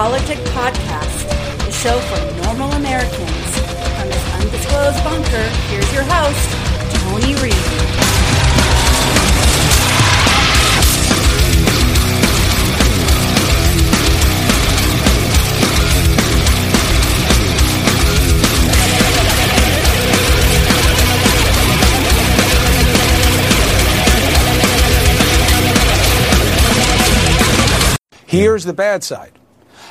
Politic Podcast, the show for normal Americans. From this undisclosed bunker, here's your host, Tony Reed. Here's the bad side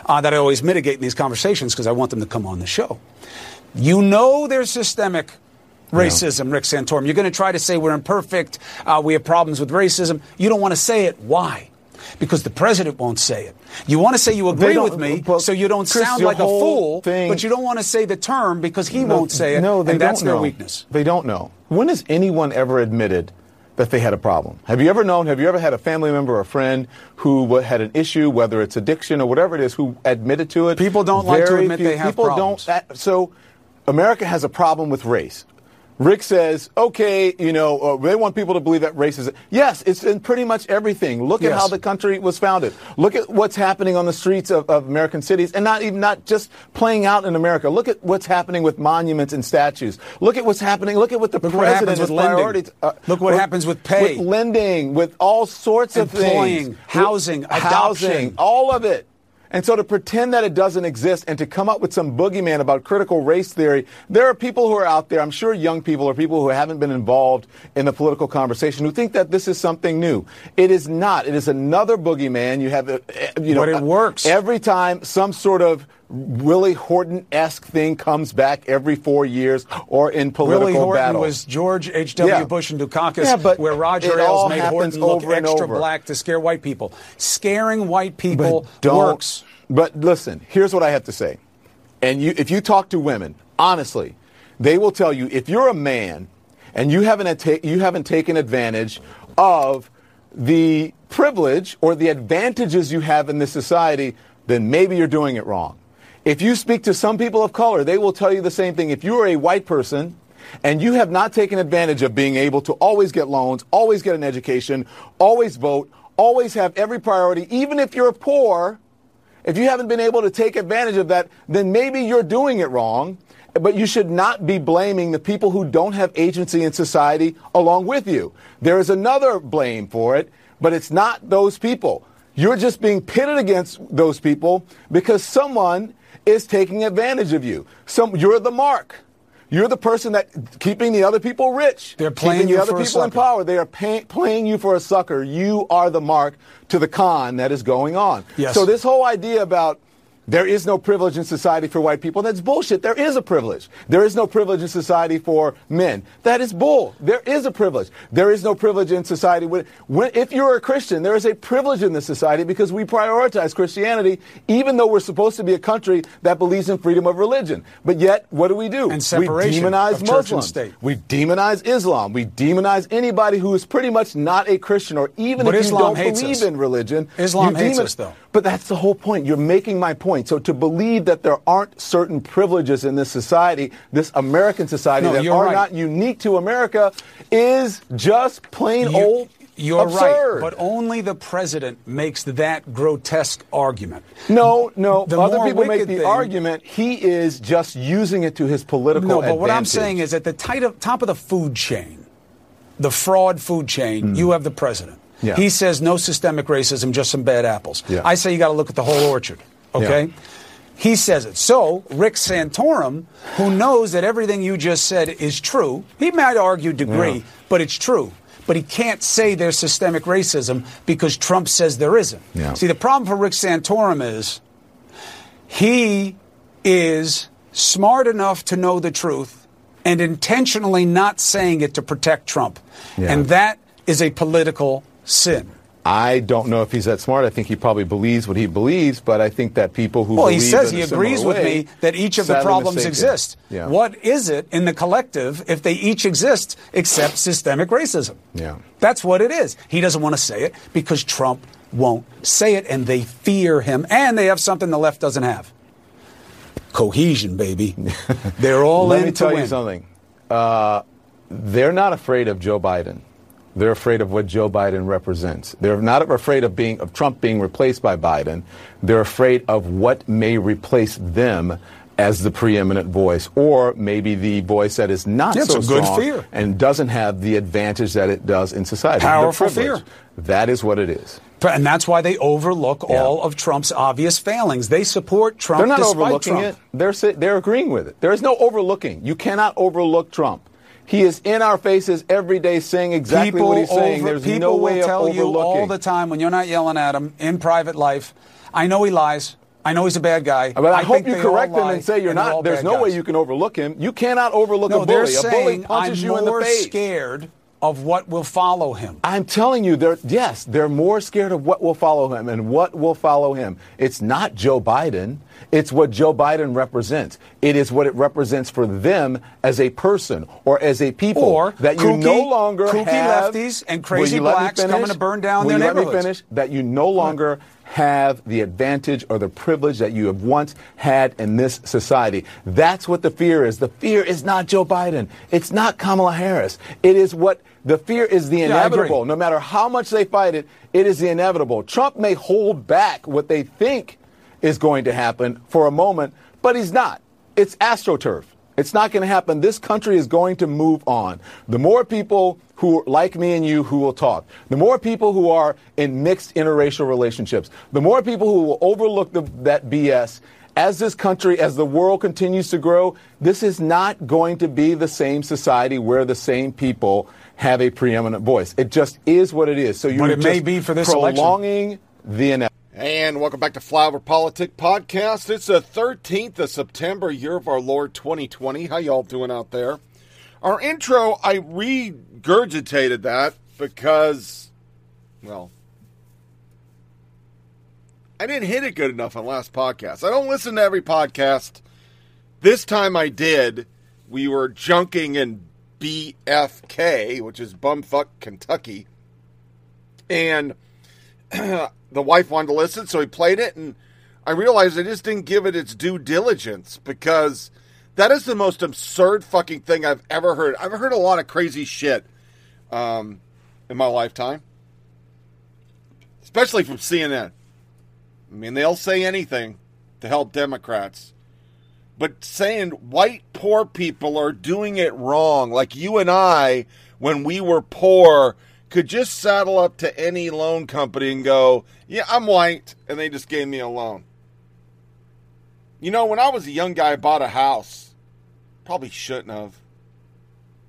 uh, that I always mitigate in these conversations because I want them to come on the show. You know there's systemic racism, Rick Santorum. You're going to try to say we're imperfect, uh, we have problems with racism. You don't want to say it. Why? Because the president won't say it. You want to say you agree with me so you don't Chris, sound like a fool, thing- but you don't want to say the term because he won't say it. No, they and that's don't their know. weakness. They don't know. When has anyone ever admitted that they had a problem? Have you ever known? Have you ever had a family member or a friend who had an issue, whether it's addiction or whatever it is, who admitted to it? People don't like to admit few- they have people problems. don't. so, America has a problem with race. Rick says, okay, you know, uh, they want people to believe that racism. Yes, it's in pretty much everything. Look at Yes. how the country was founded. Look at what's happening on the streets of, of American cities, and not even not just playing out in America. Look at what's happening with monuments and statues. Look at what's happening. Look at what the Look what president is with lending. uh, Look what happens with pay. with lending, with all sorts of Employing, things, housing, With housing, adoption. all of it. And so to pretend that it doesn't exist and to come up with some boogeyman about critical race theory, there are people who are out there, I'm sure young people or people who haven't been involved in the political conversation who think that this is something new. It is not. It is another boogeyman. You have, uh, uh, you know, But it works. Every time some sort of Willie Horton-esque thing comes back every four years or in political Willie Horton battle. was George H.W. Yeah. Bush and Dukakis, Yeah, but where Roger Ailes made Horton look extra over. black to scare white people. Scaring white people don't, works. But listen, here's what I have to say. And you, if you talk to women, honestly, they will tell you if you're a man and you haven't, you haven't taken advantage of the privilege or the advantages you have in this society, then maybe you're doing it wrong. If you speak to some people of color, they will tell you the same thing. If you are a white person and you have not taken advantage of being able to always get loans, always get an education, always vote, always have every priority, even if you're poor, if you haven't been able to take advantage of that, then maybe you're doing it wrong. But you should not be blaming the people who don't have agency in society along with you. There is another blame for it, but it's not those people. You're just being pitted against those people because someone is taking advantage of you. Some, you're the mark. You're the person that keeping the other people rich. They're playing you the other for a people in power. They are pay, playing you for a sucker. You are the mark to the con that is going on. Yes. So this whole idea about there is no privilege in society for white people, that's bullshit. There is a privilege. There is no privilege in society for men. That is bull. There is a privilege. There is no privilege in society. When, when, if you're a Christian, there is a privilege in this society because we prioritize Christianity, even though we're supposed to be a country that believes in freedom of religion. But yet, what do we do? And separation we demonize of Muslims. state. We demonize Islam. We demonize anybody who is pretty much not a Christian, or even But if Islam you don't believe us. in religion. Islam you hates demon- us, though. But that's the whole point. You're making my point. So to believe that there aren't certain privileges in this society, this American society, No, that you're right. not unique to America, is just plain You- old You're absurd. right, but only the president makes that grotesque argument. no, no. The Other people make the thing- argument. He is just using it to his political No, but what I'm saying is at the top of the food chain, the fraud food chain, hmm. you have the president. Yeah. He says no systemic racism, just some bad apples. Yeah. I say you got to look at the whole orchard. Okay. Yeah. He says it. So Rick Santorum, who knows that everything you just said is true, he might argue degree, but it's true. But he can't say there's systemic racism because Trump says there isn't. Yeah. See, the problem for Rick Santorum is he is smart enough to know the truth and intentionally not saying it to protect Trump. Yeah. And that is a political sin. I don't know if he's that smart. I think he probably believes what he believes, but I think that people who Well, he says he agrees with way, me that each of the problems mistaken. exist. Yeah. What is it in the collective if they each exist except systemic racism? Yeah. That's what it is. He doesn't want to say it because Trump won't say it and they fear him and they have something the left doesn't have. Cohesion, baby. They're all Let in me tell win. you something. Uh, they're not afraid of Joe Biden. They're afraid of what Joe Biden represents. They're not afraid of being of Trump being replaced by Biden. They're afraid of what may replace them as the preeminent voice, or maybe the voice that is not Yeah, so strong fear. and doesn't have the advantage that it does in society. Powerful fear. That is what it is. And that's why they overlook Yeah. all of Trump's obvious failings. They support Trump They're not despite overlooking Trump. it. They're they're agreeing with it. There is no overlooking. You cannot overlook Trump. He is in our faces every day saying exactly people what he's saying. over- There's people no way will of tell you all the time when you're not yelling at him in private life. I know he lies. I know he's a bad guy. But I, hope you correct them lie, and say you're they're not. There's no way you can overlook him. You cannot overlook No, a they're bully. A bully saying punches I'm you in the more face. scared of what will follow him. I'm telling you, they're yes, they're more scared of what will follow him and what will follow him. It's not Joe Biden. It's what Joe Biden represents. It is what it represents for them as a person or as a people Or that you no longer kooky have lefties and crazy blacks coming to burn down Will their you let me neighborhoods? finish? That you no longer have the advantage or the privilege that you have once had in this society. That's what the fear is. The fear is not Joe Biden. It's not Kamala Harris. It is what the fear is the inevitable. No matter how much they fight it, it is the inevitable. Trump may hold back what they think is going to happen for a moment, but he's not. It's astroturf. It's not going to happen. This country is going to move on. The more people who like me and you who will talk, the more people who are in mixed interracial relationships, the more people who will overlook the, that BS. As this country, as the world continues to grow, this is not going to be the same society where the same people have a preeminent voice. It just is what it is. So you're But it may be for this election. prolonging the inevitable. And welcome back to Flower Politic Podcast. It's the 13th of September, year of our Lord 2020. How y'all doing out there? Our intro, I regurgitated that because, well, I didn't hit it good enough on last podcast. I don't listen to every podcast. This time I did. We were junking in BFK, which is Bumfuck, Kentucky. And the wife wanted to listen, so he played it, and I realized I just didn't give it its due diligence because that is the most absurd fucking thing I've ever heard. I've heard a lot of crazy shit um, in my lifetime, especially from CNN. I mean, they'll say anything to help Democrats. But saying white poor people are doing it wrong, like you and I, when we were poor, could just saddle up to any loan company and go, Yeah, I'm white, and they just gave me a loan. You know, when I was a young guy, I bought a house. Probably shouldn't have.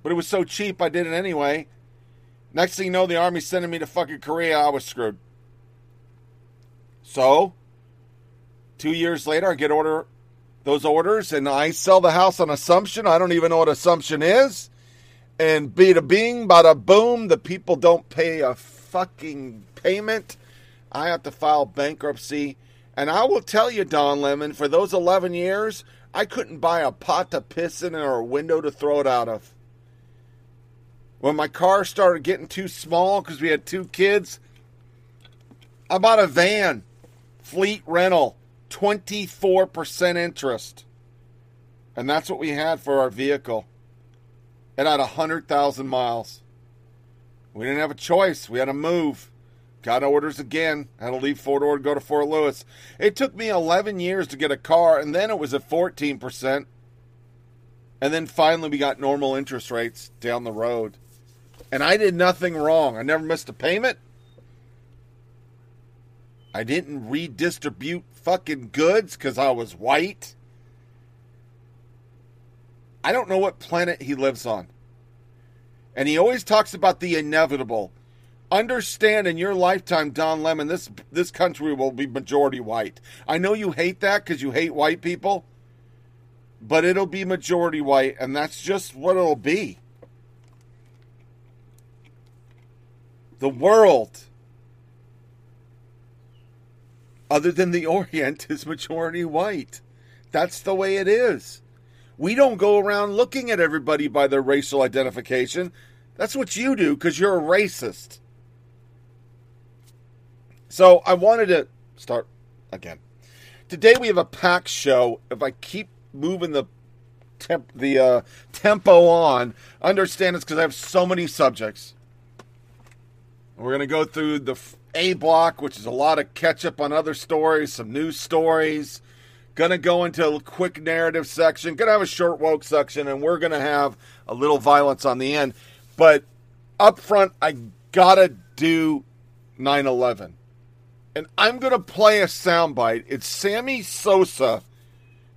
But it was so cheap, I did it anyway. Next thing you know, the Army's sending me to fucking Korea, I was screwed. So, two years later, I get order those orders and I sell the house on assumption. I don't even know what assumption is. And bada bing, bada boom, the people don't pay a fucking payment. I have to file bankruptcy. And I will tell you, Don Lemon, for those 11 years, I couldn't buy a pot to piss in or a window to throw it out of. When my car started getting too small because we had two kids, I bought a van, fleet rental, 24% interest. And that's what we had for our vehicle. It had 100,000 miles. We didn't have a choice. We had to move. Got orders again. Had to leave Fort Ord, go to Fort Lewis. It took me 11 years to get a car, and then it was at 14%. And then finally, we got normal interest rates down the road. And I did nothing wrong. I never missed a payment. I didn't redistribute fucking goods because I was white. I don't know what planet he lives on. And he always talks about the inevitable. Understand in your lifetime, Don Lemon, this this country will be majority white. I know you hate that because you hate white people, but it'll be majority white, and that's just what it'll be. The world, other than the Orient, is majority white. That's the way it is. We don't go around looking at everybody by their racial identification. That's what you do because you're a racist. So I wanted to start again. Today we have a packed show. If I keep moving the temp, the uh, tempo on, understand it's because I have so many subjects. We're to go through the A block, which is a lot of catch up on other stories, some news stories. To go into a quick narrative section. To have a short woke section, and we're to have a little violence on the end. But up front, I got to do 9 11. And I'm to play a soundbite. It's Sammy Sosa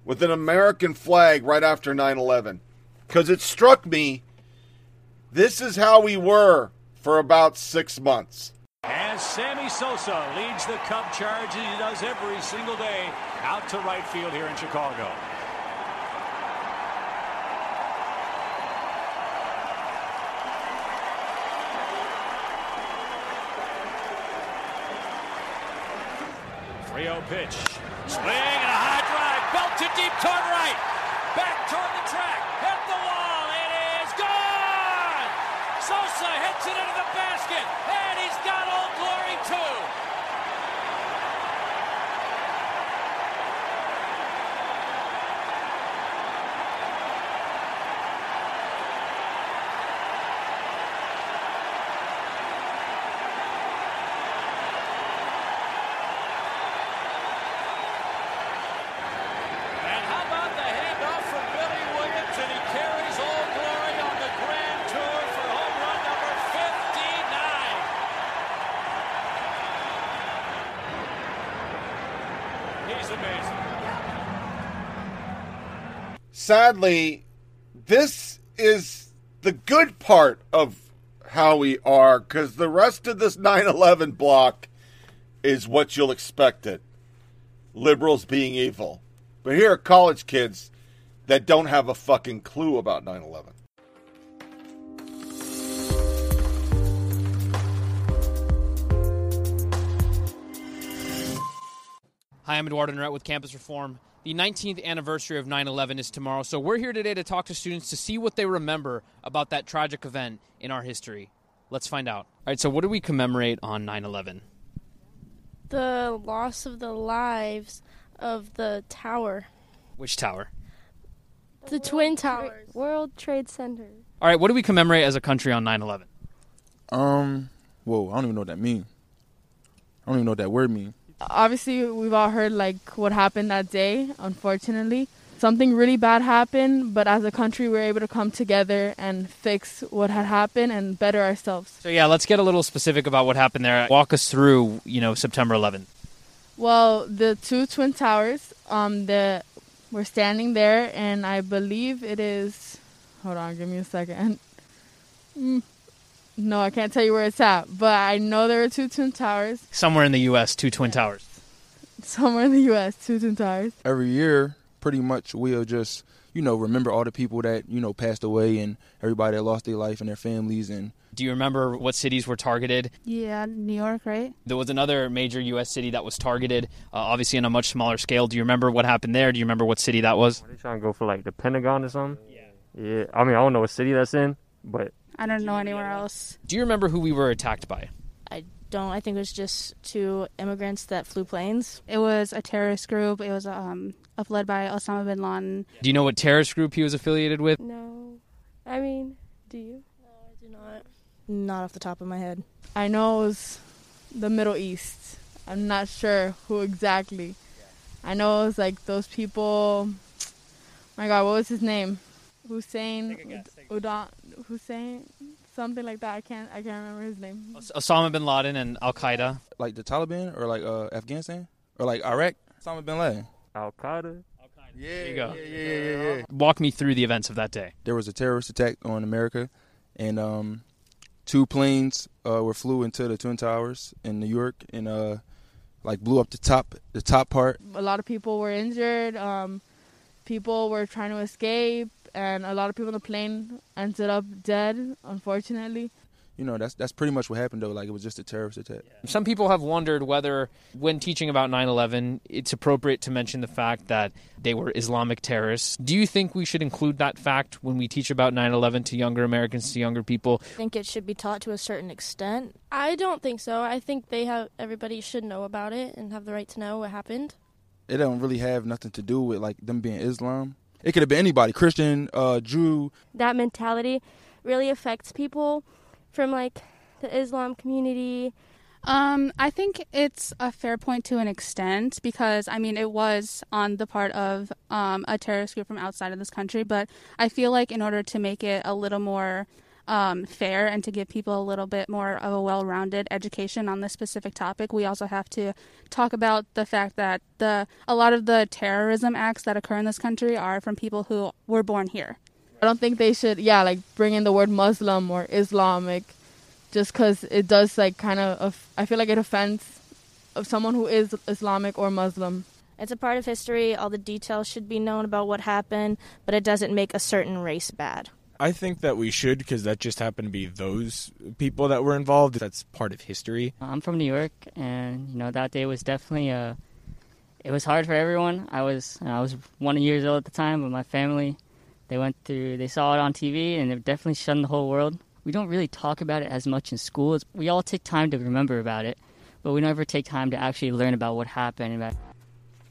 with an American flag right after 9 11. Because it struck me this is how we were for about six months. As Sammy Sosa leads the Cub charge, as he does every single day, out to right field here in Chicago. Frio pitch. Swing and a high drive. Belt to deep toward right. Back toward the track. Hit the wall. It is gone. Sosa hits it into the basket. And he's got Old Glory too. And how about the handoff from Billy Williams, and he carries Old Glory on the Grand Tour for home run number 59. He's amazing. Sadly, this is the good part of how we are because the rest of this 9 11 block is what you'll expect it liberals being evil. But here are college kids that don't have a fucking clue about 9 11. Hi, I'm Eduardo Neret with Campus Reform. The 19th anniversary of 9 11 is tomorrow, so we're here today to talk to students to see what they remember about that tragic event in our history. Let's find out. All right, so what do we commemorate on 9 11? the loss of the lives of the tower, Which tower? the twin towers. World Trade Center. All right, what do we commemorate as a country on 9 11? Um, whoa, I don't even know what that means. I don't even know what that word means. Obviously we've all heard like what happened that day unfortunately something really bad happened but as a country we were able to come together and fix what had happened and better ourselves So, yeah, let's get a little specific about what happened there. Walk us through, you know, September 11th. well the two twin towers um the we're standing there and i believe it is hold on give me a second Mm. No i can't tell you where it's at but i know there are two twin towers Somewhere in the U.S., two Twin Towers. somewhere in the us two twin towers Every year, pretty much, we'll just, you know, remember all the people that, you know, passed away and everybody that lost their life and their families. And Do you remember what cities were targeted? Yeah, New York, right? There was another major U.S. city that was targeted, uh, obviously on a much smaller scale. Do you remember what happened there? Do you remember what city that was? Are they trying to go for like the Pentagon or something? Yeah. Yeah. I mean, I don't know what city that's in, but I don't know anywhere else. Do you remember who we were attacked by? I don't. I think it was just two immigrants that flew planes. It was a terrorist group. It was um up led by Osama bin Laden. Do you know what terrorist group he was affiliated with? No, I mean, do you? No, I do not. Not off the top of my head. I know it was the Middle East. I'm not sure who exactly. I know it was like those people. My God, what was his name? Hussein Udon Hussein something like that. I can't I can't remember his name. Os- Osama bin Laden and Al Qaeda. like the Taliban or like uh, Afghanistan or like Iraq, Osama bin Laden. Al Qaeda. Yeah, There you go. yeah, yeah, yeah, yeah, yeah. Walk me through the events of that day. There was a terrorist attack on America, and um, two planes uh, were flew into the Twin Towers in New York and uh, like blew up the top the top part. A lot of people were injured. Um, people were trying to escape, and a lot of people on the plane ended up dead. Unfortunately, You know, that's that's pretty much what happened though. Like it was just a terrorist attack. Some people have wondered whether, when teaching about 9 11, it's appropriate to mention the fact that they were Islamic terrorists. Do you think we should include that fact when we teach about 9 11 to younger Americans, to younger people? I think it should be taught to a certain extent. I don't think so. I think they have everybody should know about it and have the right to know what happened. It don't really have nothing to do with like them being Islam. It could have been anybody, Christian, uh, Jew. That mentality really affects people from like the Islam community? Um, I think it's a fair point to an extent because I mean it was on the part of um, a terrorist group from outside of this country, but I feel like in order to make it a little more um, fair and to give people a little bit more of a well-rounded education on this specific topic, we also have to talk about the fact that the a lot of the terrorism acts that occur in this country are from people who were born here. I don't think they should, yeah, like bring in the word Muslim or Islamic, just because it does like kind of. I feel like it offends of someone who is Islamic or Muslim. It's a part of history. All the details should be known about what happened, but it doesn't make a certain race bad. I think that we should because that just happened to be those people that were involved. That's part of history. I'm from New York, and you know that day was definitely a. It was hard for everyone. I was I was one years old at the time, but my family, they went through. They saw it on TV, and it definitely shunned the whole world. We don't really talk about it as much in school. We all take time to remember about it, but we never take time to actually learn about what happened. About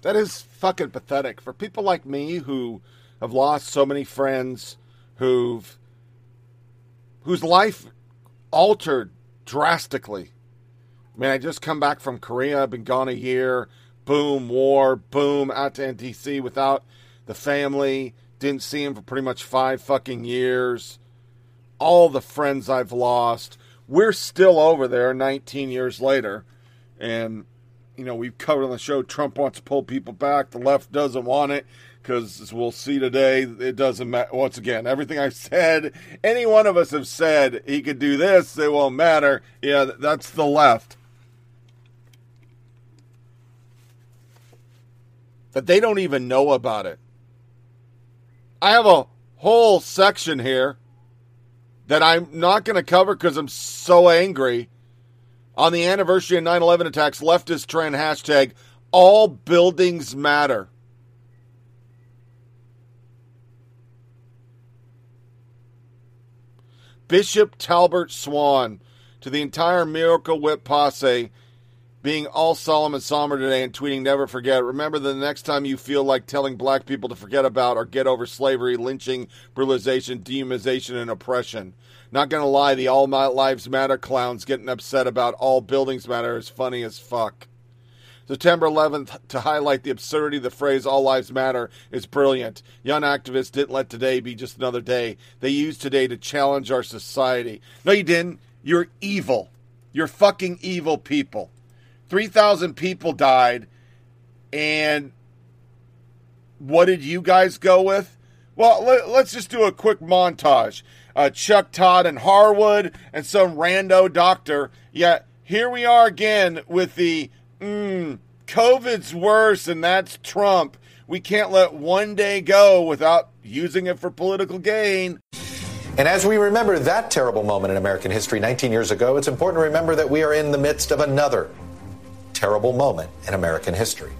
That is fucking pathetic for people like me who have lost so many friends who've whose life altered drastically. I mean, I just come back from Korea. I've been gone a year. Boom, war. Boom, out to NTC without the family. Didn't see him for pretty much five fucking years. All the friends I've lost. We're still over there 19 years later. And, you know, we've covered on the show Trump wants to pull people back. The left doesn't want it because as we'll see today, it doesn't matter. Once again, everything I've said, any one of us have said he could do this, it won't matter. Yeah, that's the left. That they don't even know about it. I have a whole section here that I'm not going to cover because I'm so angry. On the anniversary of 9 11 attacks, leftist trend hashtag all buildings matter. Bishop Talbert Swan to the entire Miracle Whip posse being all solemn and somber today and tweeting never forget. Remember the next time you feel like telling black people to forget about or get over slavery, lynching, brutalization, dehumanization, and oppression. Not gonna lie, the All my Lives Matter clowns getting upset about all buildings matter is funny as fuck. September 11th, to highlight the absurdity of the phrase All Lives Matter, is brilliant. Young activists didn't let today be just another day. They used today to challenge our society. No, you didn't. You're evil. You're fucking evil people. 3,000 people died, and what did you guys go with? Well, let, us just do a quick montage. Uh, Chuck Todd and Harwood and some rando doctor. Yeah, here we are again with the mm, COVID's worse, and that's Trump. We can't let one day go without using it for political gain. And as we remember that terrible moment in American history 19 years ago, it's important to remember that we are in the midst of another terrible moment in American history.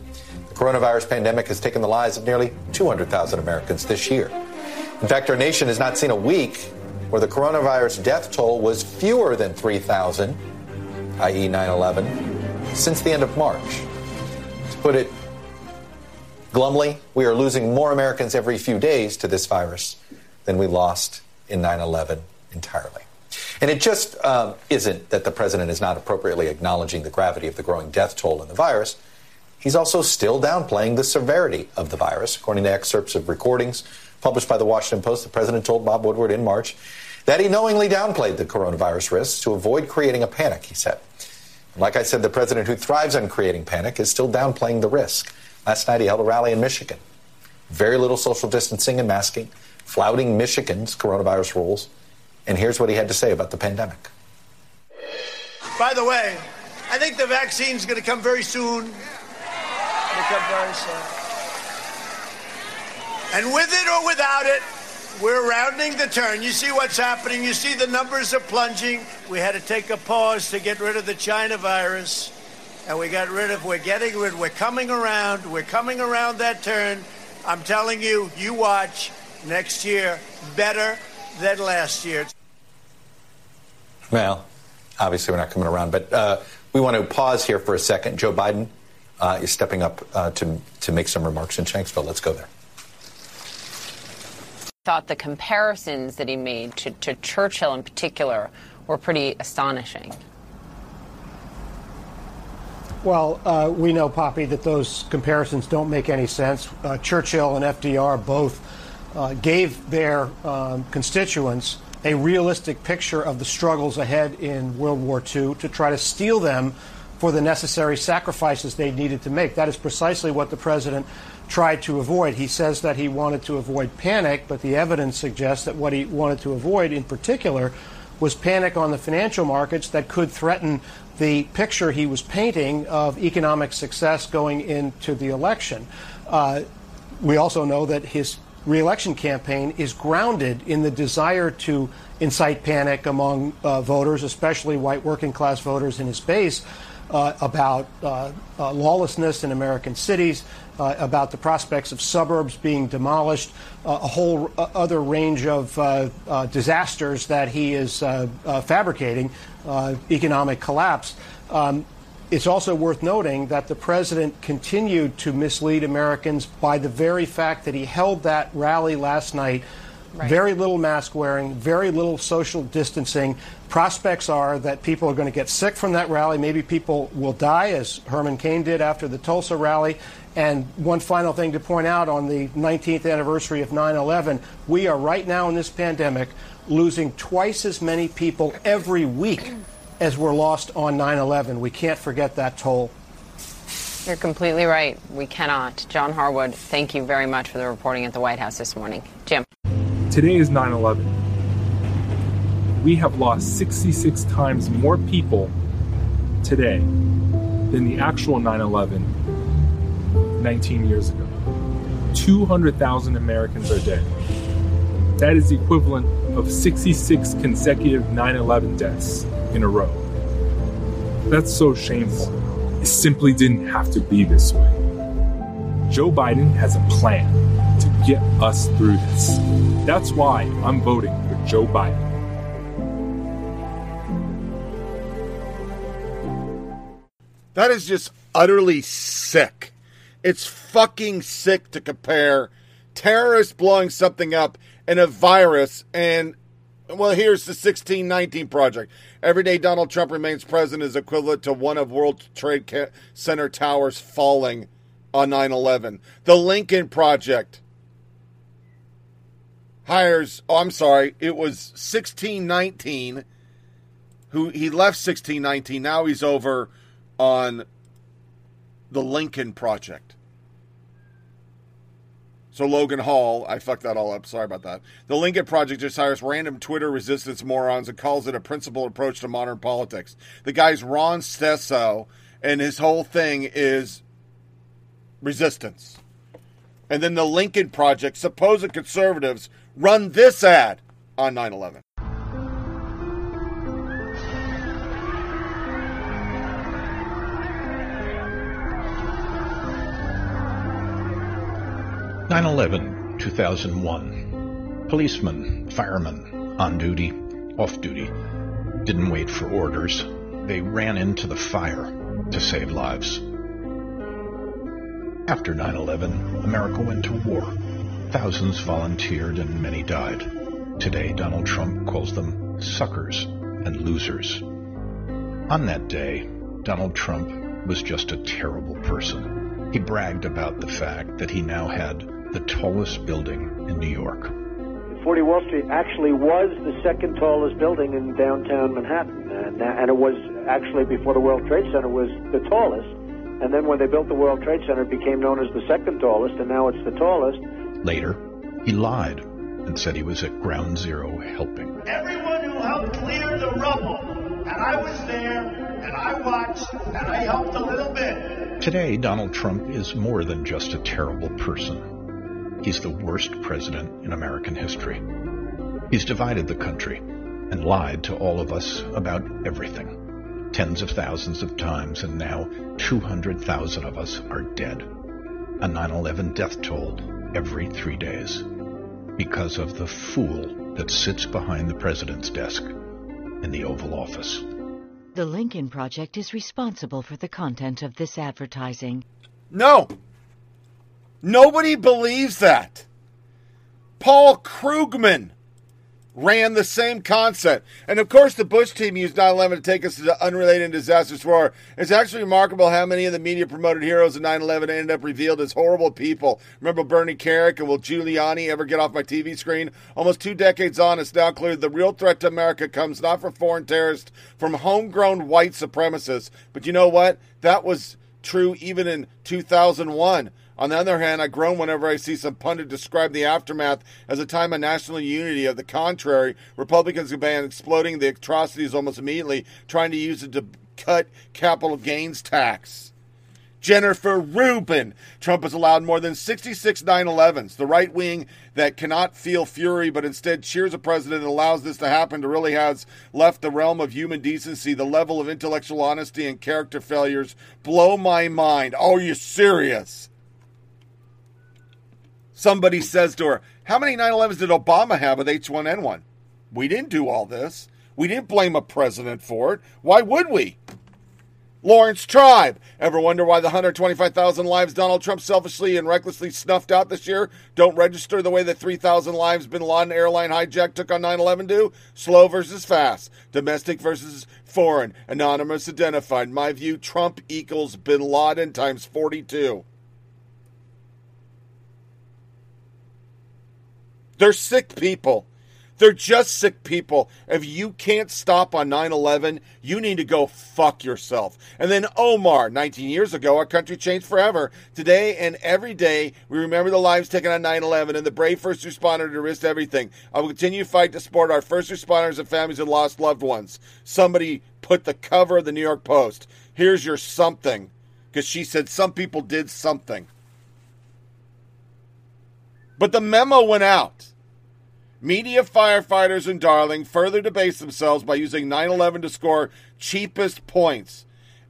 The coronavirus pandemic has taken the lives of nearly 200,000 Americans this year. In fact, our nation has not seen a week where the coronavirus death toll was fewer than 3,000, i.e., 9 11 since the end of March. To put it glumly, we are losing more Americans every few days to this virus than we lost in 9 11 entirely. And it just um, isn't that the president is not appropriately acknowledging the gravity of the growing death toll in the virus. He's also still downplaying the severity of the virus. According to excerpts of recordings published by the Washington Post, the president told Bob Woodward in March that he knowingly downplayed the coronavirus risks to avoid creating a panic, he said. Like I said, the president who thrives on creating panic is still downplaying the risk. Last night he held a rally in Michigan. Very little social distancing and masking, flouting Michigan's coronavirus rules. And here's what he had to say about the pandemic. By the way, I think the vaccine's going to come very soon. It'll come very soon. And with it or without it, we're rounding the turn. You see what's happening. You see the numbers are plunging. We had to take a pause to get rid of the China virus. And we got rid of, we're getting rid, we're coming around, we're coming around that turn. I'm telling you, you watch next year better than last year. Well, obviously we're not coming around, but uh, we want to pause here for a second. Joe Biden uh, is stepping up uh, to, to make some remarks in Shanksville. Let's go there thought the comparisons that he made to, to Churchill in particular were pretty astonishing. Well, uh, we know, Poppy, that those comparisons don't make any sense. Uh, Churchill and FDR both uh, gave their um, constituents a realistic picture of the struggles ahead in World War II to try to steel them for the necessary sacrifices they needed to make. That is precisely what the president tried to avoid. He says that he wanted to avoid panic, but the evidence suggests that what he wanted to avoid in particular was panic on the financial markets that could threaten the picture he was painting of economic success going into the election. Uh, we also know that his reelection campaign is grounded in the desire to incite panic among uh, voters, especially white working class voters in his base, uh, about uh, uh lawlessness in American cities, uh, about the prospects of suburbs being demolished, uh, a whole other range of disasters that he is fabricating, economic collapse. Um, it's also worth noting that the president continued to mislead Americans by the very fact that he held that rally last night. Right. Very little mask wearing, very little social distancing. Prospects are that people are going to get sick from that rally. Maybe people will die, as Herman Cain did after the Tulsa rally. And one final thing to point out on the 19th anniversary of 9 11, we are right now in this pandemic losing twice as many people every week as were lost on 9 11. We can't forget that toll. You're completely right. We cannot. John Harwood, thank you very much for the reporting at the White House this morning. Jim. Today is 9 11. We have lost 66 times more people today than the actual 9 11 19 years ago. 200,000 Americans are dead. That is the equivalent of 66 consecutive 9 11 deaths in a row. That's so shameful. It simply didn't have to be this way. Joe Biden has a plan to get us through this. That's why I'm voting for Joe Biden. That is just utterly sick. It's fucking sick to compare terrorists blowing something up and a virus and well, here's the 1619 project. Every day Donald Trump remains president is equivalent to one of World Trade Center towers falling on 9 11. The Lincoln Project hires, oh, I'm sorry, it was 1619 who he left 1619. Now he's over on the Lincoln Project. So Logan Hall, I fucked that all up. Sorry about that. The Lincoln Project just hires random Twitter resistance morons and calls it a principled approach to modern politics. The guy's Ron Stesso, and his whole thing is resistance. And then the Lincoln Project, supposed conservatives, run this ad on 9 11. 9 11, 2001. Policemen, firemen, on duty, off duty, didn't wait for orders. They ran into the fire to save lives. After 9 11, America went to war. Thousands volunteered and many died. Today, Donald Trump calls them suckers and losers. On that day, Donald Trump was just a terrible person. He bragged about the fact that he now had the tallest building in New York. 40 Wall Street actually was the second tallest building in downtown Manhattan, and, and it was actually before the World Trade Center was the tallest. And then when they built the World Trade Center, it became known as the second tallest, and now it's the tallest. Later, he lied and said he was at Ground Zero helping. Everyone who helped clear the rubble, and I was there, and I watched, and I helped a little bit. Today, Donald Trump is more than just a terrible person. He's the worst president in American history. He's divided the country and lied to all of us about everything. Tens of thousands of times, and now 200,000 of us are dead. A 9 11 death toll every three days because of the fool that sits behind the president's desk in the Oval Office. The Lincoln Project is responsible for the content of this advertising. No! Nobody believes that. Paul Krugman ran the same concept. And of course, the Bush team used 9 11 to take us to unrelated and disastrous war. It's actually remarkable how many of the media promoted heroes of 9 11 ended up revealed as horrible people. Remember Bernie Kerik and will Giuliani ever get off my TV screen? Almost two decades on, it's now clear the real threat to America comes not from foreign terrorists, from homegrown white supremacists. But you know what? That was true even in 2001. On the other hand, I groan whenever I see some pundit describe the aftermath as a time of national unity. Of the contrary, Republicans began exploding the atrocities almost immediately, trying to use it to cut capital gains tax. Jennifer Rubin. Trump has allowed more than 66 9 11s. The right wing that cannot feel fury but instead cheers a president and allows this to happen to really has left the realm of human decency. The level of intellectual honesty and character failures blow my mind. Are you serious? Somebody says to her, How many 9 11s did Obama have with H1N1? We didn't do all this. We didn't blame a president for it. Why would we? Laurence Tribe. Ever wonder why the 125,000 lives Donald Trump selfishly and recklessly snuffed out this year don't register the way the 3,000 lives Bin Laden airline hijack took on 9 11 do? Slow versus fast. Domestic versus foreign. Anonymous identified. My view Trump equals Bin Laden times 42. They're sick people. They're just sick people. If you can't stop on 9 11, you need to go fuck yourself. And then Omar, 19 years ago, our country changed forever. Today and every day, we remember the lives taken on 9 11 and the brave first responder to risk everything. I will continue to fight to support our first responders and families who lost loved ones. Somebody put the cover of the New York Post. Here's your something. Because she said some people did something. But the memo went out. Media firefighters in Darling further debase themselves by using 9 11 to score cheapest points.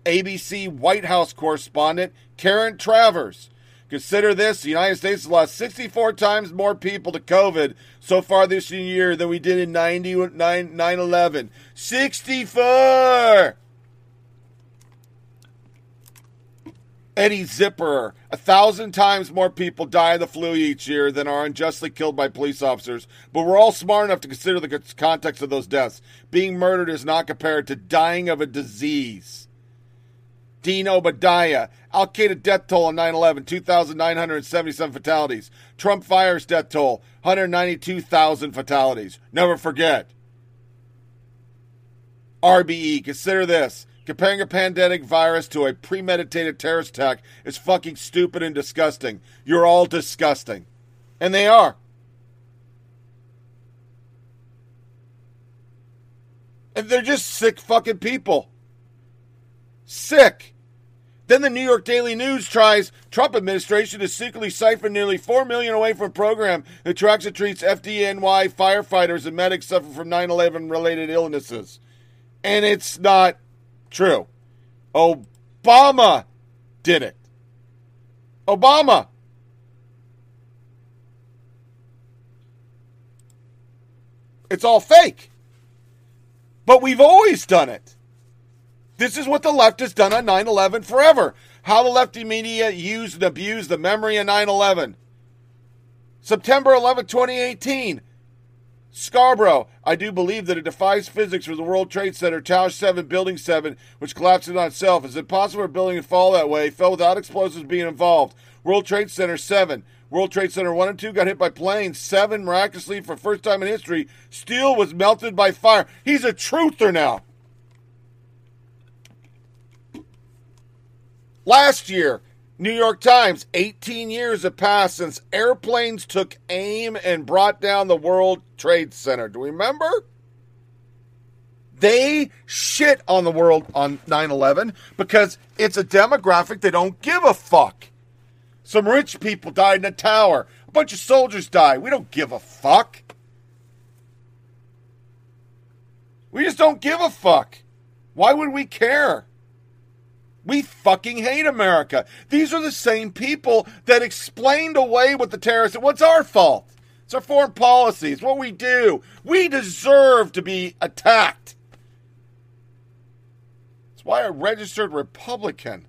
ABC White House correspondent Karen Travers. Consider this the United States has lost 64 times more people to COVID so far this year than we did in 9 11. 64! Eddie Zipper. A thousand times more people die of the flu each year than are unjustly killed by police officers, but we're all smart enough to consider the context of those deaths. Being murdered is not compared to dying of a disease. Dean Obeidallah. Al Qaeda death toll on 9 11, 2,977 fatalities. Trump fires death toll, 192,000 fatalities. Never forget. RBE. Consider this. Comparing a pandemic virus to a premeditated terrorist attack is fucking stupid and disgusting. You're all disgusting. And they are. And they're just sick fucking people. Sick. Then the New York Daily News tries Trump administration to secretly siphon nearly 4 million away from program that tracks and treats FDNY firefighters and medics suffering from 9/11 related illnesses. And it's not True. Obama did it. Obama. It's all fake. But we've always done it. This is what the left has done on 9 11 forever. How the lefty media used and abused the memory of 9 11. September 11, 2018. Scarborough, I do believe that it defies physics for the World Trade Center, Tower 7, Building 7, which collapsed on itself. Is it possible for a building to fall that way, fell without explosives being involved? World Trade Center 7. World Trade Center 1 and 2 got hit by planes. 7, miraculously, for first time in history, steel was melted by fire. He's a truther now. Last year, New York Times, 18 years have passed since airplanes took aim and brought down the World Trade Center. Do we remember? They shit on the world on 9 11 because it's a demographic they don't give a fuck. Some rich people died in a tower, a bunch of soldiers died. We don't give a fuck. We just don't give a fuck. Why would we care? We fucking hate America. These are the same people that explained away what the terrorists. What's our fault? It's our foreign policy. It's what we do. We deserve to be attacked. That's why I registered Republican.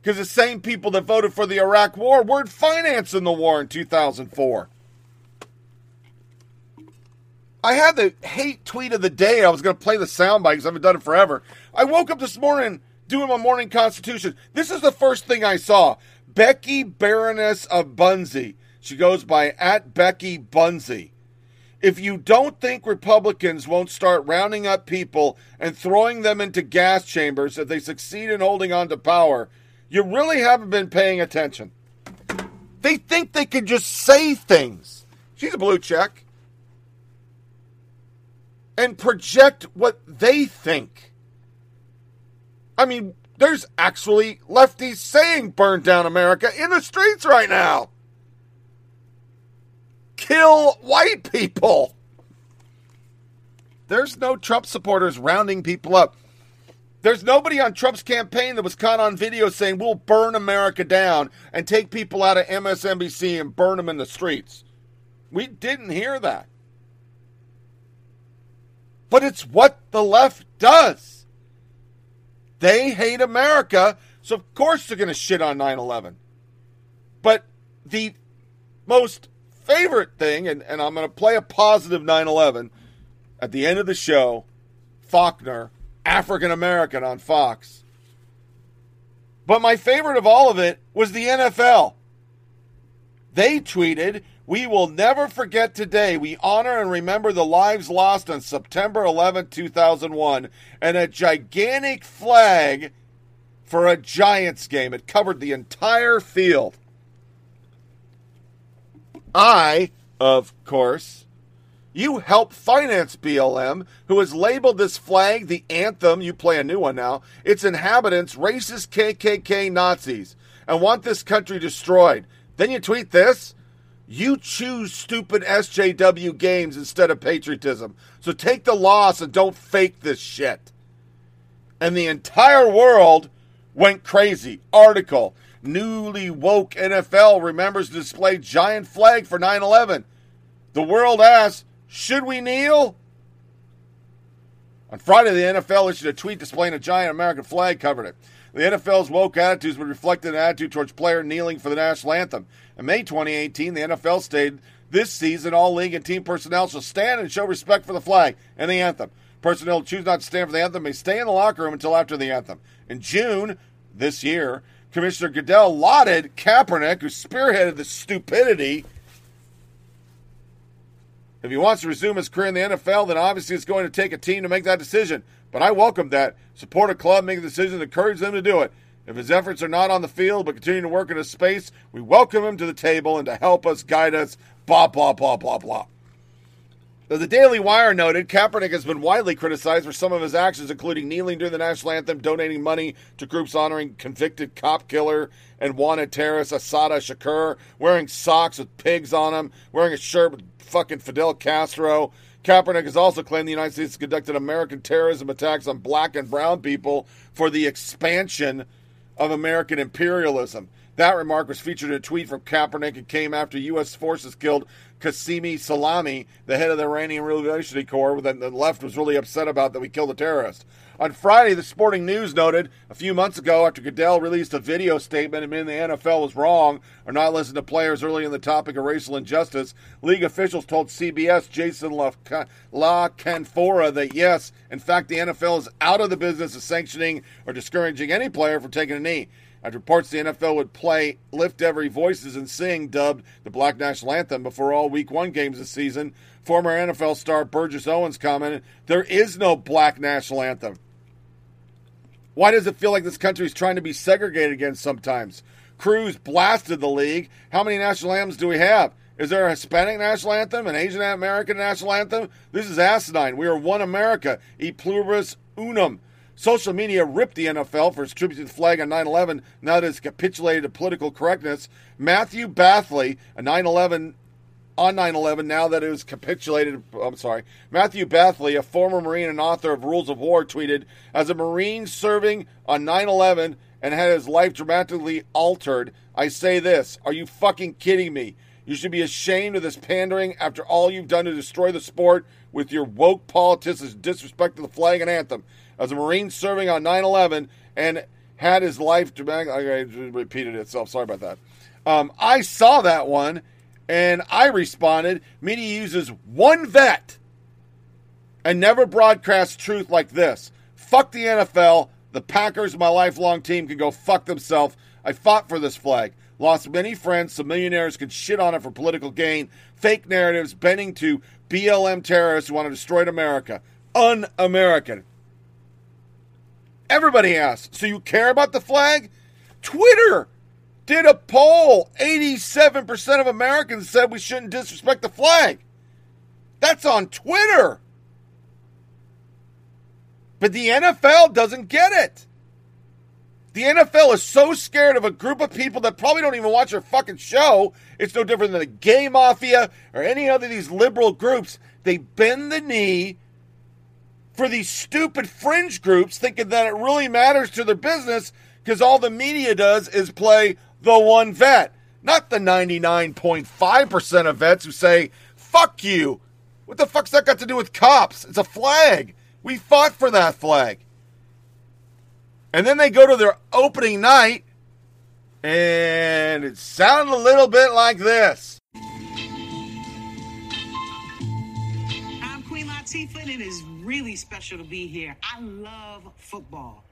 Because the same people that voted for the Iraq War weren't financing the war in 2004. I had the hate tweet of the day. I was going to play the soundbite because I haven't done it forever. I woke up this morning doing my morning constitution. This is the first thing I saw. Becky Baroness of Bunzy. She goes by at Becky Bunzy. If you don't think Republicans won't start rounding up people and throwing them into gas chambers if they succeed in holding on to power, you really haven't been paying attention. They think they can just say things. She's a blue check. And project what they think. I mean, there's actually lefties saying burn down America in the streets right now. Kill white people. There's no Trump supporters rounding people up. There's nobody on Trump's campaign that was caught on video saying we'll burn America down and take people out of MSNBC and burn them in the streets. We didn't hear that. But it's what the left does. They hate America, so of course they're going to shit on 9 11. But the most favorite thing, and, and I'm going to play a positive 9 11 at the end of the show, Faulkner, African American on Fox. But my favorite of all of it was the NFL. They tweeted, We will never forget today. We honor and remember the lives lost on September 11, 2001, and a gigantic flag for a Giants game. It covered the entire field. I, of course, you help finance BLM, who has labeled this flag the anthem. You play a new one now. Its inhabitants racist KKK Nazis and want this country destroyed. Then you tweet this. You choose stupid SJW games instead of patriotism. So take the loss and don't fake this shit. And the entire world went crazy. Article Newly woke NFL remembers to display giant flag for 9 11. The world asks, should we kneel? On Friday, the NFL issued a tweet displaying a giant American flag covered it. The NFL's woke attitudes would reflect an attitude towards player kneeling for the national anthem. In May 2018, the NFL stated this season all league and team personnel shall stand and show respect for the flag and the anthem. Personnel who choose not to stand for the anthem may stay in the locker room until after the anthem. In June this year, Commissioner Goodell lauded Kaepernick, who spearheaded the stupidity. If he wants to resume his career in the NFL, then obviously it's going to take a team to make that decision. But I welcome that. Support a club make a decision, encourage them to do it. If his efforts are not on the field but continue to work in a space, we welcome him to the table and to help us, guide us, blah, blah, blah, blah, blah. As the Daily Wire noted, Kaepernick has been widely criticized for some of his actions, including kneeling during the national anthem, donating money to groups honoring convicted cop killer and wanted terrorist Assata Shakur, wearing socks with pigs on them, wearing a shirt with fucking Fidel Castro. Kaepernick has also claimed the United States conducted American terrorism attacks on black and brown people for the expansion of American imperialism. That remark was featured in a tweet from Kaepernick and came after U.S. forces killed Qasem Soleimani, the head of the Iranian Revolutionary Corps, that the left was really upset about that we killed a terrorist. On Friday, the Sporting News noted a few months ago after Goodell released a video statement admitting the NFL was wrong or not listening to players early in the topic of racial injustice, league officials told CBS Jason La, La Canfora that yes, in fact, the NFL is out of the business of sanctioning or discouraging any player from taking a knee. After reports the NFL would play Lift Every Voices and Sing, dubbed the Black National Anthem, before all Week 1 games this season, former NFL star Burgess Owens commented, There is no Black National Anthem. Why does it feel like this country is trying to be segregated again sometimes? Cruz blasted the league. How many national anthems do we have? Is there a Hispanic national anthem, an Asian American national anthem? This is asinine. We are one America, e pluribus unum. Social media ripped the NFL for its tribute to the flag on 9 11 now that it's capitulated to political correctness. Matthew Betley, a 9 11 on 9 11, now that it was capitulated, I'm sorry. Matthew Betley, a former Marine and author of Rules of War, tweeted As a Marine serving on 9 11 and had his life dramatically altered, I say this Are you fucking kidding me? You should be ashamed of this pandering after all you've done to destroy the sport with your woke politics' disrespect to the flag and anthem as a Marine serving on 9 11 and had his life dramatically. I repeated itself. Sorry about that. Um, I saw that one and I responded. Media uses one vet and never broadcast truth like this. Fuck the NFL. The Packers, my lifelong team, can go fuck themselves. I fought for this flag. Lost many friends. Some millionaires could shit on it for political gain. Fake narratives bending to BLM terrorists who want to destroy America. Un American. Everybody asks, so you care about the flag? Twitter did a poll. 87% of Americans said we shouldn't disrespect the flag. That's on Twitter. But the NFL doesn't get it. The NFL is so scared of a group of people that probably don't even watch their fucking show. It's no different than the gay mafia or any other of these liberal groups. They bend the knee for these stupid fringe groups thinking that it really matters to their business because all the media does is play the one vet, not the 99.5% of vets who say, fuck you. What the fuck's that got to do with cops? It's a flag. We fought for that flag. And then they go to their opening night, and it sounded a little bit like this. I'm Queen Latifah, and it is really special to be here. I love football.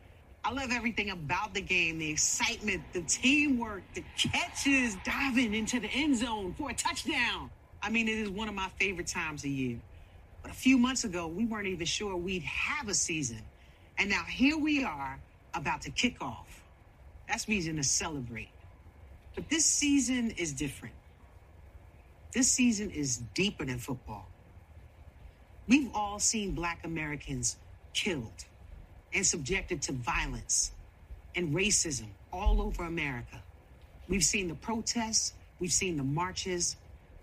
I love everything about the game the excitement, the teamwork, the catches, diving into the end zone for a touchdown. I mean, it is one of my favorite times of year. But a few months ago, we weren't even sure we'd have a season. And now here we are about to kick off. That's reason to celebrate. But this season is different. This season is deeper than football. We've all seen black Americans killed and subjected to violence and racism all over America. We've seen the protests, we've seen the marches,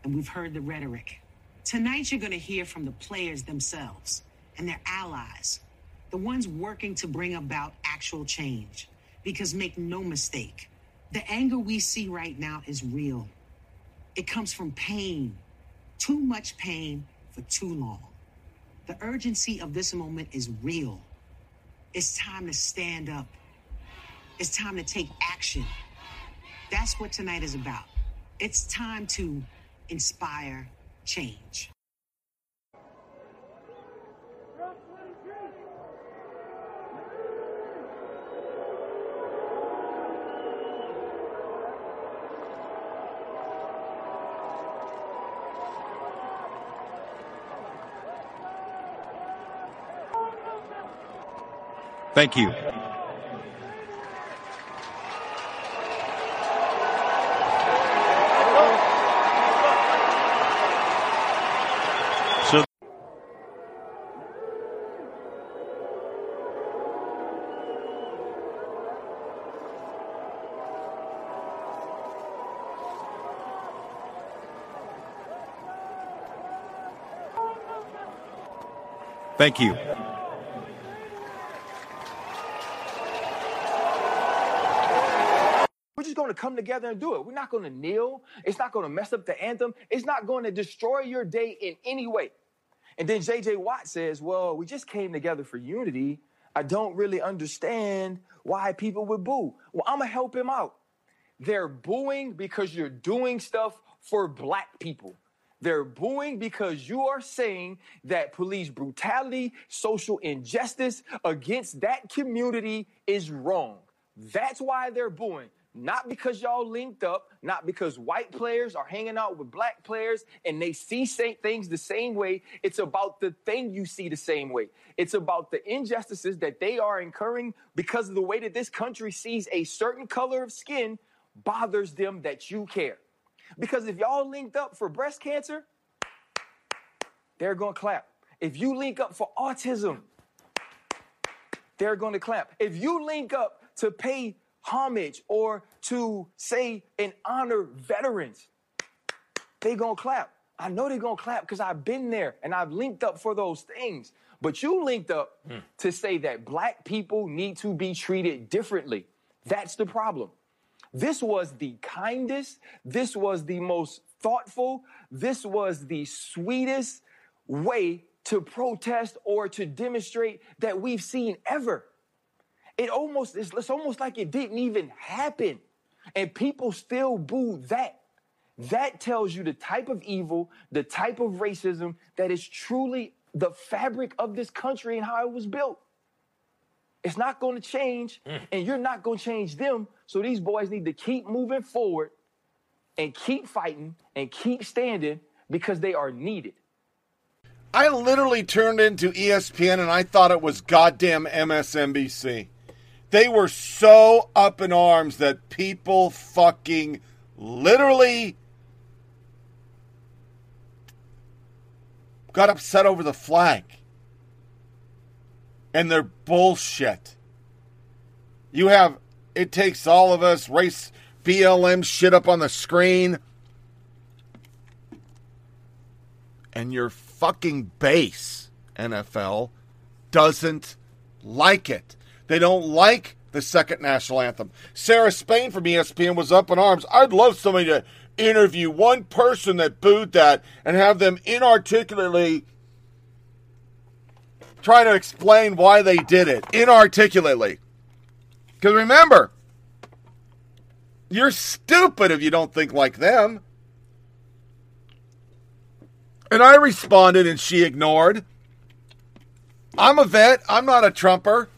and we've heard the rhetoric. Tonight, you're going to hear from the players themselves and their allies, the ones working to bring about actual change. Because make no mistake, the anger we see right now is real. It comes from pain, too much pain for too long. The urgency of this moment is real. It's time to stand up. It's time to take action. That's what tonight is about. It's time to inspire change. Thank you. So Thank you. We're just going to come together and do it. We're not going to kneel. It's not going to mess up the anthem. It's not going to destroy your day in any way. And then JJ Watt says, Well, we just came together for unity. I don't really understand why people would boo. Well, I'm going to help him out. They're booing because you're doing stuff for black people. They're booing because you are saying that police brutality, social injustice against that community is wrong. That's why they're booing. Not because y'all linked up, not because white players are hanging out with black players and they see things the same way. It's about the thing you see the same way. It's about the injustices that they are incurring because of the way that this country sees a certain color of skin bothers them that you care. Because if y'all linked up for breast cancer, they're going to clap. If you link up for autism, they're going to clap. If you link up to pay homage or to say and honor veterans, they gonna clap. I know they gonna clap because I've been there and I've linked up for those things. But you linked up hmm. to say that black people need to be treated differently. That's the problem. This was the kindest, this was the most thoughtful, this was the sweetest way to protest or to demonstrate that we've seen ever it almost it's, it's almost like it didn't even happen and people still boo that that tells you the type of evil the type of racism that is truly the fabric of this country and how it was built. It's not going to change, mm. and you're not going to change them. So these boys need to keep moving forward and keep fighting and keep standing because they are needed. I literally turned into ESPN and I thought it was goddamn MSNBC. They were so up in arms that people fucking literally got upset over the flag and their bullshit. You have it takes all of us race BLM shit up on the screen and your fucking base NFL doesn't like it. They don't like the second national anthem. Sarah Spain from ESPN was up in arms. I'd love somebody to interview one person that booed that and have them inarticulately try to explain why they did it inarticulately. Because remember, you're stupid if you don't think like them. And I responded and she ignored. I'm a vet. I'm not a Trumper.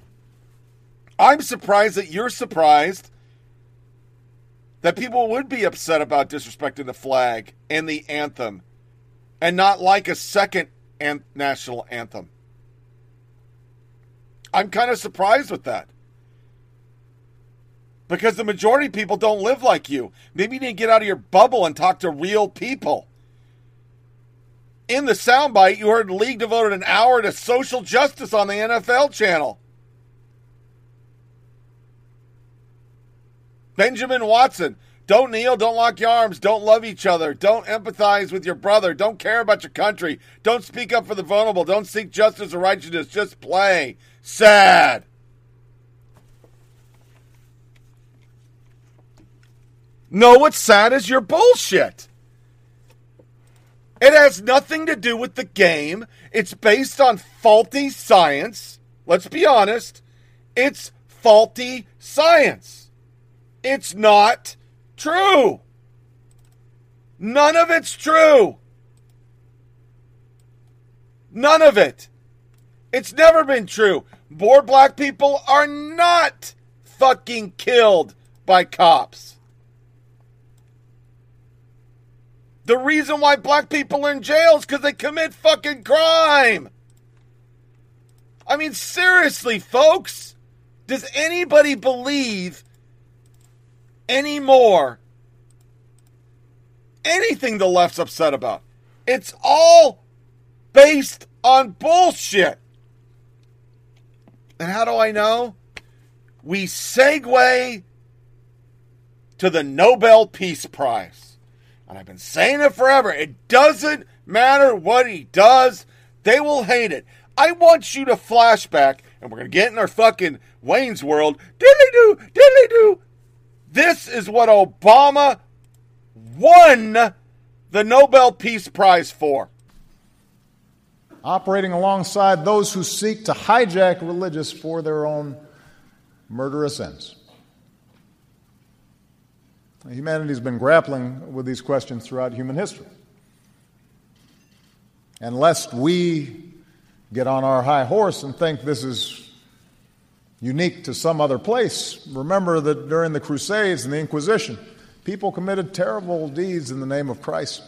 I'm surprised that you're surprised that people would be upset about disrespecting the flag and the anthem and not like a second an- national anthem. I'm kind of surprised with that. Because the majority of people don't live like you. Maybe you need to get out of your bubble and talk to real people. In the soundbite, you heard league devoted an hour to social justice on the NFL channel. Benjamin Watson, don't kneel, don't lock your arms, don't love each other, don't empathize with your brother, don't care about your country, don't speak up for the vulnerable, don't seek justice or righteousness, just play. Sad. No, what's sad is your bullshit. It has nothing to do with the game. It's based on faulty science. Let's be honest. It's faulty science. It's not true. None of it's true. None of it. It's never been true. More black people are not fucking killed by cops. The reason why black people are in jail is because they commit fucking crime. I mean, seriously, folks. Does anybody believe anymore anything the left's upset about? It's all based on bullshit. And how do I know? We segue to the Nobel Peace Prize. And I've been saying it forever. It doesn't matter what he does, they will hate it. I want you to flashback, and we're going to get in our fucking Wayne's World. Diddly do, diddly do. This is what Obama won the Nobel Peace Prize for. Operating alongside those who seek to hijack religious for their own murderous ends. Humanity's been grappling with these questions throughout human history. And lest we get on our high horse and think this is unique to some other place, remember that during the Crusades and the Inquisition, people committed terrible deeds in the name of Christ.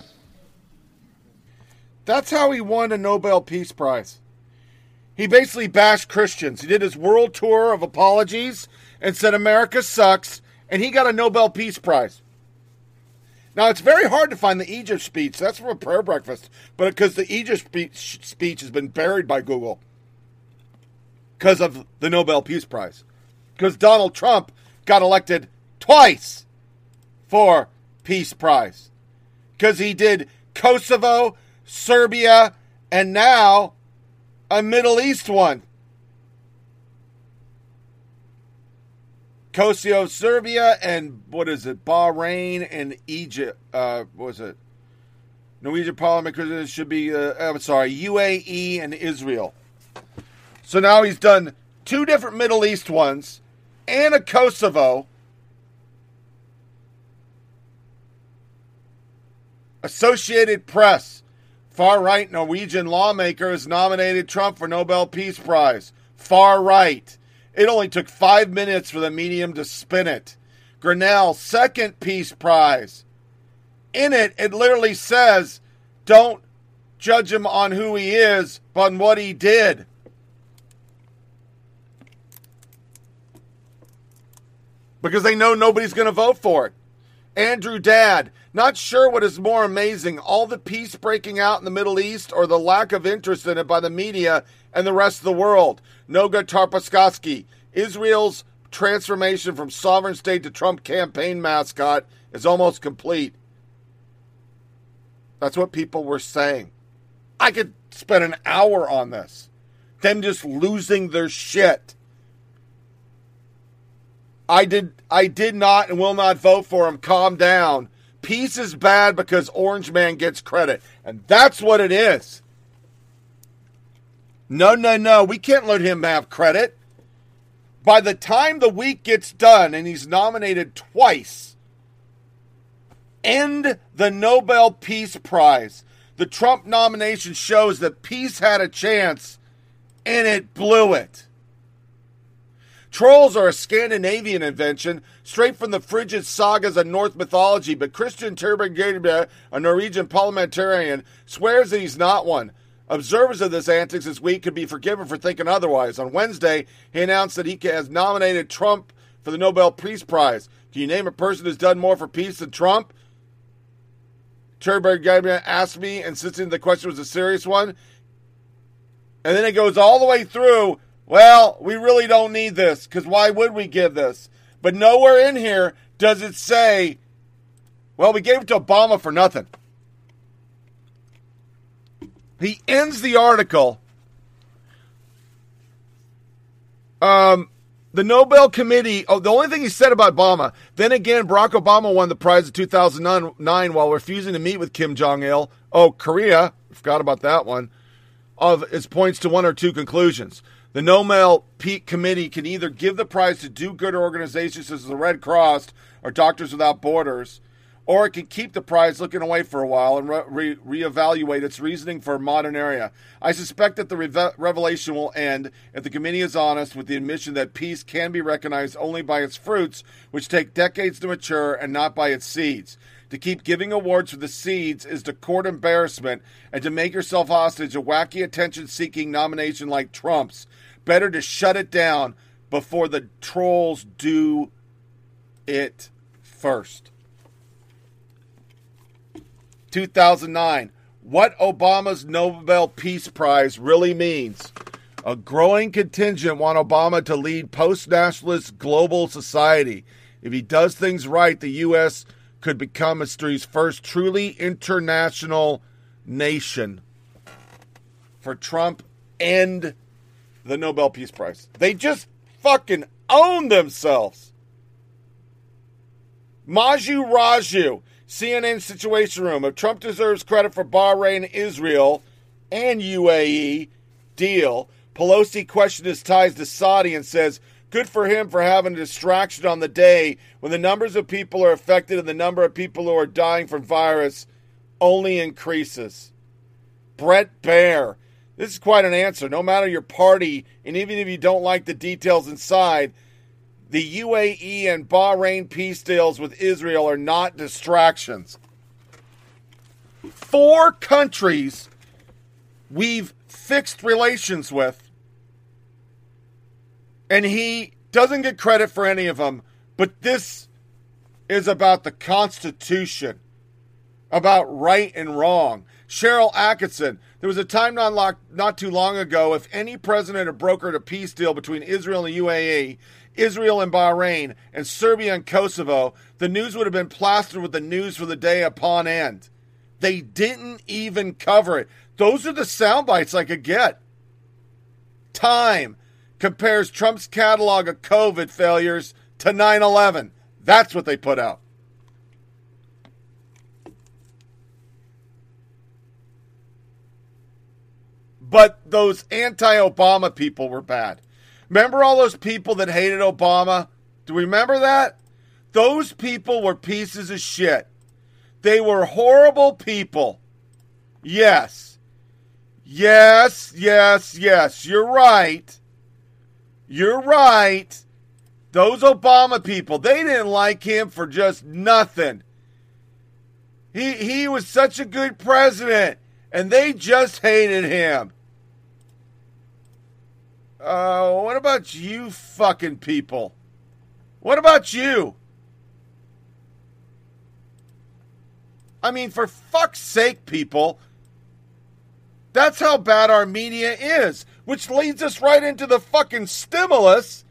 That's how he won a Nobel Peace Prize. He basically bashed Christians. He did his world tour of apologies and said America sucks, and he got a Nobel Peace Prize. Now it's very hard to find the Egypt speech. That's from a prayer breakfast, but because the Egypt speech, speech has been buried by Google because of the Nobel Peace Prize, because Donald Trump got elected twice for Peace Prize, because he did Kosovo, Serbia, and now a Middle East one. Kosovo, Serbia, and what is it? Bahrain and Egypt. Uh, what was it? Norwegian Parliament should be. Uh, I'm sorry, UAE and Israel. So now he's done two different Middle East ones and a Kosovo. Associated Press, Far right Norwegian lawmaker has nominated Trump for Nobel Peace Prize. Far right. It only took five minutes for the medium to spin it. Grenell, second Peace Prize. In it, it literally says, don't judge him on who he is, but on what he did. Because they know nobody's going to vote for it. Andrew Dad, not sure what is more amazing, all the peace breaking out in the Middle East or the lack of interest in it by the media and the rest of the world. Noga Tarnopolsky, Israel's transformation from sovereign state to Trump campaign mascot is almost complete. That's what people were saying. I could spend an hour on this. Them just losing their shit. I did I did not and will not vote for him. Calm down. Peace is bad because Orange Man gets credit. And that's what it is. No, no, no. We can't let him have credit. By the time the week gets done and he's nominated twice, end the Nobel Peace Prize. The Trump nomination shows that peace had a chance and it blew it. Trolls are a Scandinavian invention, straight from the frigid sagas of Norse mythology, but Christian Tybring-Gjedde, a Norwegian parliamentarian, swears that he's not one. Observers of this antics this week could be forgiven for thinking otherwise. On Wednesday, he announced that he has nominated Trump for the Nobel Peace Prize. Can you name a person who's done more for peace than Trump? Tybring-Gjedde asked me, insisting the question was a serious one. And then it goes all the way through well, we really don't need this because why would we give this? But nowhere in here does it say, well, we gave it to Obama for nothing. He ends the article. Um, the Nobel Committee. Oh, the only thing he said about Obama. Then again, Barack Obama won the prize in 2009 while refusing to meet with Kim Jong Il. Oh, Korea. Forgot about that one. Of its points to one or two conclusions. The Nobel Peak Committee can either give the prize to do good organizations such as the Red Cross or Doctors Without Borders, or it can keep the prize looking away for a while and re- reevaluate its reasoning for a modern era. I suspect that the re- revelation will end if the committee is honest with the admission that peace can be recognized only by its fruits, which take decades to mature, and not by its seeds. To keep giving awards for the seeds is to court embarrassment, and to make yourself hostage a wacky attention seeking nomination like Trump's better to shut it down before the trolls do it first. 2009. What Obama's Nobel Peace Prize really means. A growing contingent want Obama to lead post nationalist global society. If he does things right, the U.S. could become history's first truly international nation. For Trump, end the Nobel Peace Prize. They just fucking own themselves. Manu Raju, CNN Situation Room. If Trump deserves credit for Bahrain, Israel, and UAE deal, Pelosi questioned his ties to Saudi and says, good for him for having a distraction on the day when the numbers of people are affected and the number of people who are dying from virus only increases. Bret Baier, this is quite an answer. No matter your party, and even if you don't like the details inside, the UAE and Bahrain peace deals with Israel are not distractions. Four countries we've fixed relations with, and he doesn't get credit for any of them, but this is about the Constitution, about right and wrong. Sharyl Attkisson, there was a time not, long, not too long ago, if any president had brokered a peace deal between Israel and the UAE, Israel and Bahrain, and Serbia and Kosovo, the news would have been plastered with the news for the day upon end. They didn't even cover it. Those are the sound bites I could get. Time compares Trump's catalog of COVID failures to 9 11. That's what they put out. But those anti Obama people were bad. Remember all those people that hated Obama? Do we remember that? Those people were pieces of shit. They were horrible people. Yes. Yes, yes, yes. You're right. You're right. Those Obama people, they didn't like him for just nothing. He he was such a good president and they just hated him. Uh, what about you fucking people? What about you? I mean, for fuck's sake, people. That's how bad our media is, which leads us right into the fucking stimulus,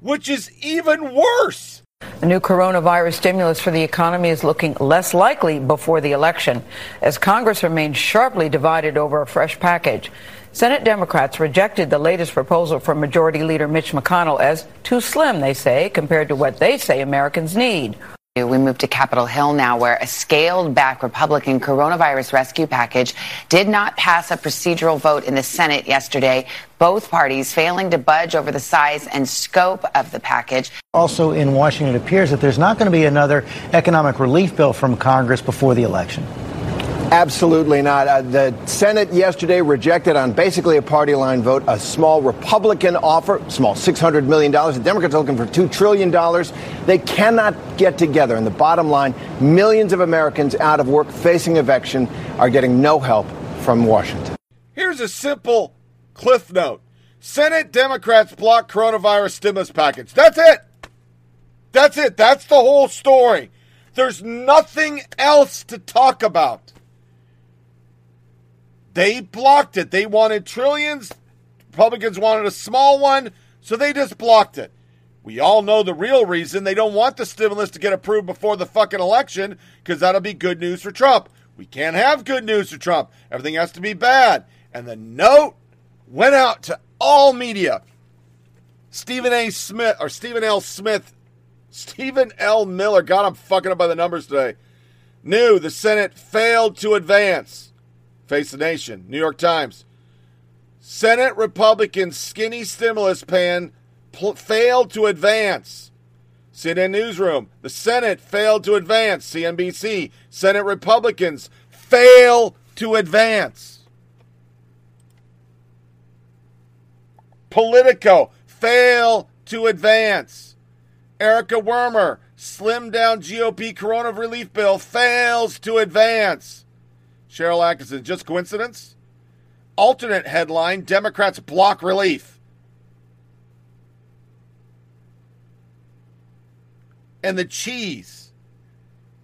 which is even worse. The new coronavirus stimulus for the economy is looking less likely before the election as Congress remains sharply divided over a fresh package. Senate Democrats rejected the latest proposal from Majority Leader Mitch McConnell as too slim, they say, compared to what they say Americans need. We move to Capitol Hill now, where a scaled back Republican coronavirus rescue package did not pass a procedural vote in the Senate yesterday. Both parties failing to budge over the size and scope of the package. Also in Washington, it appears that there's not going to be another economic relief bill from Congress before the election. Absolutely not. Uh, the Senate yesterday rejected on basically a party line vote a small Republican offer, small $600 million. The Democrats are looking for $2 trillion. They cannot get together. And the bottom line millions of Americans out of work facing eviction are getting no help from Washington. Here's a simple cliff note Senate Democrats block coronavirus stimulus package. That's it. That's it. That's the whole story. There's nothing else to talk about. They blocked it. They wanted trillions. Republicans wanted a small one, so they just blocked it. We all know the real reason they don't want the stimulus to get approved before the fucking election because that'll be good news for Trump. We can't have good news for Trump. Everything has to be bad. And the note went out to all media. Stephen A. Smith or Stephen L. Smith, Stephen L. Miller. God, I'm fucking up by the numbers today. Knew the Senate failed to advance. Face the Nation, New York Times. Senate Republicans' skinny stimulus plan pl- failed to advance. CNN Newsroom. The Senate failed to advance. CNBC. Senate Republicans fail to advance. Politico. Fail to advance. Erica Werner. Slim down GOP corona relief bill fails to advance. Sharyl Attkisson, just coincidence? Alternate headline Democrats block relief. And the cheese.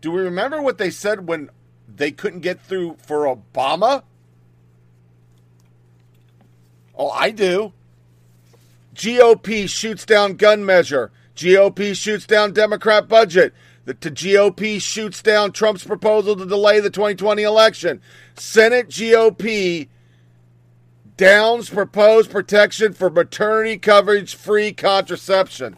Do we remember what they said when they couldn't get through for Obama? Oh, I do. GOP shoots down gun measure. GOP shoots down Democrat budget. The, GOP shoots down Trump's proposal to delay the 2020 election. Senate GOP downs proposed protection for maternity coverage free contraception.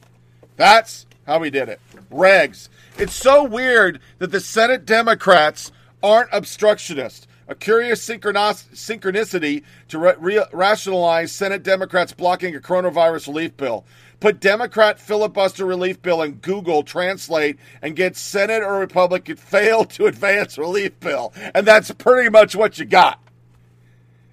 That's how we did it. Regs. It's so weird that the Senate Democrats aren't obstructionists. A curious synchronicity to re- rationalize Senate Democrats blocking a coronavirus relief bill. Put Democrat filibuster relief bill in Google Translate and get Senate or Republican fail to advance relief bill. And that's pretty much what you got.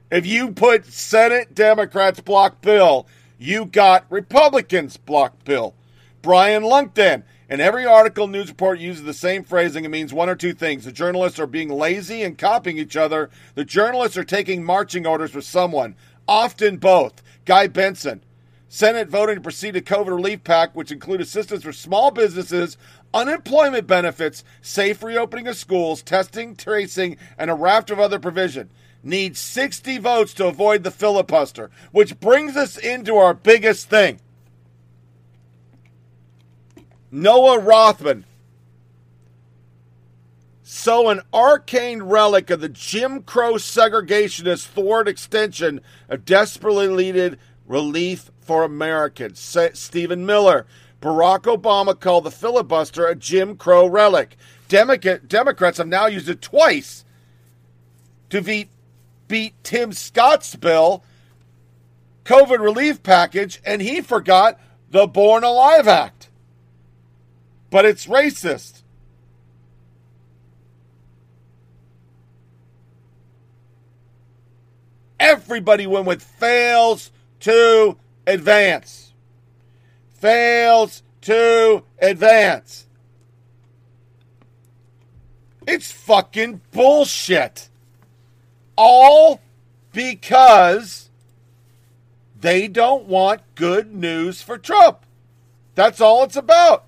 If you put Senate Democrats block bill, you got Republicans block bill. Brian Lunkden. In every article, news report uses the same phrasing. It means one or two things. The journalists are being lazy and copying each other. The journalists are taking marching orders for someone, often both. Guy Benson. Senate voting to proceed to COVID relief pack, which include assistance for small businesses, unemployment benefits, safe reopening of schools, testing, tracing, and a raft of other provision. Needs 60 votes to avoid the filibuster, which brings us into our biggest thing. Noah Rothman. So, an arcane relic of the Jim Crow segregationist thwart extension of desperately needed relief for Americans. Stephen Miller. Barack Obama called the filibuster a Jim Crow relic. Democrats have now used it twice to beat, beat Tim Scott's bill, COVID relief package, and he forgot the Born Alive Act. But it's racist. everybody went with fails to advance. Fails to advance. It's fucking bullshit. All because they don't want good news for Trump. That's all it's about.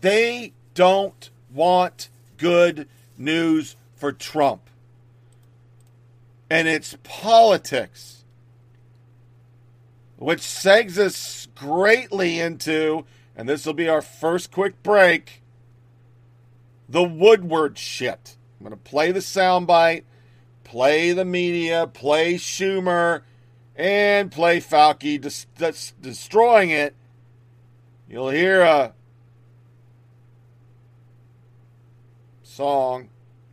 They don't want good news for Trump. And it's politics, which segs us greatly into, and this will be our first quick break, the Woodward shit. I'm going to play the soundbite, play the media, play Schumer, and play des- des- destroying it. You'll hear a song,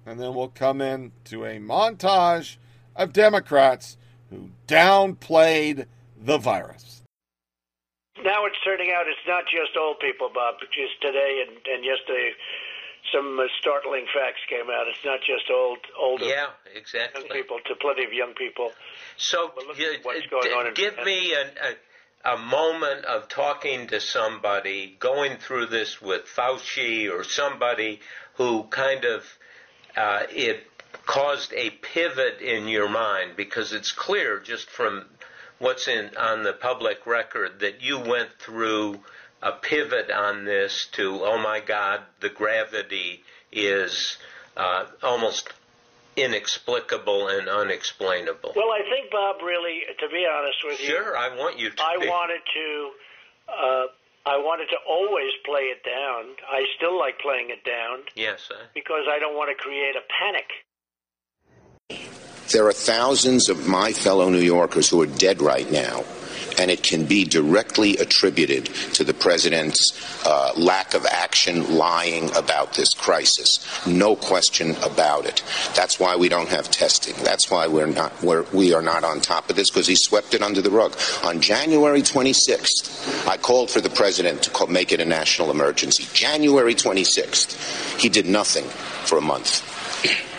and then we'll come in to a montage of Democrats who downplayed the virus. Now it's turning out it's not just old people, Bob. Just today and, and yesterday, some uh, startling facts came out. It's not just old, older Yeah, exactly. young people, to plenty of young people. So, you- what's going d- on in- give me a, a, a moment of talking to somebody, going through this with Fauci or somebody who kind of uh, it caused a pivot in your mind because it's clear just from what's in on the public record that you went through a pivot on this to oh my God, the gravity is uh, almost inexplicable and unexplainable. Well, I think Bob really, to be honest with you, Sure, I want you to. I be. wanted to. Uh, I wanted to always play it down. I still like playing it down Yes, uh, because I don't want to create a panic. There are thousands of my fellow New Yorkers who are dead right now, and it can be directly attributed to the president's uh, lack of action, lying about this crisis. No question about it. That's why we don't have testing. That's why we're not we're, we are not on top of this because he swept it under the rug. On January 26th, I called for the president to call, make it a national emergency. January 26th, he did nothing for a month.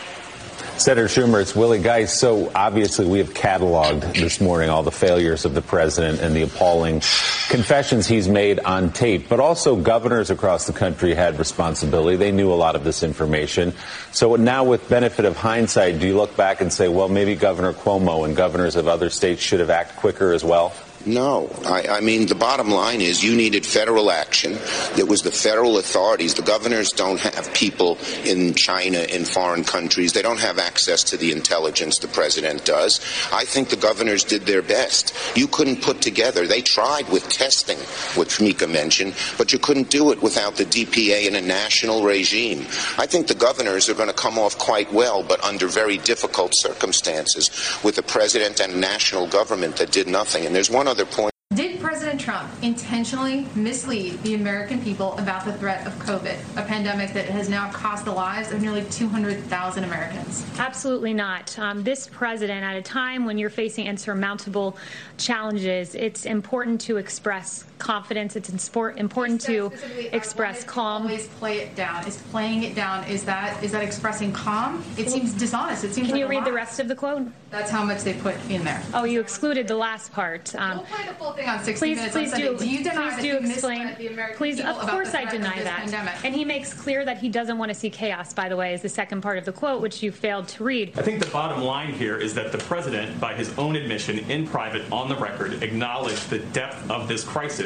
Senator Schumer, it's Willie Geist. So obviously, we have cataloged this morning all the failures of the president and the appalling confessions he's made on tape. But also, governors across the country had responsibility. They knew a lot of this information. So now, with benefit of hindsight, do you look back and say, well, maybe Governor Cuomo and governors of other states should have acted quicker as well? No. I, I mean, the bottom line is you needed federal action. It was the federal authorities. The governors don't have people in China, in foreign countries. They don't have access to the intelligence the president does. I think the governors did their best. You couldn't put together, they tried with testing, which Mika mentioned, but you couldn't do it without the DPA and a national regime. I think the governors are going to come off quite well, but under very difficult circumstances with a president and national government that did nothing. And there's one other point. Did President Trump intentionally mislead the American people about the threat of COVID, a pandemic that has now cost the lives of nearly 200,000 Americans? Absolutely not. Um, this president, at a time when you're facing insurmountable challenges, it's important to express confidence. It's inspor- important to express calm. Always play it down. Is playing it down is that is that expressing calm? It seems dishonest. It seems. Can like you a read the rest of the quote? That's how much they put in there. Oh, you excluded the last part. Um, We'll play the full thing on 60 please, Minutes on please Sunday. do. Do you deny please that do explain. misled the American please, of course, I deny that. pandemic? And he makes clear that he doesn't want to see chaos. By the way, is the second part of the quote, which you failed to read. I think the bottom line here is that the president, by his own admission in private on the record, acknowledged the depth of this crisis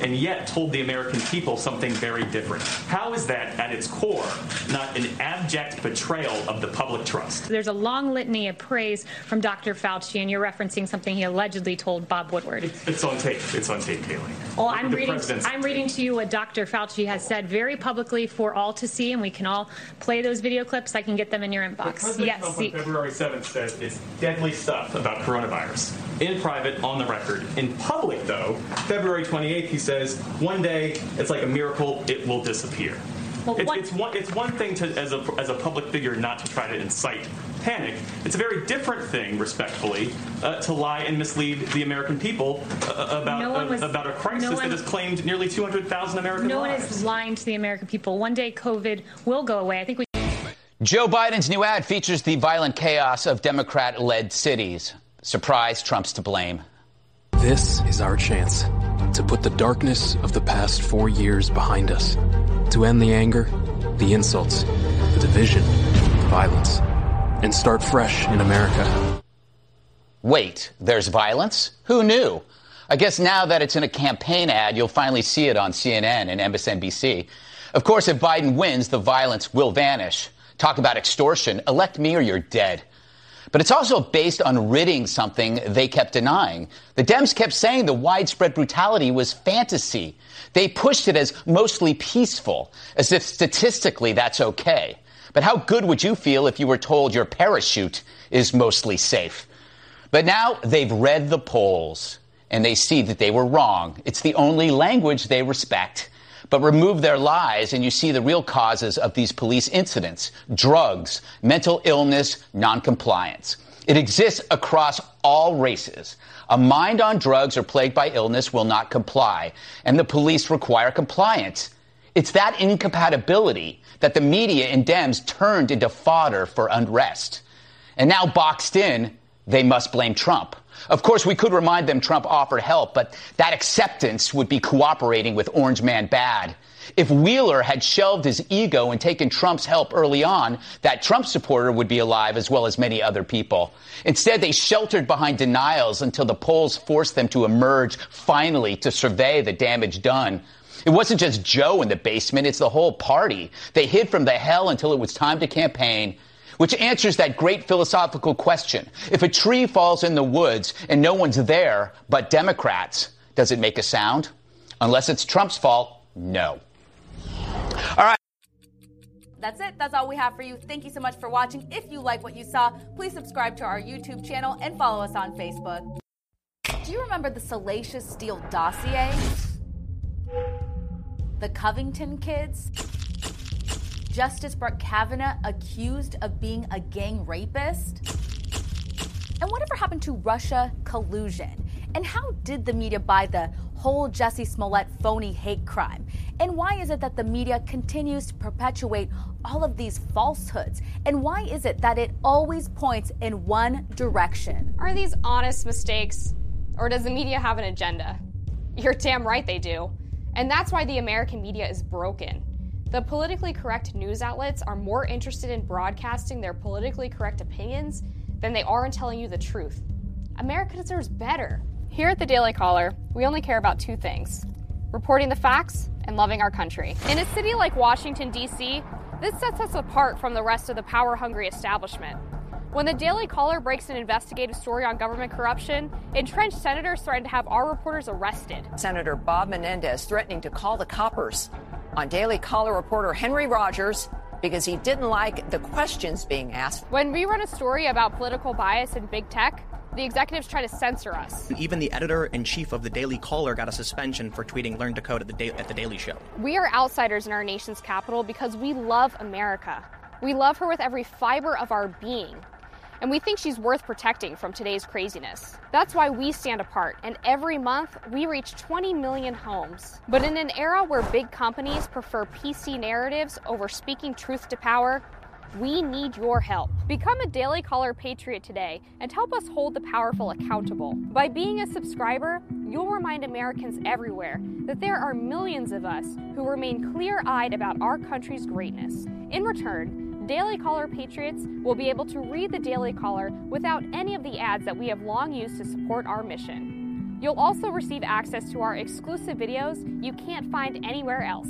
and yet told the American people something very different. How is that, at its core, not an abject betrayal of the public trust? There's a long litany of praise from Dr. Fauci, and you're referencing something he allegedly told Bob Woodward. It's on tape. It's on tape, Kayleigh. Well, I'm The reading. I'm reading to you what Dr. Fauci has said very publicly for all to see, and we can all play those video clips. I can get them in your inbox. President Yes. Trump see- on February 7th said it's deadly stuff about coronavirus. In private, on the record. In public, though, February 28th, he says, one day, it's like a miracle, it will disappear. Well, it's, it's, one, it's one thing to, as, a, as a public figure not to try to incite panic. It's a very different thing, respectfully, uh, to lie and mislead the American people uh, about, No one was- about a crisis no one- that has claimed nearly 200,000 American No one is lying to the American people. One day, COVID will go away. I think we. Joe Biden's new ad features the violent chaos of Democrat led cities. Surprise, Trump's to blame. This is our chance to put the darkness of the past four years behind us, to end the anger, the insults, the division, the violence, and start fresh in America. Wait, there's violence? Who knew? I guess now that it's in a campaign ad, you'll finally see it on CNN and MSNBC. Of course, if Biden wins, the violence will vanish. Talk about extortion. Elect me or you're dead. But it's also based on ridding something they kept denying. The Dems kept saying the widespread brutality was fantasy. They pushed it as mostly peaceful, as if statistically that's okay. But how good would you feel if you were told your parachute is mostly safe? But now they've read the polls and they see that they were wrong. It's the only language they respect. But remove their lies and you see the real causes of these police incidents drugs, mental illness, noncompliance. It exists across all races. A mind on drugs or plagued by illness will not comply, and the police require compliance. It's that incompatibility that the media and Dems turned into fodder for unrest. And now boxed in, they must blame Trump. Of course, we could remind them Trump offered help, but that acceptance would be cooperating with Orange Man bad. If Wheeler had shelved his ego and taken Trump's help early on, that Trump supporter would be alive as well as many other people. Instead, they sheltered behind denials until the polls forced them to emerge finally to survey the damage done. It wasn't just Joe in the basement, it's the whole party. They hid from the hell until it was time to campaign which answers that great philosophical question. If a tree falls in the woods and no one's there but Democrats, does it make a sound? Unless it's Trump's fault, no. All right. That's it. That's all we have for you. Thank you so much for watching. If you like what you saw, please subscribe to our YouTube channel and follow us on Facebook. Do you remember the Salacious Steele dossier? The Covington kids? Justice Brett Kavanaugh accused of being a gang rapist? And whatever happened to Russia collusion? And how did the media buy the whole Jussie Smollett phony hate crime? And why is it that the media continues to perpetuate all of these falsehoods? And why is it that it always points in one direction? Are these honest mistakes? Or does the media have an agenda? You're damn right they do. And that's why the American media is broken. The politically correct news outlets are more interested in broadcasting their politically correct opinions than they are in telling you the truth. America deserves better. Here at the Daily Caller, we only care about two things reporting the facts and loving our country. In a city like Washington, D.C., this sets us apart from the rest of the power hungry establishment. When the Daily Caller breaks an investigative story on government corruption, entrenched senators threaten to have our reporters arrested. Senator Bob Menendez threatening to call the coppers on Daily Caller reporter Henry Rogers because he didn't like the questions being asked. When we run a story about political bias in big tech, the executives try to censor us. Even the editor in chief of the Daily Caller got a suspension for tweeting "Learn to Code" at the, da- at the Daily Show. We are outsiders in our nation's capital because we love America. We love her with every fiber of our being and we think she's worth protecting from today's craziness. That's why we stand apart, and every month we reach 20 million homes. But in an era where big companies prefer PC narratives over speaking truth to power, we need your help. Become a Daily Caller Patriot today and help us hold the powerful accountable. By being a subscriber, you'll remind Americans everywhere that there are millions of us who remain clear eyed about our country's greatness. In return, Daily Caller Patriots will be able to read the Daily Caller without any of the ads that we have long used to support our mission. You'll also receive access to our exclusive videos you can't find anywhere else.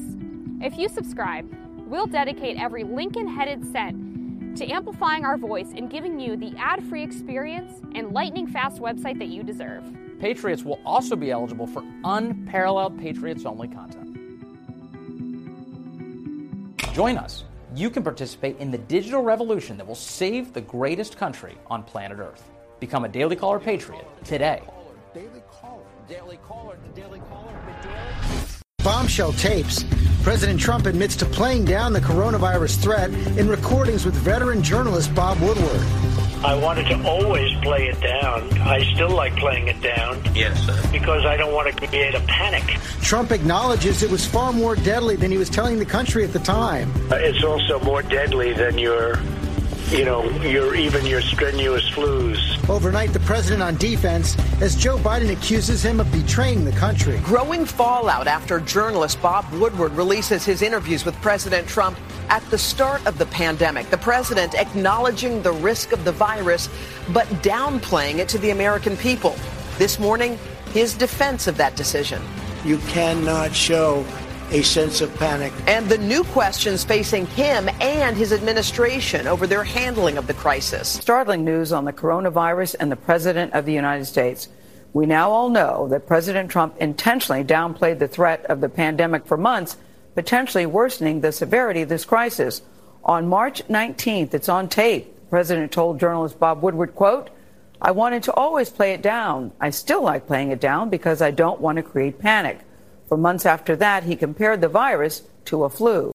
If you subscribe, we'll dedicate every Lincoln headed cent to amplifying our voice and giving you the ad free experience and lightning fast website that you deserve. Patriots will also be eligible for unparalleled Patriots only content. Join us you can participate in the digital revolution that will save the greatest country on planet Earth. Become a Daily Caller Patriot today. Daily Caller, Daily Caller, Daily Caller. Bombshell tapes. President Trump admits to playing down the coronavirus threat in recordings with veteran journalist Bob Woodward. I wanted to always play it down. I still like playing it down. Yes, sir. Because I don't want to create a panic. Trump acknowledges it was far more deadly than he was telling the country at the time. Uh, It's also more deadly than your, you know, your even your strenuous flus. Overnight, the president on defense as Joe Biden accuses him of betraying the country. Growing fallout after journalist Bob Woodward releases his interviews with President Trump at the start of the pandemic. The president acknowledging the risk of the virus, but downplaying it to the American people. This morning, his defense of that decision. You cannot show a sense of panic. And the new questions facing him and his administration over their handling of the crisis. Startling news on the coronavirus and the President of the United States. We now all know that President Trump intentionally downplayed the threat of the pandemic for months, potentially worsening the severity of this crisis. On March 19th, it's on tape. The president told journalist Bob Woodward, quote, I wanted to always play it down. I still like playing it down because I don't want to create panic. For months after that, he compared the virus to a flu.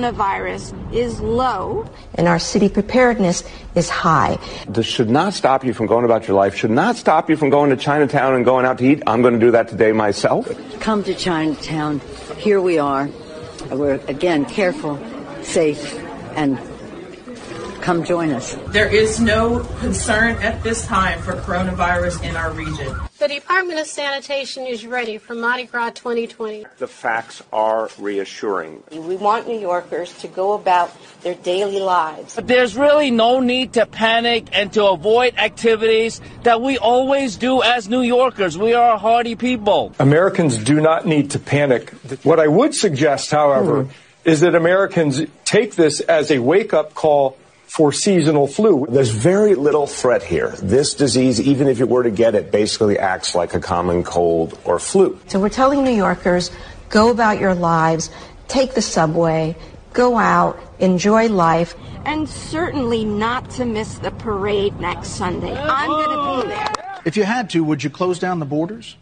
Coronavirus is low. and our city preparedness is high. This should not stop you from going about your life, should not stop you from going to Chinatown and going out to eat. I'm going to do that today myself. Come to Chinatown. Here we are. We're again careful, safe, and come join us. There is no concern at this time for coronavirus in our region. The Department of Sanitation is ready for Mardi Gras 2020. The facts are reassuring. We want New Yorkers to go about their daily lives. There's really no need to panic and to avoid activities that we always do as New Yorkers. We are a hardy people. Americans do not need to panic. What I would suggest, however, mm-hmm. is that Americans take this as a wake up call for seasonal flu. There's very little threat here. This disease, even if you were to get it, basically acts like a common cold or flu. So we're telling New Yorkers, go about your lives, take the subway, go out, enjoy life. And certainly not to miss the parade next Sunday. I'm going to be there. If you had to, would you close down the borders?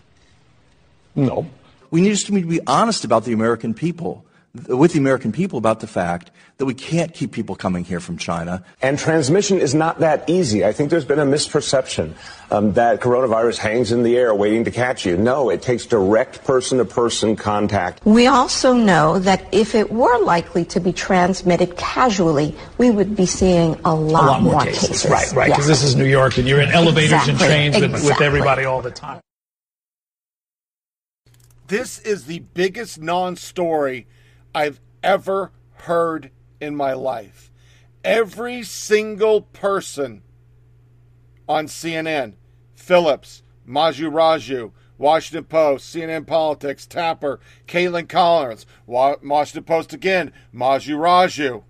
No. We need to be honest about the American people, with the American people about the fact that we can't keep people coming here from China. And transmission is not that easy. I think there's been a misperception um, that coronavirus hangs in the air waiting to catch you. No, it takes direct person to person contact. We also know that if it were likely to be transmitted casually, we would be seeing a lot, a lot more, cases. Right, right. Because Yes. this is New York, and you're in elevators Exactly, and trains with, with everybody all the time. This is the biggest non story I've ever heard in my life. Every single person on CNN Phillips, Manu Raju, Washington Post, CNN Politics, Tapper, Kaitlan Collins, Washington Post again, Manu Raju.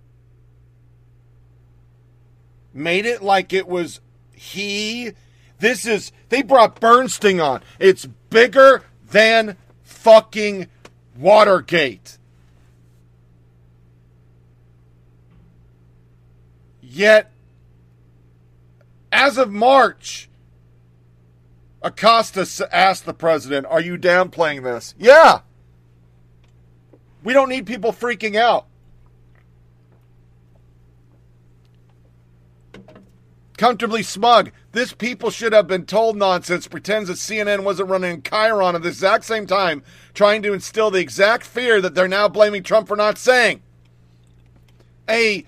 Made it like it was he. This is, they brought Bernstein on. It's bigger than fucking Watergate. Yet, as of March, Acosta asked the president, Are you downplaying this? Yeah. We don't need people freaking out. Comfortably smug. This people should have been told nonsense, pretends that CNN wasn't running chyron at the exact same time, trying to instill the exact fear that they're now blaming Trump for not saying. A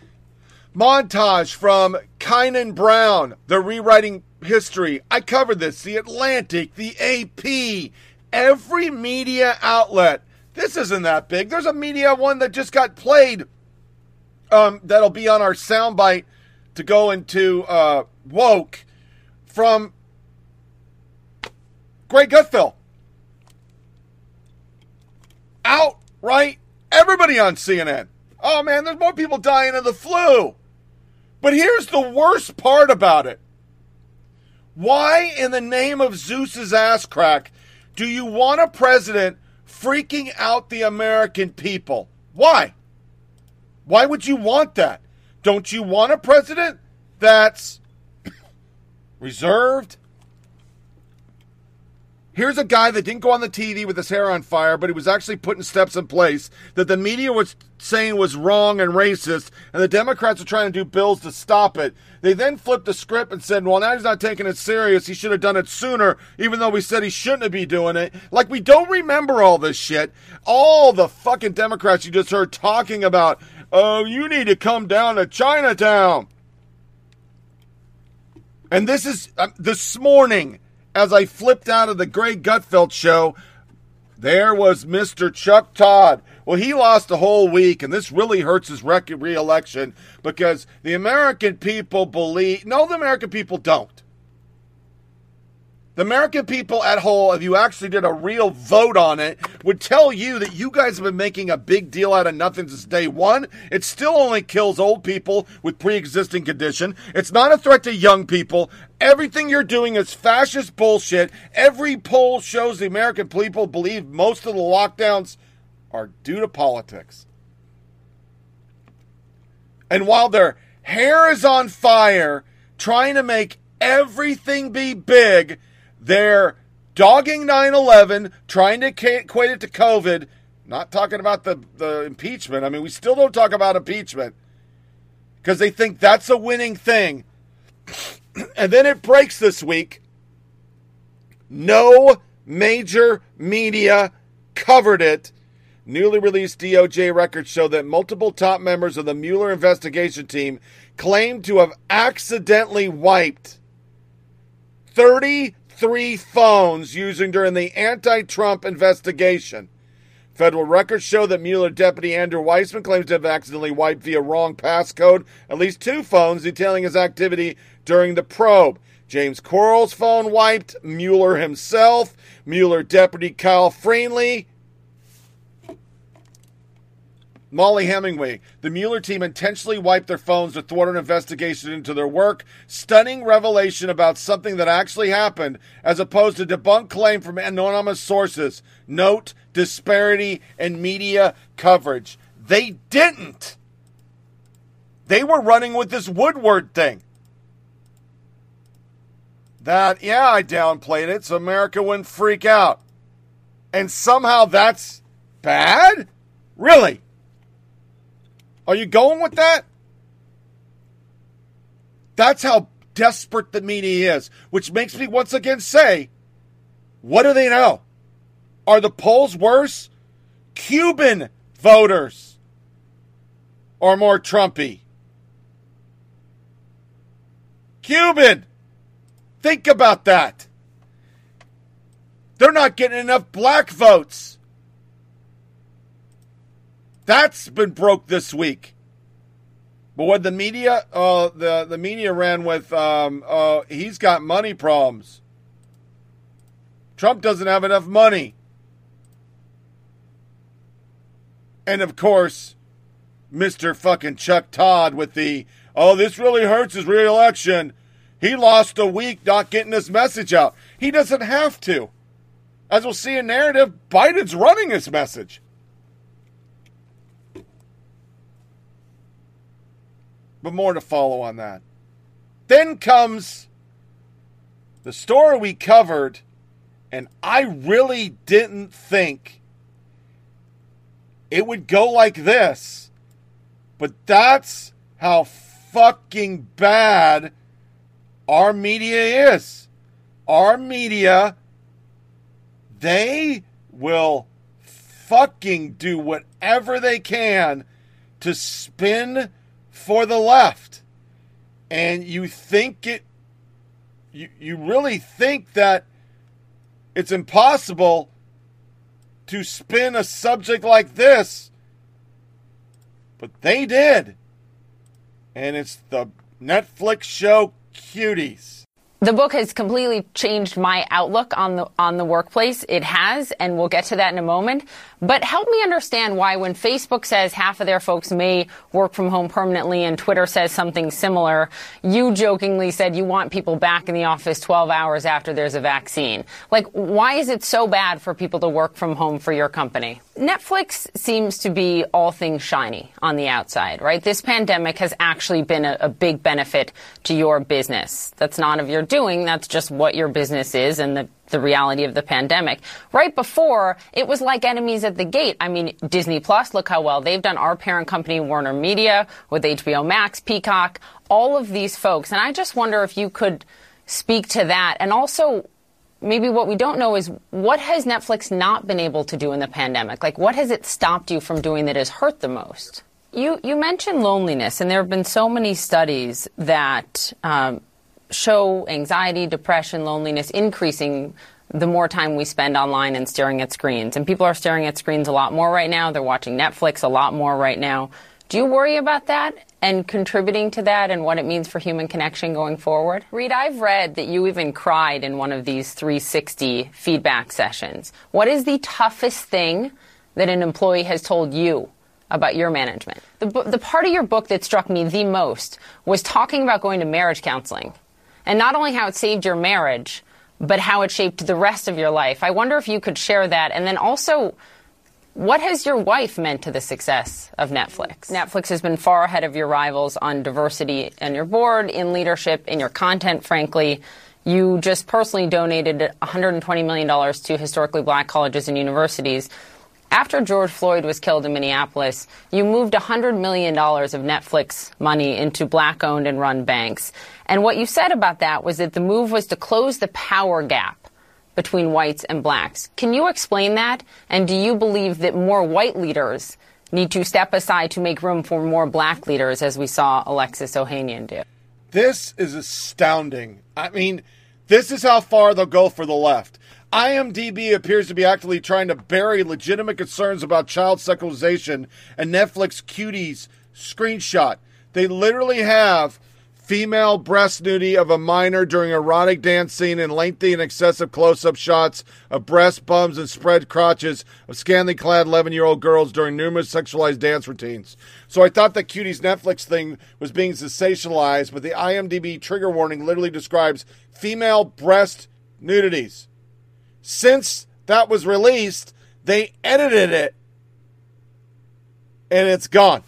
montage from Kynan Brown, the rewriting history. I covered this. The Atlantic, the AP, every media outlet. This isn't that big. There's a media one that just got played. Um, that'll be on our soundbite to go into uh, woke from Greg Gutfeld. Outright, everybody on CNN. Oh man, there's more people dying of the flu. But here's the worst part about it. Why, in the name of Zeus's ass crack, do you want a president freaking out the American people? Why? Why would you want that? Don't you want a president that's reserved? Here's a guy that didn't go on the TV with his hair on fire, but he was actually putting steps in place that the media was saying was wrong and racist, and the Democrats are trying to do bills to stop it. They then flipped the script and said, well, now he's not taking it serious. He should have done it sooner, even though we said he shouldn't be doing it. Like, we don't remember all this shit. All the fucking Democrats you just heard talking about, oh, you need to come down to Chinatown. And this is uh, this morning, as I flipped out of the Greg Gutfeld show, there was Mr. Chuck Todd. Well, he lost a whole week, and this really hurts his reelection because the American people believe. No, the American people don't. The American people at whole, if you actually did a real vote on it, would tell you that you guys have been making a big deal out of nothing since day one. It still only kills old people with pre-existing condition. It's not a threat to young people. Everything you're doing is fascist bullshit. Every poll shows the American people believe most of the lockdowns are due to politics. And while their hair is on fire, trying to make everything be big, they're dogging 9 11, trying to equate it to COVID, not talking about the, the impeachment. I mean, we still don't talk about impeachment because they think that's a winning thing. and then it breaks this week. No major media covered it. Newly released DOJ records show that multiple top members of the Mueller investigation team claimed to have accidentally wiped 33 phones using during the anti Trump investigation. Federal records show that Mueller deputy Andrew Weissmann claims to have accidentally wiped via wrong passcode at least two phones detailing his activity during the probe. James Quarles' phone wiped, Mueller himself, Mueller deputy Kyle Freeny, Mollie Hemingway. The Mueller team intentionally wiped their phones to thwart an investigation into their work. Stunning revelation about something that actually happened, as opposed to debunked claim from anonymous sources. Note disparity in media coverage. They didn't. They were running with this Woodward thing. That, yeah, I downplayed it so America wouldn't freak out. And somehow that's bad? Really? Are you going with that? That's how desperate the media is, which makes me once again say, what do they know? Are the polls worse? Cuban voters are more Trumpy. Cuban! Think about that. They're not getting enough black votes. That's been broke this week. But what the media, uh, the the media ran with, um, uh, he's got money problems. Trump doesn't have enough money. And of course, Mr. fucking Chuck Todd with the, oh, this really hurts his reelection. He lost a week not getting his message out. He doesn't have to. As we'll see in narrative, Biden's running his message. But more to follow on that. Then comes the story we covered, and I really didn't think it would go like this. But that's how fucking bad our media is. Our media, they will fucking do whatever they can to spin for the left. And you think it, you, you really think that it's impossible to spin a subject like this, but they did. And it's the Netflix show Cuties. The book has completely changed my outlook on the on the workplace. It has, and we'll get to that in a moment. But help me understand why when Facebook says half of their folks may work from home permanently and Twitter says something similar, you jokingly said you want people back in the office 12 hours after there's a vaccine. Like why is it so bad for people to work from home for your company? Netflix seems to be all things shiny on the outside, right? This pandemic has actually been a, a big benefit to your business. That's none of your doing. That's just what your business is and the, the reality of the pandemic. Right before, it was like enemies at the gate. I mean, Disney Plus, look how well they've done. Our parent company, Warner Media, with HBO Max, Peacock, all of these folks. And I just wonder if you could speak to that. And also, maybe what we don't know is what has Netflix not been able to do in the pandemic? Like, what has it stopped you from doing that has hurt the most? You, you mentioned loneliness, and there have been so many studies that um, show anxiety, depression, loneliness increasing the more time we spend online and staring at screens. And people are staring at screens a lot more right now. They're watching Netflix a lot more right now. Do you worry about that and contributing to that and what it means for human connection going forward? Reed, I've read that you even cried in one of these 360 feedback sessions. What is the toughest thing that an employee has told you about your management? The, the part of your book that struck me the most was talking about going to marriage counseling and not only how it saved your marriage, but how it shaped the rest of your life. I wonder if you could share that. And then also, what has your wife meant to the success of Netflix? Netflix has been far ahead of your rivals on diversity in your board, in leadership, in your content, frankly. You just personally donated $120 million to historically black colleges and universities. After George Floyd was killed in Minneapolis, you moved $100 million of Netflix money into black owned and run banks. And what you said about that was that the move was to close the power gap between whites and blacks. Can you explain that? And do you believe that more white leaders need to step aside to make room for more black leaders, as we saw Alexis Ohanian do? This is astounding. I mean, this is how far they'll go for the left. IMDb appears to be actively trying to bury legitimate concerns about child sexualization and Netflix cuties screenshot. They literally have female breast nudity of a minor during erotic dance scene and lengthy and excessive close-up shots of breast bums and spread crotches of scantily clad 11-year-old girls during numerous sexualized dance routines. So I thought that Cutie's Netflix thing was being sensationalized, but the IMDb trigger warning literally describes female breast nudities. Since that was released, they edited it and it's gone.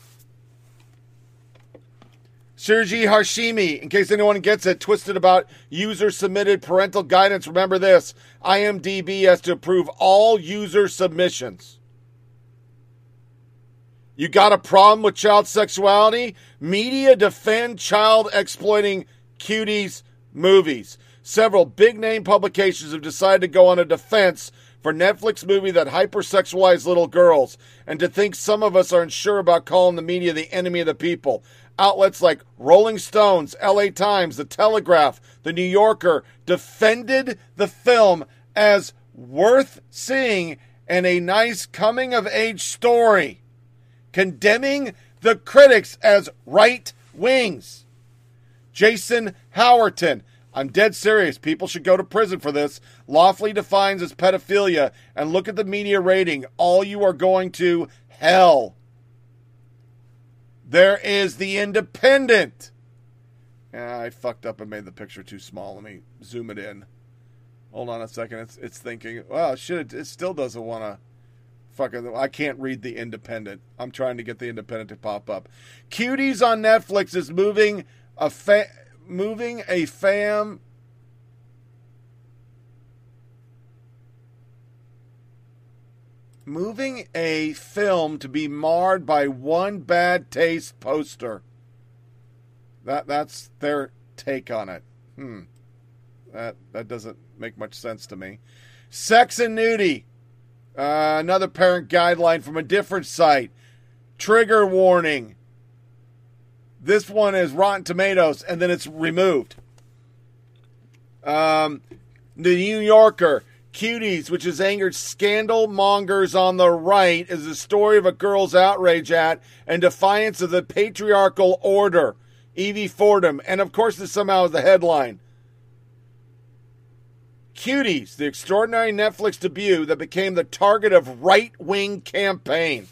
Sergey Harshimi, in case anyone gets it, twisted about user submitted parental guidance. Remember this IMDb has to approve all user submissions. You got a problem with child sexuality? Media defend child exploiting cuties movies. Several big name publications have decided to go on a defense for Netflix movie that hypersexualized little girls, and to think some of us aren't sure about calling the media the enemy of the people. Outlets like Rolling Stones, LA Times, The Telegraph, The New Yorker defended the film as worth seeing and a nice coming of age story, condemning the critics as right wings. Jason Howerton, I'm dead serious. People should go to prison for this. Lawfully defines as pedophilia. And look at the media rating. All you are going to hell. There is the independent. I fucked up and made the picture too small. Let me zoom it in. Hold on a second. It's it's thinking. Well, shit. It still doesn't want to. Fucking. I can't read the Independent. I'm trying to get the Independent to pop up. Cuties on Netflix is moving a moving a fam. Moving a film to be marred by one bad taste poster. That that's their take on it. Hmm. That that doesn't make much sense to me. Sex and nudity. Uh, another parent guideline from a different site. Trigger warning. This one is Rotten Tomatoes, and then it's removed. Um, the New Yorker. Cuties, which has angered scandal mongers on the right, is the story of a girl's outrage at and defiance of the patriarchal order. Evie Fordham. And of course, this somehow is the headline. Cuties, the extraordinary Netflix debut that became the target of right wing campaign.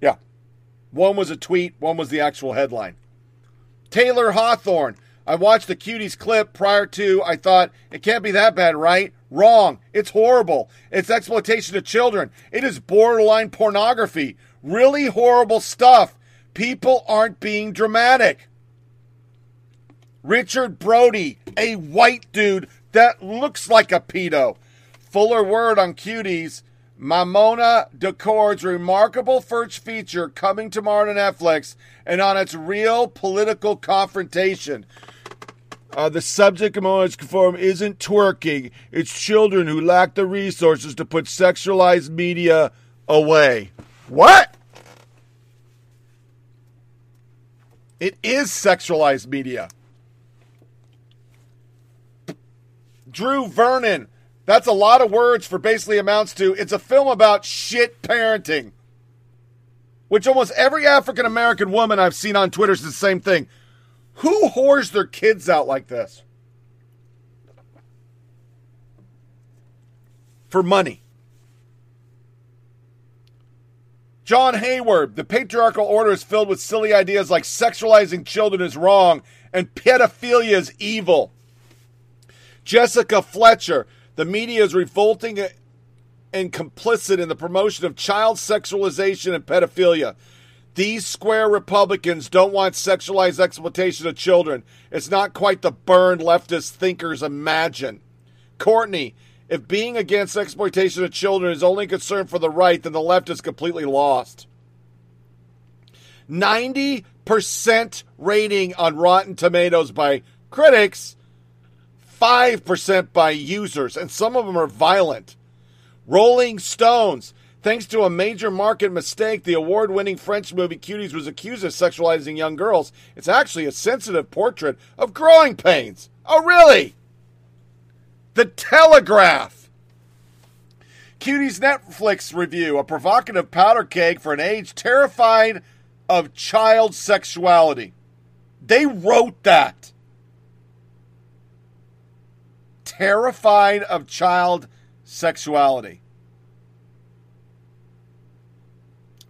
Yeah. One was a tweet, one was the actual headline. Taylor Hawthorne. I watched the Cuties clip prior to, I thought, it can't be that bad, right? Wrong. It's horrible. It's exploitation of children. It is borderline pornography. Really horrible stuff. People aren't being dramatic. Richard Brody, a white dude that looks like a pedo. Fuller word on cuties. Maïmouna Doucouré's remarkable first feature coming tomorrow to Netflix and on its real political confrontation. Uh, the subject of Mona's Forum isn't twerking, it's children who lack the resources to put sexualized media away. What? It is sexualized media. Drew Vernon. That's a lot of words for basically amounts to it's a film about shit parenting. Which almost every African American woman I've seen on Twitter is the same thing. Who whores their kids out like this? For money. John Hayward, the patriarchal order is filled with silly ideas like sexualizing children is wrong and pedophilia is evil. Jessica Fletcher, the media is revolting and complicit in the promotion of child sexualization and pedophilia. These square Republicans don't want sexualized exploitation of children. It's not quite the burned leftist thinkers imagine. Courtney, if being against exploitation of children is only concern for the right, then the left is completely lost. 90% rating on Rotten Tomatoes by critics, 5% by users, and some of them are violent. Rolling Stones. Thanks to a major market mistake, the award winning French movie Cuties was accused of sexualizing young girls. It's actually a sensitive portrait of growing pains. Oh, really? The Telegraph. Cuties Netflix review a provocative powder keg for an age terrified of child sexuality. They wrote that. Terrified of child sexuality.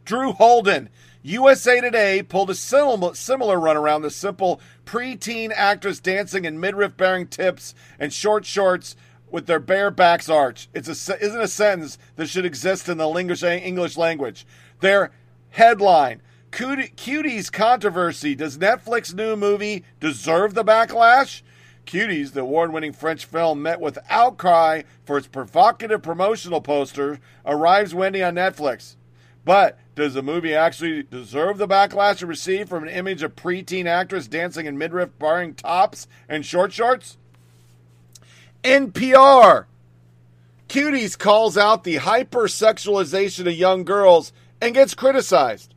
Drew Holden. USA Today pulled a similar run around the simple preteen actress dancing in midriff bearing tips and short shorts with their bare backs arched. It's a, isn't a sentence that should exist in the English language. Their headline Cuties controversy. Does Netflix new movie deserve the backlash? Cuties, the award winning French film, met with outcry for its provocative promotional poster, arrives Wendy on Netflix. But does the movie actually deserve the backlash it received from an image of preteen actress dancing in midriff barring tops and short shorts? NPR. Cuties calls out the hypersexualization of young girls and gets criticized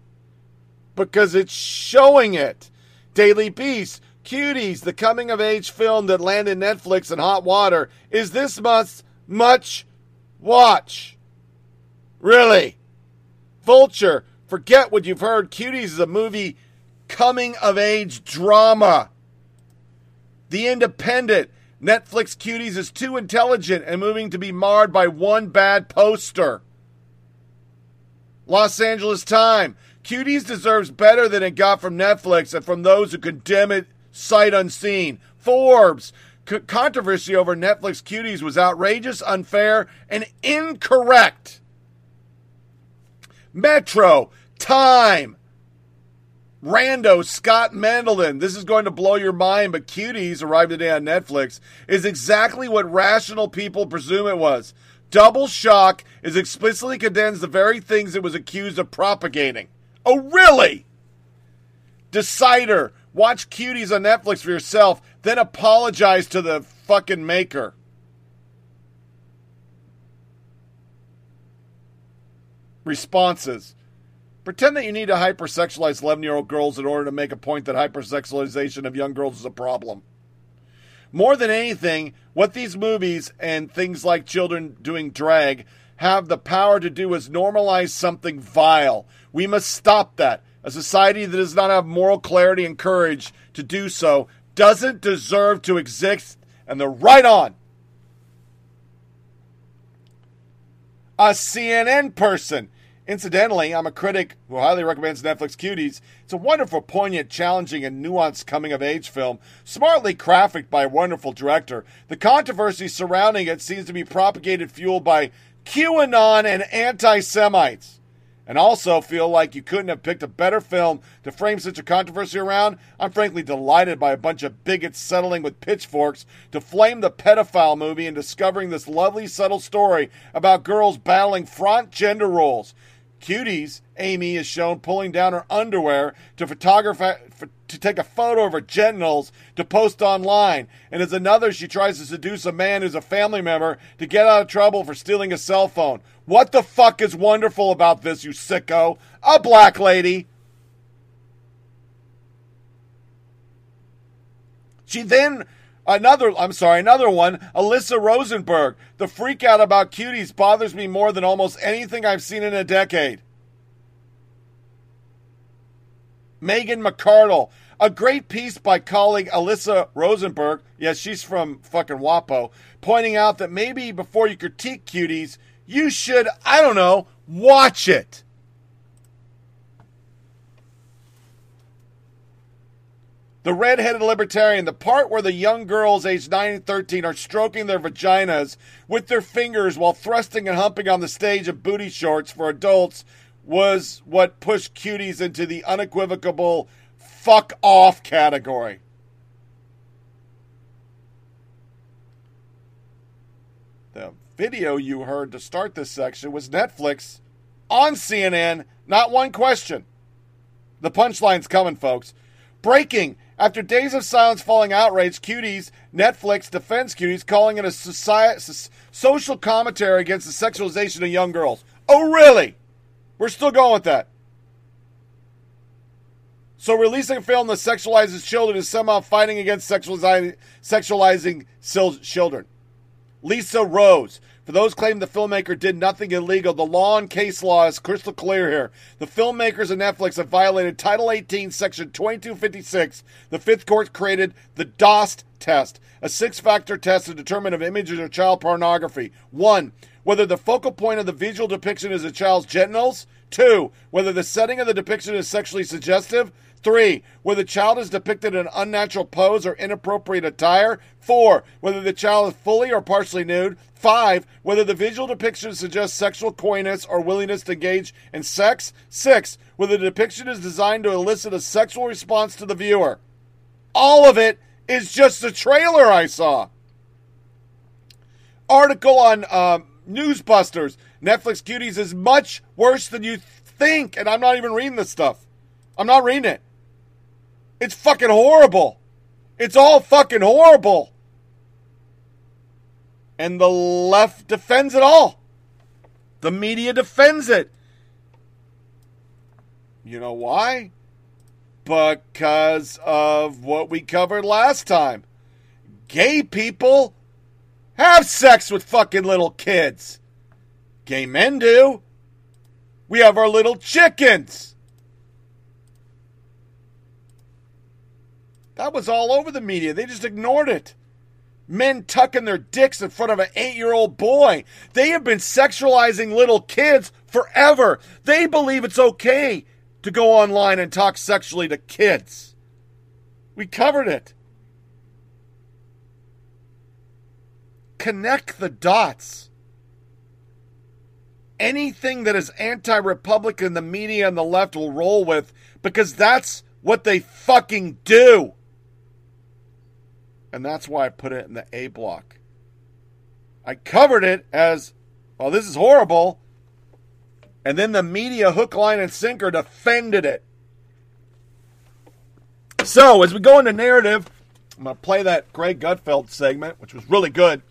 because it's showing it. Daily Beast. Cuties, the coming of age film that landed Netflix in hot water, is this month's much watch. Really? Vulture, forget what you've heard. Cuties is a movie coming of age drama. The Independent. Netflix Cuties is too intelligent and moving to be marred by one bad poster. Los Angeles Time. Cuties deserves better than it got from Netflix and from those who condemn it sight unseen. Forbes. C- controversy over Netflix Cuties was outrageous, unfair, and incorrect. Metro. Time. Rando Scott Mendelson, this is going to blow your mind, but Cuties arrived today on Netflix is exactly what rational people presume it was. Double Shock is explicitly condemns the very things it was accused of propagating. Oh, really? Decider, watch Cuties on Netflix for yourself, then apologize to the fucking maker. Responses. Pretend that you need to hypersexualize 11 year old girls in order to make a point that hypersexualization of young girls is a problem. More than anything, what these movies and things like children doing drag have the power to do is normalize something vile. We must stop that. A society that does not have moral clarity and courage to do so doesn't deserve to exist, and they're right on. A CNN person. Incidentally, I'm a critic who highly recommends Netflix Cuties. It's a wonderful, poignant, challenging, and nuanced coming of age film, smartly crafted by a wonderful director. The controversy surrounding it seems to be propagated, fueled by QAnon and anti Semites. And also feel like you couldn't have picked a better film to frame such a controversy around. I'm frankly delighted by a bunch of bigots settling with pitchforks to flame the pedophile movie and discovering this lovely, subtle story about girls battling front gender roles. Cuties, Amy is shown pulling down her underwear to photograph to take a photo of her genitals to post online, and as another, she tries to seduce a man who's a family member to get out of trouble for stealing a cell phone. What the fuck is wonderful about this, you sicko? A black lady. She then Another, I'm sorry, another one, Alyssa Rosenberg. The freak out about cuties bothers me more than almost anything I've seen in a decade. Megan McArdle. A great piece by colleague Alyssa Rosenberg. Yes, she's from fucking WAPO. Pointing out that maybe before you critique cuties, you should, I don't know, watch it. The redheaded libertarian, the part where the young girls aged 9 and 13 are stroking their vaginas with their fingers while thrusting and humping on the stage of booty shorts for adults, was what pushed cuties into the unequivocal fuck off category. The video you heard to start this section was Netflix on CNN, not one question. The punchline's coming, folks. Breaking after days of silence following outrage, Cuties, Netflix defends Cuties, calling it a society, social commentary against the sexualization of young girls. Oh, really? We're still going with that. So releasing a film that sexualizes children is somehow fighting against sexualizing, sexualizing children. Lisa Rose. For those claiming the filmmaker did nothing illegal, the law and case law is crystal clear here. The filmmakers of Netflix have violated Title 18, Section 2256. The Fifth Court created the DOST test, a six factor test to determine if images are child pornography. One, whether the focal point of the visual depiction is a child's genitals. Two, whether the setting of the depiction is sexually suggestive. Three, whether the child is depicted in an unnatural pose or inappropriate attire. Four, whether the child is fully or partially nude. Five, whether the visual depiction suggests sexual coyness or willingness to engage in sex. Six, whether the depiction is designed to elicit a sexual response to the viewer. All of it is just the trailer I saw. Article on uh, Newsbusters. Netflix Cuties is much worse than you think, and I'm not even reading this stuff. I'm not reading it. It's fucking horrible. It's all fucking horrible. And the left defends it all. The media defends it. You know why? Because of what we covered last time. Gay people have sex with fucking little kids. Gay men do. We have our little chickens. That was all over the media. They just ignored it. Men tucking their dicks in front of an eight year old boy. They have been sexualizing little kids forever. They believe it's okay to go online and talk sexually to kids. We covered it. Connect the dots. Anything that is anti Republican, the media and the left will roll with because that's what they fucking do. And that's why I put it in the A block. I covered it as, well, this is horrible. And then the media hook, line, and sinker defended it. So, as we go into narrative, I'm going to play that Greg Gutfeld segment, which was really good.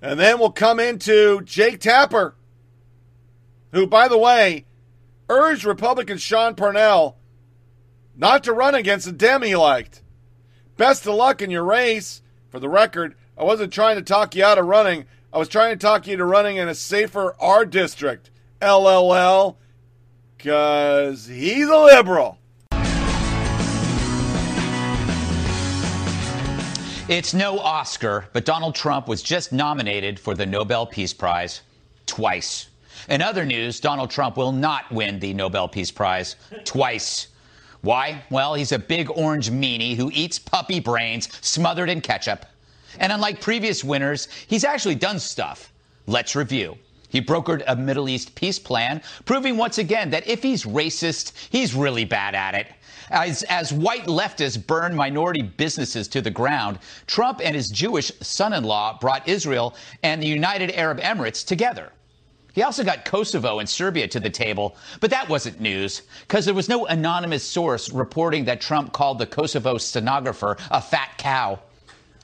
And then we'll come into Jake Tapper, who, by the way, urged Republican Sean Parnell not to run against a Dem he liked. Best of luck in your race. For the record, I wasn't trying to talk you out of running. I was trying to talk you to running in a safer R district. LLL. Because he's a liberal. It's no Oscar, but Donald Trump was just nominated for the Nobel Peace Prize twice. In other news, Donald Trump will not win the Nobel Peace Prize twice. Why? Well, he's a big orange meanie who eats puppy brains smothered in ketchup. And unlike previous winners, he's actually done stuff. Let's review. He brokered a Middle East peace plan, proving once again that if he's racist, he's really bad at it. As, as white leftists burn minority businesses to the ground, Trump and his Jewish son in law brought Israel and the United Arab Emirates together. He also got Kosovo and Serbia to the table, but that wasn't news because there was no anonymous source reporting that Trump called the Kosovo stenographer a fat cow.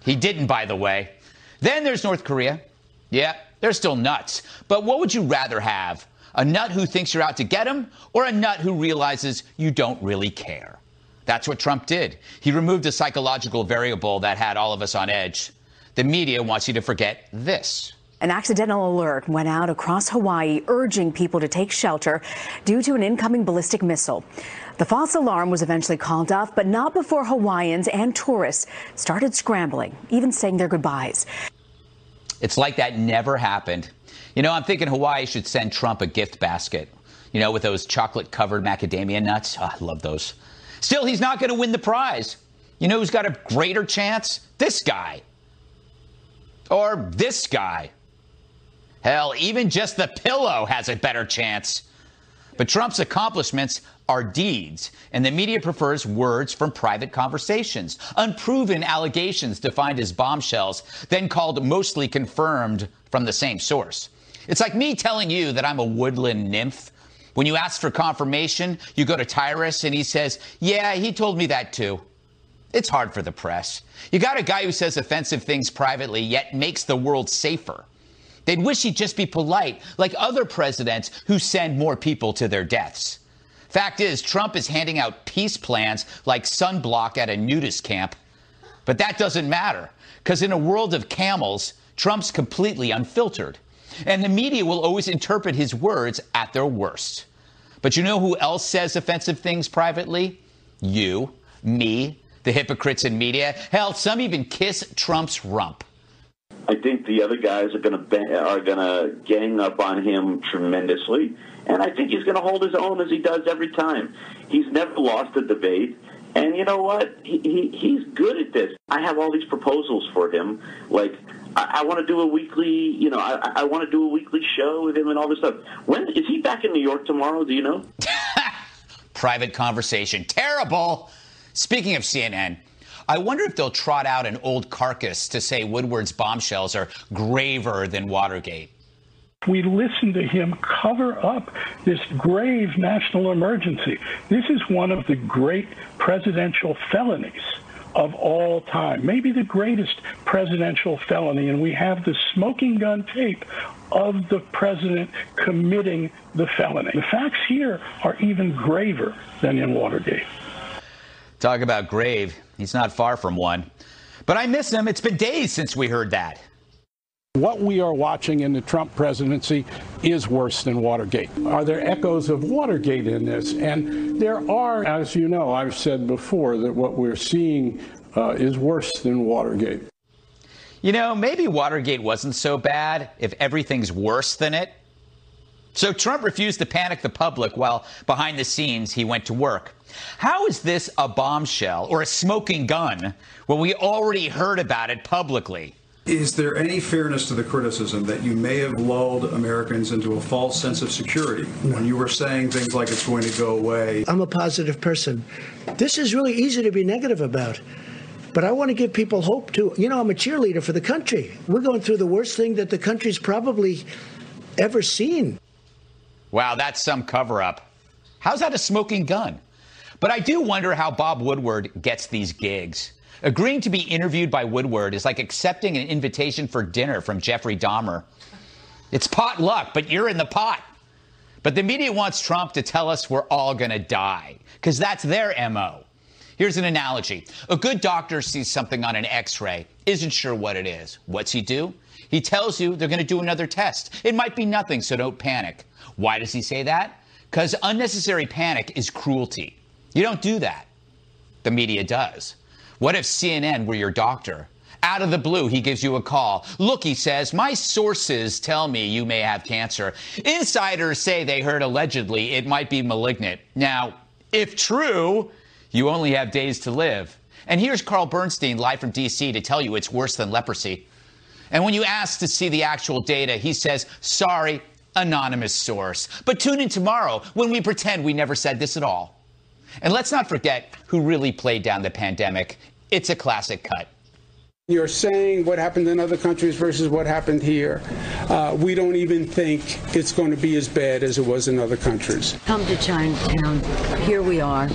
He didn't, by the way. Then there's North Korea. Yeah, they're still nuts. But what would you rather have? A nut who thinks you're out to get him, or a nut who realizes you don't really care? That's what Trump did. He removed a psychological variable that had all of us on edge. The media wants you to forget this. An accidental alert went out across Hawaii urging people to take shelter due to an incoming ballistic missile. The false alarm was eventually called off, but not before Hawaiians and tourists started scrambling, even saying their goodbyes. It's like that never happened. You know, I'm thinking Hawaii should send Trump a gift basket, you know, with those chocolate covered macadamia nuts. Oh, I love those. Still, he's not going to win the prize. You know who's got a greater chance? This guy. Or this guy. Hell, even just the pillow has a better chance. But Trump's accomplishments are deeds, and the media prefers words from private conversations, unproven allegations defined as bombshells, then called mostly confirmed from the same source. It's like me telling you that I'm a woodland nymph. When you ask for confirmation, you go to Tyrus and he says, Yeah, he told me that too. It's hard for the press. You got a guy who says offensive things privately, yet makes the world safer. They'd wish he'd just be polite, like other presidents who send more people to their deaths. Fact is, Trump is handing out peace plans like sunblock at a nudist camp. But that doesn't matter, because in a world of camels, Trump's completely unfiltered. And the media will always interpret his words at their worst. But you know who else says offensive things privately? You, me, the hypocrites in media. Hell, some even kiss Trump's rump. I think the other guys are going to are going to gang up on him tremendously, and I think he's going to hold his own as he does every time. He's never lost a debate, and you know what? He, he he's good at this. I have all these proposals for him, like. I, I want to do a weekly, you know, I, I want to do a weekly show with him and all this stuff. When is he back in New York tomorrow? Do you know? Private conversation. Terrible. Speaking of CNN, I wonder if they'll trot out an old carcass to say Woodward's bombshells are graver than Watergate. We listen to him cover up this grave national emergency. This is one of the great presidential felonies of all time, maybe the greatest presidential felony. And we have the smoking gun tape of the president committing the felony. The facts here are even graver than in Watergate. Talk about grave. He's not far from one. But I miss him. It's been days since we heard that. What we are watching in the Trump presidency is worse than Watergate. Are there echoes of Watergate in this? And there are, as you know, I've said before that what we're seeing uh, is worse than Watergate. You know, maybe Watergate wasn't so bad if everything's worse than it. So Trump refused to panic the public while behind the scenes he went to work. How is this a bombshell or a smoking gun when we already heard about it publicly? Is there any fairness to the criticism that you may have lulled Americans into a false sense of security when you were saying things like it's going to go away? I'm a positive person. This is really easy to be negative about. But I want to give people hope too. You know, I'm a cheerleader for the country. We're going through the worst thing that the country's probably ever seen. Wow, that's some cover up. How's that a smoking gun? But I do wonder how Bob Woodward gets these gigs. Agreeing to be interviewed by Woodward is like accepting an invitation for dinner from Jeffrey Dahmer. It's pot luck, but you're in the pot. But the media wants Trump to tell us we're all going to die, because that's their MO. Here's an analogy a good doctor sees something on an x ray, isn't sure what it is. What's he do? He tells you they're going to do another test. It might be nothing, so don't panic. Why does he say that? Because unnecessary panic is cruelty. You don't do that. The media does. What if CNN were your doctor? Out of the blue, he gives you a call. Look, he says, my sources tell me you may have cancer. Insiders say they heard allegedly it might be malignant. Now, if true, you only have days to live. And here's Carl Bernstein live from D.C. to tell you it's worse than leprosy. And when you ask to see the actual data, he says, sorry, anonymous source. But tune in tomorrow when we pretend we never said this at all. And let's not forget who really played down the pandemic. It's a classic cut. You're saying what happened in other countries versus what happened here. Uh, we don't even think it's going to be as bad as it was in other countries. Come to Chinatown. Here we are.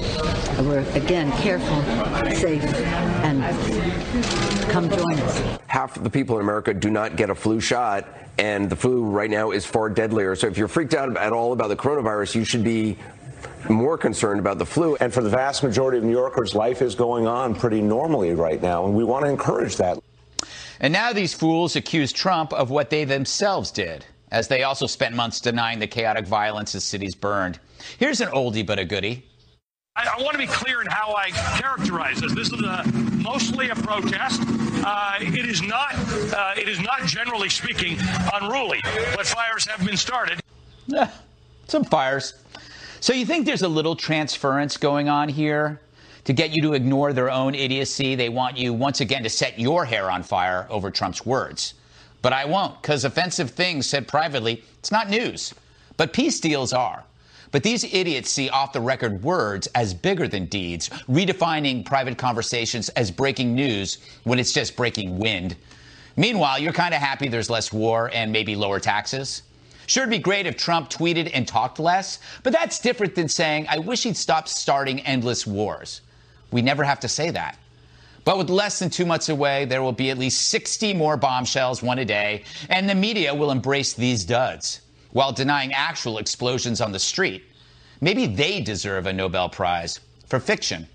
We're, again, careful, safe, and come join us. Half of the people in America do not get a flu shot, and the flu right now is far deadlier. So if you're freaked out at all about the coronavirus, you should be more concerned about the flu. And for the vast majority of New Yorkers, life is going on pretty normally right now, and we want to encourage that. And now these fools accuse Trump of what they themselves did, as they also spent months denying the chaotic violence as cities burned. Here's an oldie but a goodie. I, I want to be clear in how I characterize this. This is a, mostly a protest. Uh, it is not. Uh, it is not generally speaking unruly, but fires have been started. Yeah, some fires. So you think there's a little transference going on here? To get you to ignore their own idiocy, they want you once again to set your hair on fire over Trump's words. But I won't, because offensive things said privately, it's not news. But peace deals are. But these idiots see off the record words as bigger than deeds, redefining private conversations as breaking news when it's just breaking wind. Meanwhile, you're kind of happy there's less war and maybe lower taxes. Sure, it'd be great if Trump tweeted and talked less, but that's different than saying, I wish he'd stop starting endless wars. We never have to say that. But with less than two months away, there will be at least 60 more bombshells, one a day, and the media will embrace these duds while denying actual explosions on the street. Maybe they deserve a Nobel Prize for fiction.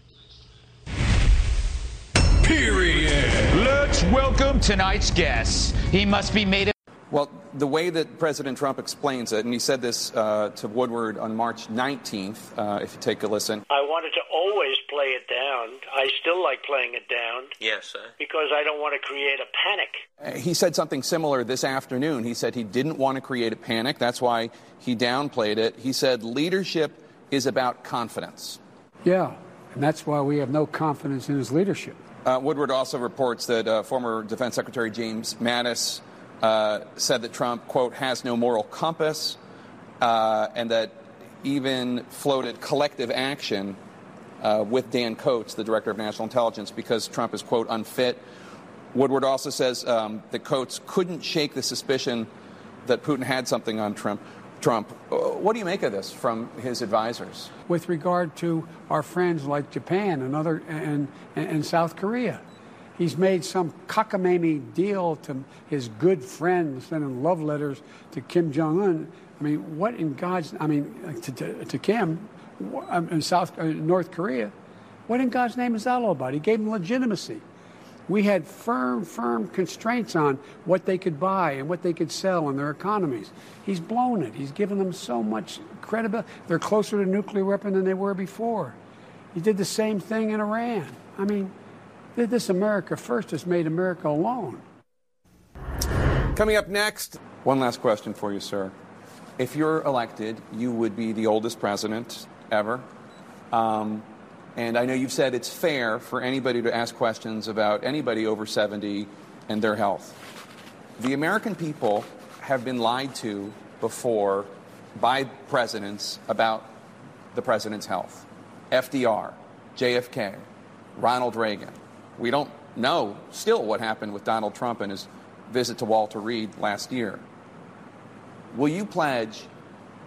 Period. Let's welcome tonight's guest. He must be made. Well, the way that President Trump explains it, and he said this uh, to Woodward on March 19th, uh, if you take a listen. I wanted to always play it down. I still like playing it down. Yes, sir. Because I don't want to create a panic. Uh, he said something similar this afternoon. He said he didn't want to create a panic. That's why he downplayed it. He said leadership is about confidence. Yeah, and that's why we have no confidence in his leadership. Uh, Woodward also reports that uh, former Defense Secretary James Mattis uh, said that Trump, quote, has no moral compass, uh, and that even floated collective action uh, with Dan Coats, the director of national intelligence, because Trump is, quote, unfit. Woodward also says um, that Coats couldn't shake the suspicion that Putin had something on Trump. Trump. Uh, what do you make of this from his advisors? With regard to our friends like Japan and other and, and South Korea, He's made some cockamamie deal to his good friend, sending love letters to Kim Jong Un. I mean, what in God's? I mean, to, to, to Kim in South uh, North Korea. What in God's name is that all about? He gave him legitimacy. We had firm, firm constraints on what they could buy and what they could sell in their economies. He's blown it. He's given them so much credibility. They're closer to nuclear weapon than they were before. He did the same thing in Iran. I mean, this America First has made America alone. Coming up next, one last question for you, sir. If you're elected, you would be the oldest president ever. Um, and I know you've said it's fair for anybody to ask questions about anybody over 70 and their health. The American people have been lied to before by presidents about the president's health. FDR, JFK, Ronald Reagan. We don't know still what happened with Donald Trump and his visit to Walter Reed last year. Will you pledge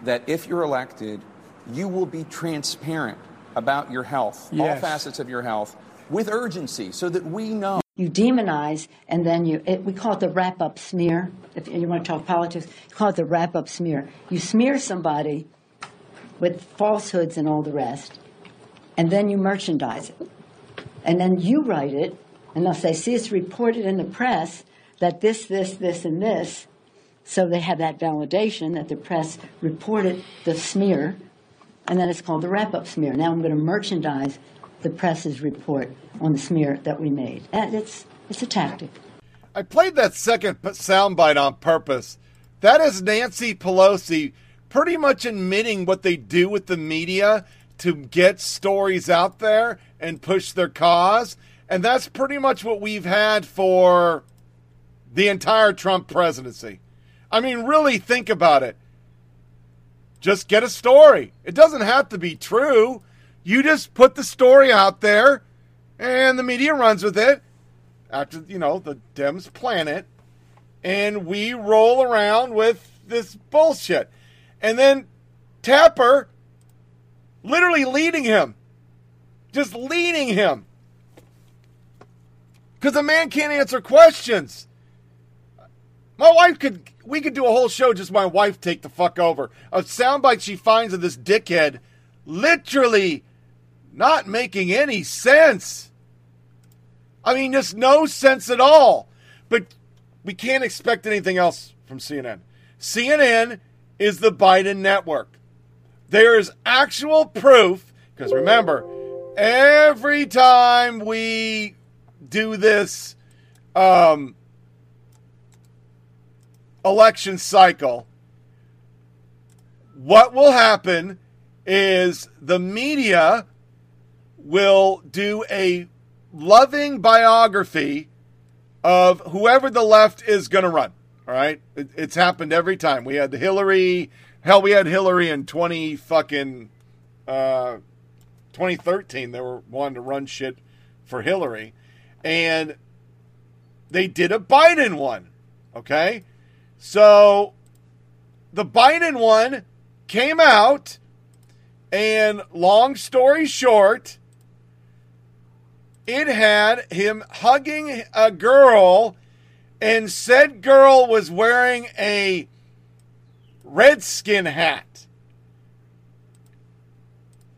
that if you're elected, you will be transparent about your health, yes. all facets of your health, with urgency so that we know? You demonize, and then you, it, we call it the wrap up smear. If you want to talk politics, you call it the wrap up smear. You smear somebody with falsehoods and all the rest, and then you merchandise it. And then you write it, and they'll say, see, it's reported in the press that this, this, this, and this. So they have that validation that the press reported the smear, and then it's called the wrap up smear. Now I'm going to merchandise the press's report on the smear that we made. And it's, it's a tactic. I played that second soundbite on purpose. That is Nancy Pelosi pretty much admitting what they do with the media to get stories out there and push their cause. And that's pretty much what we've had for the entire Trump presidency. I mean, really think about it. Just get a story. It doesn't have to be true. You just put the story out there and the media runs with it after, you know, the Dems plan it. And we roll around with this bullshit. And then Tapper literally leading him. Just leading him. Because the man can't answer questions. My wife could, we could do a whole show just my wife take the fuck over. A soundbite she finds of this dickhead literally not making any sense. I mean, just no sense at all. But we can't expect anything else from CNN. CNN is the Biden network. There is actual proof, because remember, every time we do this um, election cycle, what will happen is the media will do a loving biography of whoever the left is going to run. All right, it, it's happened every time. We had the Hillary Hell, we had Hillary in twenty fucking uh, 2013. They were wanting to run shit for Hillary, and they did a Biden one. Okay, so the Biden one came out, and long story short, it had him hugging a girl, and said girl was wearing a Redskin hat.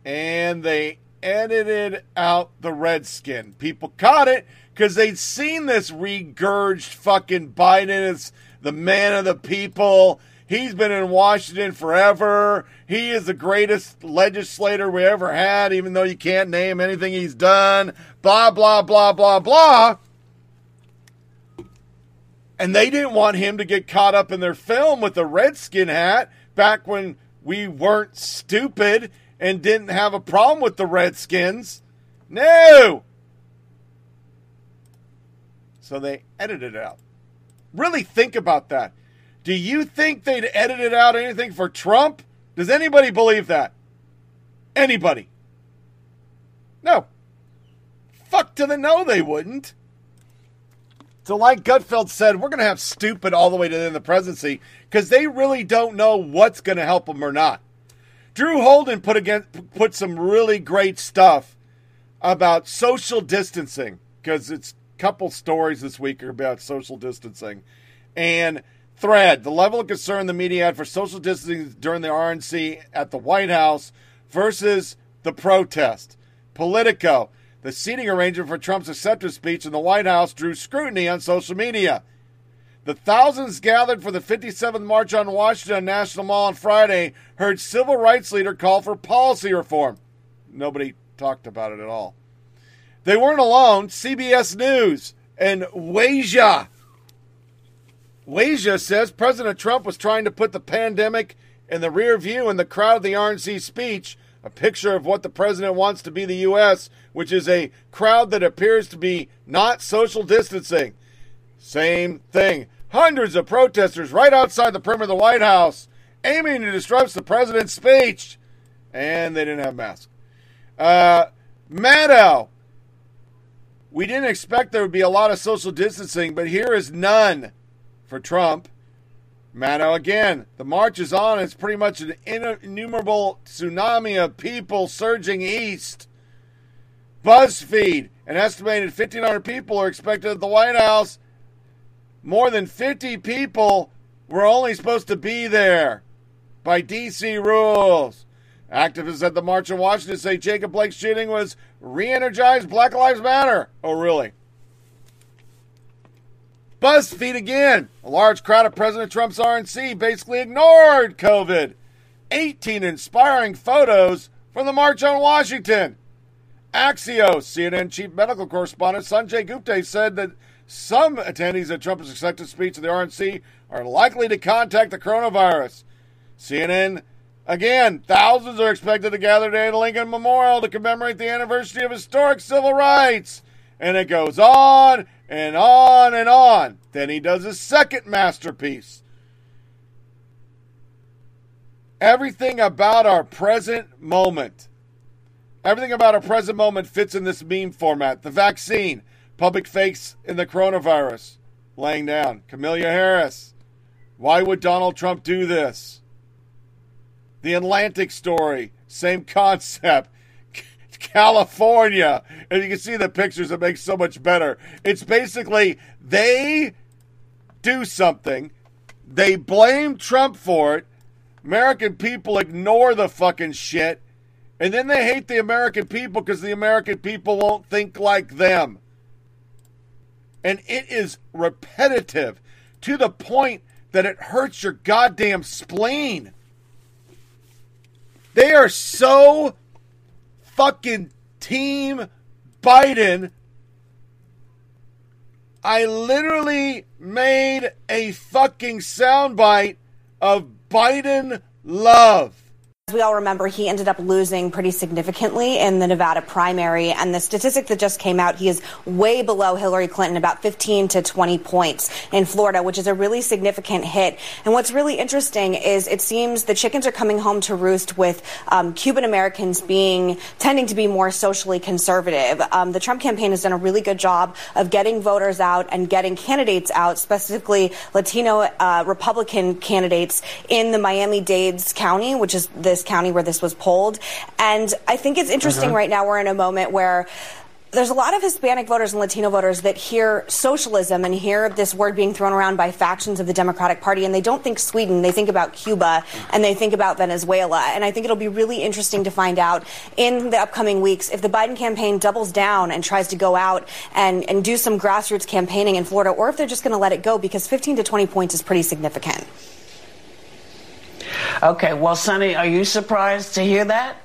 And they edited out the Redskin. People caught it because they'd seen this regurged fucking Biden as the man of the people. He's been in Washington forever. He is the greatest legislator we ever had, even though you can't name anything he's done. Blah, blah, blah, blah, blah. And they didn't want him to get caught up in their film with the Redskin hat back when we weren't stupid and didn't have a problem with the Redskins. No! So they edited it out. Really think about that. Do you think they'd edited out anything for Trump? Does anybody believe that? Anybody? No. Fuck to the no, they wouldn't. So, like Gutfeld said, we're going to have stupid all the way to the end of the presidency because they really don't know what's going to help them or not. Drew Holden put again put some really great stuff about social distancing because it's a couple stories this week are about social distancing and thread the level of concern the media had for social distancing during the RNC at the White House versus the protest. Politico The seating arrangement for Trump's acceptance speech in the White House drew scrutiny on social media. The thousands gathered for the 57th March on Washington National Mall on Friday heard civil rights leader call for policy reform. Nobody talked about it at all. They weren't alone. CBS News and Weijia. Weijia says President Trump was trying to put the pandemic in the rear view in the crowd of the RNC speech, a picture of what the president wants to be the U.S., which is a crowd that appears to be not social distancing. Same thing. Hundreds of protesters right outside the perimeter of the White House aiming to disrupt the president's speech. And they didn't have masks. Uh, Maddow. We didn't expect there would be a lot of social distancing, but here is none for Trump. Maddow again. The march is on. It's pretty much an innumerable tsunami of people surging east. BuzzFeed. An estimated 1,500 people are expected at the White House. More than 50 people were only supposed to be there by D.C. rules. Activists at the March in Washington say Jacob Blake's shooting was re energized Black Lives Matter. Oh, really? BuzzFeed again. A large crowd of President Trump's RNC basically ignored COVID. 18 inspiring photos from the March on Washington. Axios, CNN chief medical correspondent Sanjay Gupta said that some attendees at Trump's acceptance speech to the RNC are likely to contact the coronavirus. CNN, again, thousands are expected to gather today at Lincoln Memorial to commemorate the anniversary of historic civil rights. And it goes on and on and on. Then he does his second masterpiece. Everything about our present moment. Everything about our present moment fits in this meme format. The vaccine, public fakes in the coronavirus, laying down. Kamala Harris. Why would Donald Trump do this? The Atlantic story, same concept. California. And you can see the pictures, it makes so much better. It's basically they do something, they blame Trump for it, American people ignore the fucking shit, and then they hate the American people because the American people won't think like them. And it is repetitive to the point that it hurts your goddamn spleen. They are so fucking team Biden. I literally made a fucking soundbite of Biden love. As we all remember, he ended up losing pretty significantly in the Nevada primary. And the statistic that just came out, he is way below Hillary Clinton, about 15 to 20 points in Florida, which is a really significant hit. And what's really interesting is it seems the chickens are coming home to roost with um, Cuban Americans being, tending to be more socially conservative. Um, the Trump campaign has done a really good job of getting voters out and getting candidates out, specifically Latino uh, Republican candidates in the Miami-Dade County, which is the this county where this was polled. And I think it's interesting Uh-huh. right now we're in a moment where there's a lot of Hispanic voters and Latino voters that hear socialism and hear this word being thrown around by factions of the Democratic Party, and they don't think Sweden. They think about Cuba and they think about Venezuela. And I think it'll be really interesting to find out in the upcoming weeks if the Biden campaign doubles down and tries to go out and, and do some grassroots campaigning in Florida, or if they're just going to let it go because 15 to 20 points is pretty significant. Okay, well, Sonny, are you surprised to hear that?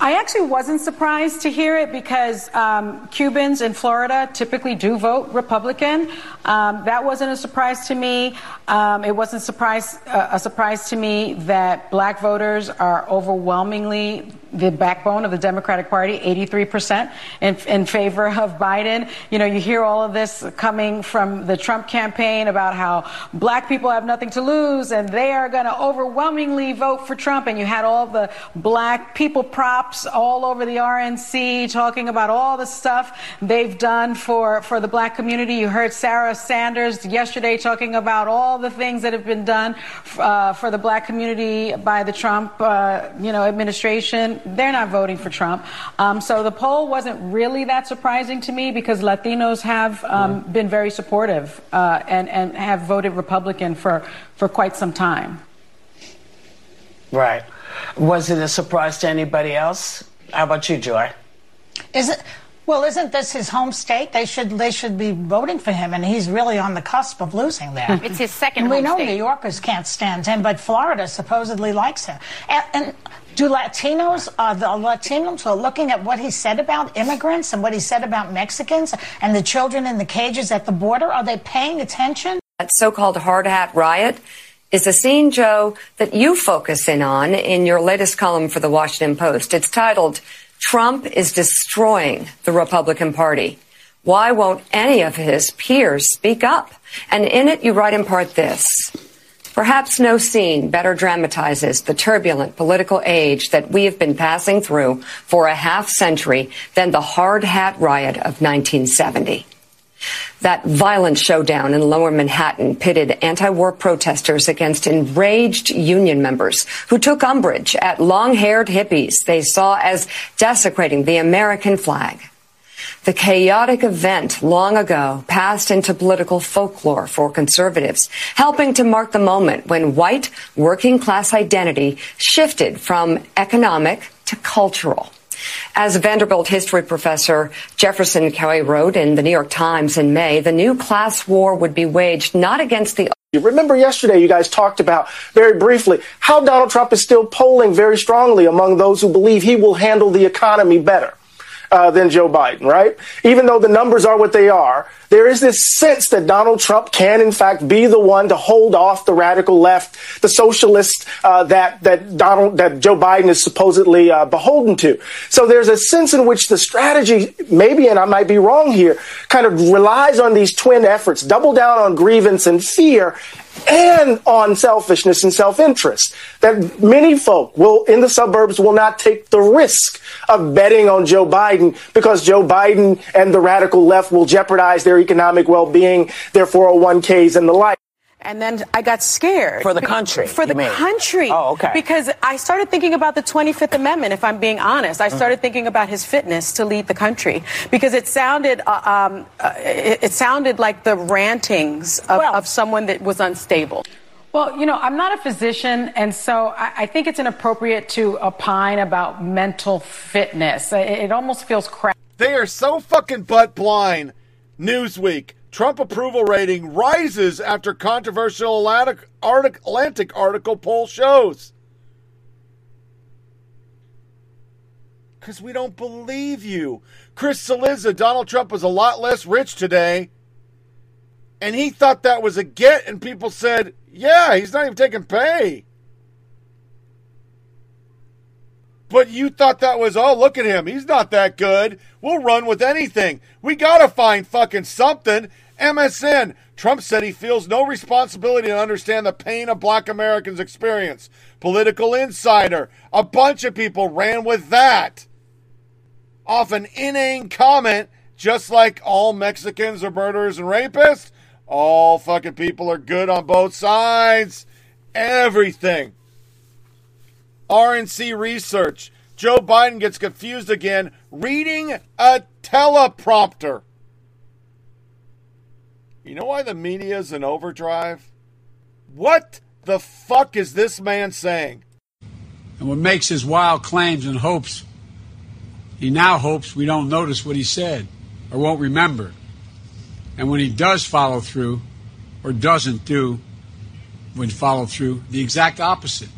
I actually wasn't surprised to hear it because um, Cubans in Florida typically do vote Republican. Um, that wasn't a surprise to me. Um, it wasn't surprise, uh, a surprise to me that black voters are overwhelmingly the backbone of the Democratic Party, 83% in, in favor of Biden. You know, you hear all of this coming from the Trump campaign about how black people have nothing to lose and they are going to overwhelmingly vote for Trump. And you had all the black people props all over the RNC talking about all the stuff they've done for, for the black community. You heard Sarah Sanders yesterday talking about all the things that have been done uh, for the black community by the Trump, uh, you know, administration. They're not voting for Trump. Um, so the poll wasn't really that surprising to me because Latinos have um, been very supportive uh, and, and have voted Republican for, for quite some time. Right. Was it a surprise to anybody else? How about you, Joy? Is it? Well, isn't this his home state? They should they should be voting for him, and he's really on the cusp of losing there. It's his second And we home know state. New Yorkers can't stand him, but Florida supposedly likes him. And, and do Latinos, uh, the Latinos are looking at what he said about immigrants and what he said about Mexicans and the children in the cages at the border, are they paying attention? That so called hard hat riot is a scene, Joe, that you focus in on in your latest column for the Washington Post. It's titled, Trump is Destroying the Republican Party. Why won't any of his peers speak up? And in it, you write in part this. Perhaps no scene better dramatizes the turbulent political age that we have been passing through for a half century than the hard hat riot of 1970. That violent showdown in lower Manhattan pitted anti-war protesters against enraged union members who took umbrage at long-haired hippies they saw as desecrating the American flag. The chaotic event long ago passed into political folklore for conservatives, helping to mark the moment when white working class identity shifted from economic to cultural. As Vanderbilt history professor Jefferson Kelly wrote in the New York Times in May, the new class war would be waged not against the You remember yesterday you guys talked about very briefly how Donald Trump is still polling very strongly among those who believe he will handle the economy better. Uh, than Joe Biden, right? Even though the numbers are what they are, there is this sense that Donald Trump can, in fact, be the one to hold off the radical left, the socialists uh, that that Donald that Joe Biden is supposedly uh, beholden to. So there's a sense in which the strategy, maybe, and I might be wrong here, kind of relies on these twin efforts: double down on grievance and fear, and on selfishness and self-interest that many folk will in the suburbs will not take the risk of betting on Joe Biden because Joe Biden and the radical left will jeopardize their economic well-being, their 401ks and the like. And then I got scared. For the country, For the mean? country. Oh, okay. Because I started thinking about the 25th Amendment, if I'm being honest. I started thinking about his fitness to lead the country. Because it sounded, uh, um, uh, it, it sounded like the rantings of, of someone that was unstable. Well, you know, I'm not a physician, and so I, I think it's inappropriate to opine about mental fitness. It, it almost feels crap. They are so fucking butt blind. Newsweek. Trump approval rating rises after controversial Atlantic, Atlantic article poll shows. Because we don't believe you. Chris Cillizza, Donald Trump was a lot less rich today. And he thought that was a get, and people said, yeah, he's not even taking pay. But you thought that was, oh, look at him. He's not that good. We'll run with anything. We got to find fucking something. MSN. Trump said he feels no responsibility to understand the pain of black Americans experience. Political insider. A bunch of people ran with that. Off an inane comment, just like all Mexicans are murderers and rapists, all fucking people are good on both sides. Everything. RNC research. Joe Biden gets confused again reading a teleprompter. You know why the media is in overdrive? What the fuck is this man saying? And what makes his wild claims and hopes, he now hopes we don't notice what he said or won't remember. And when he does follow through or doesn't do, when follow through, the exact opposite.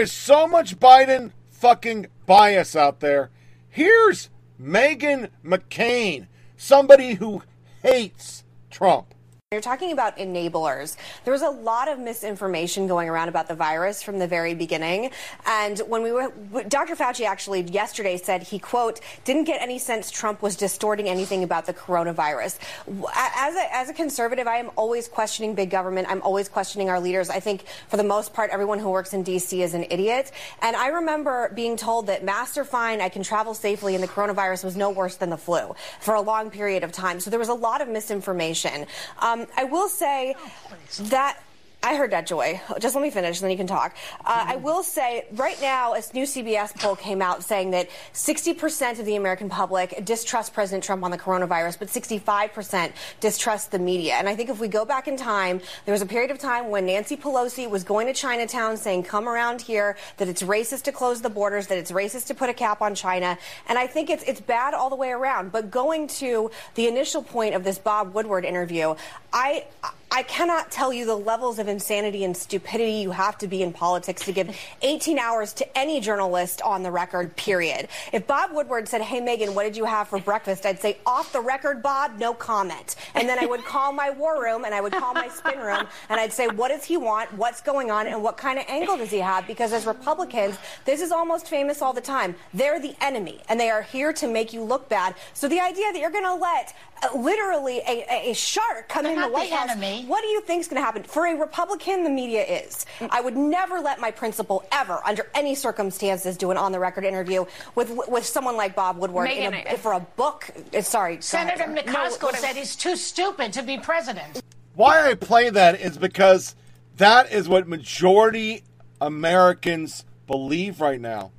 There is so much Biden fucking bias out there. Here's Meghan McCain, somebody who hates Trump. You're talking about enablers. There was a lot of misinformation going around about the virus from the very beginning. And when we were, Dr. Fauci actually yesterday said he, quote, didn't get any sense Trump was distorting anything about the coronavirus. As a, as a conservative, I am always questioning big government. I'm always questioning our leaders. I think for the most part, everyone who works in D.C. is an idiot. And I remember being told that masks are fine, I can travel safely, and the coronavirus was no worse than the flu for a long period of time. So there was a lot of misinformation. Um, Um, I will say that I heard that, Joy. Just let me finish, and then you can talk. Uh, I will say, right now, a new CBS poll came out saying that 60% of the American public distrust President Trump on the coronavirus, but 65% distrust the media. And I think if we go back in time, there was a period of time when Nancy Pelosi was going to Chinatown saying, come around here, that it's racist to close the borders, that it's racist to put a cap on China. And I think it's, it's bad all the way around. But going to the initial point of this Bob Woodward interview, I, I cannot tell you the levels of insanity and stupidity you have to be in politics to give 18 hours to any journalist on the record, period. If Bob Woodward said, Hey, Meghan, what did you have for breakfast? I'd say, Off the record, Bob, no comment. And then I would call my war room and I would call my spin room and I'd say, What does he want? What's going on? And what kind of angle does he have? Because as Republicans, this is almost famous all the time. They're the enemy and they are here to make you look bad. So the idea that you're going to let literally a, a, shark come They're in the not White the House. enemy. What do you think is going to happen? For a Republican, the media is. I would never let my principal ever, under any circumstances, do an on-the-record interview with with someone like Bob Woodward in Meghan, a, for a book. uh, Sorry, Senator ahead. McCaskill No, said he's too stupid to be president. Why I play that is because that is what majority Americans believe right now.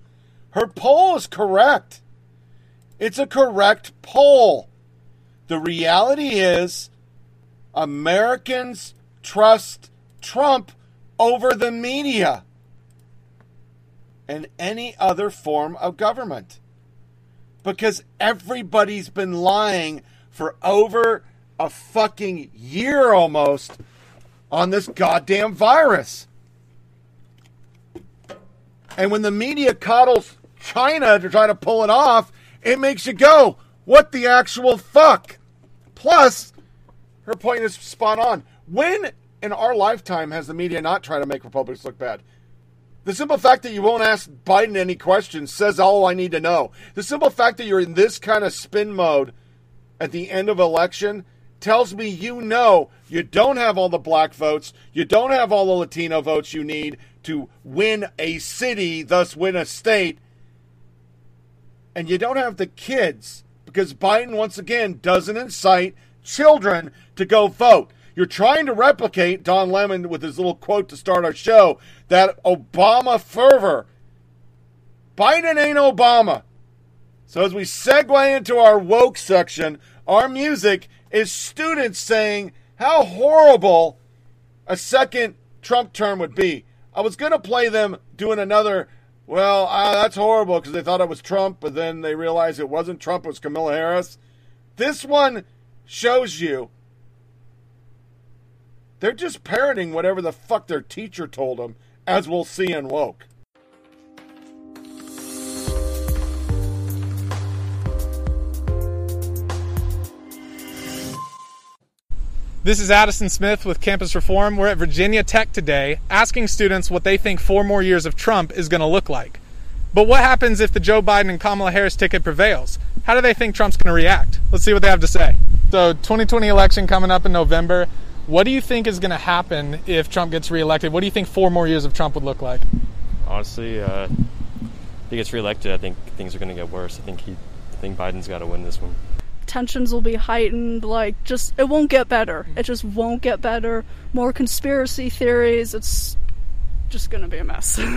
Her poll is correct. It's a correct poll. The reality is Americans trust Trump over the media and any other form of government. Because everybody's been lying for over a fucking year almost on this goddamn virus. And when the media coddles China to try to pull it off, it makes you go, what the actual fuck? Plus, her point is spot on. When in our lifetime has the media not tried to make Republicans look bad? The simple fact that you won't ask Biden any questions says all I need to know. The simple fact that you're in this kind of spin mode at the end of election tells me you know you don't have all the black votes, you don't have all the Latino votes you need to win a city, thus win a state, and you don't have the kids because Biden once again doesn't incite children to go vote. You're trying to replicate Don Lemon with his little quote to start our show that Obama fervor. Biden ain't Obama. So as we segue into our woke section, our music is students saying how horrible a second Trump term would be. I was going to play them doing another, well, uh, that's horrible because they thought it was Trump, but then they realized it wasn't Trump, it was Kamala Harris. This one shows you they're just parroting whatever the fuck their teacher told them, as we'll see in woke. This is Addison Smith with Campus Reform. We're at Virginia Tech today asking students what they think four more years of Trump is going to look like. But what happens if the Joe Biden and Kamala Harris ticket prevails? How do they think Trump's going to react? Let's see what they have to say. So, 2020 election coming up in November. What do you think is going to happen if Trump gets reelected? What do you think four more years of Trump would look like? Honestly, uh, if he gets reelected, I think things are going to get worse. I think he, I think Biden's got to win this one. Tensions will be heightened like just it won't get better it just won't get better more conspiracy theories it's just gonna be a mess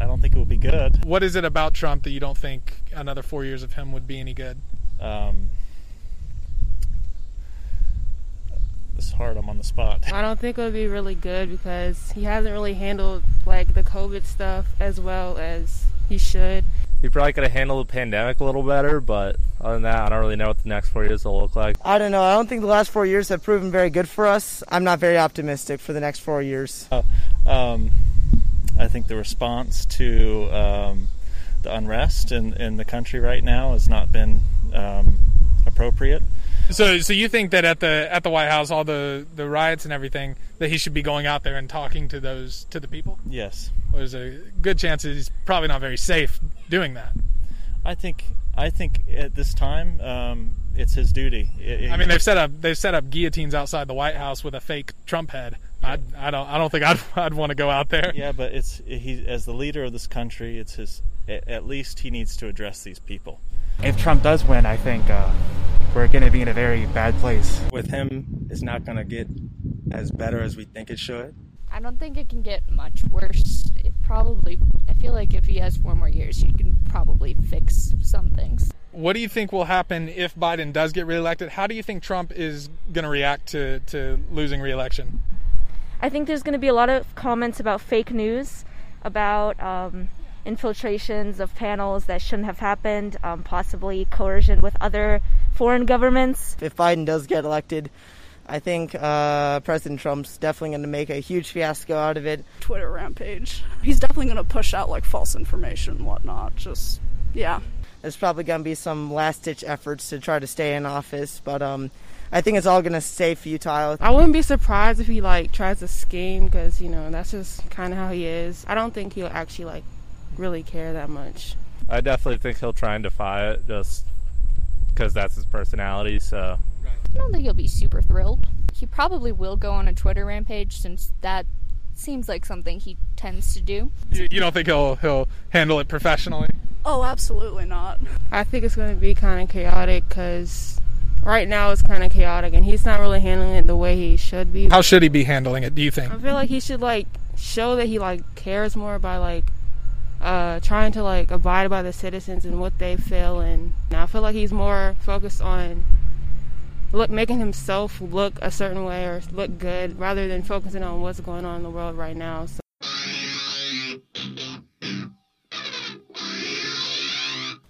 I don't think it will be good. What is it about Trump that you don't think another four years of him would be any good? Um, this is hard. I'm on the spot. I don't think it would be really good because he hasn't really handled like the COVID stuff as well as he should. He probably could have handled the pandemic a little better, but other than that, I don't really know what the next four years will look like. I don't know. I don't think the last four years have proven very good for us. I'm not very optimistic for the next four years. Um, I think the response to um, the unrest in, in the country right now has not been um, appropriate. So, so you think that at the at the White House, all the the riots and everything, that he should be going out there and talking to those to the people? Yes. Well, there's a good chance that he's probably not very safe doing that. I think I think at this time um, it's his duty. It- I mean, they've set up they've set up guillotines outside the White House with a fake Trump head. I, I don't I don't think I'd I'd want to go out there. Yeah, but it's he as the leader of this country. It's his. At least he needs to address these people. If Trump does win, I think uh, we're going to be in a very bad place. With him, it's not going to get as better as we think it should. I don't think it can get much worse. It probably, I feel like if he has four more years, he can probably fix some things. What do you think will happen if Biden does get reelected? How do you think Trump is going to react to to losing reelection? I think there's going to be a lot of comments about fake news, about um, infiltrations of panels that shouldn't have happened, um, possibly coercion with other foreign governments. If Biden does get elected, I think uh, President Trump's definitely going to make a huge fiasco out of it. Twitter rampage. He's definitely going to push out like false information and whatnot. Just, yeah. There's probably going to be some last ditch efforts to try to stay in office, but um, I think it's all going to stay futile. I wouldn't be surprised if he like tries to scheme because you know that's just kind of how he is. I don't think he'll actually like really care that much. I definitely think he'll try and defy it just because that's his personality. So I don't think he'll be super thrilled. He probably will go on a Twitter rampage since that seems like something he tends to do. You, you don't think he'll he'll handle it professionally? Oh, absolutely not. I think it's going to be kind of chaotic because right now it's kind of chaotic and he's not really handling it the way he should be. How should he be handling it? Do you think? I feel like he should like show that he like cares more by like uh, trying to like abide by the citizens and what they feel, and I feel like he's more focused on look making himself look a certain way or look good rather than focusing on what's going on in the world right now. So.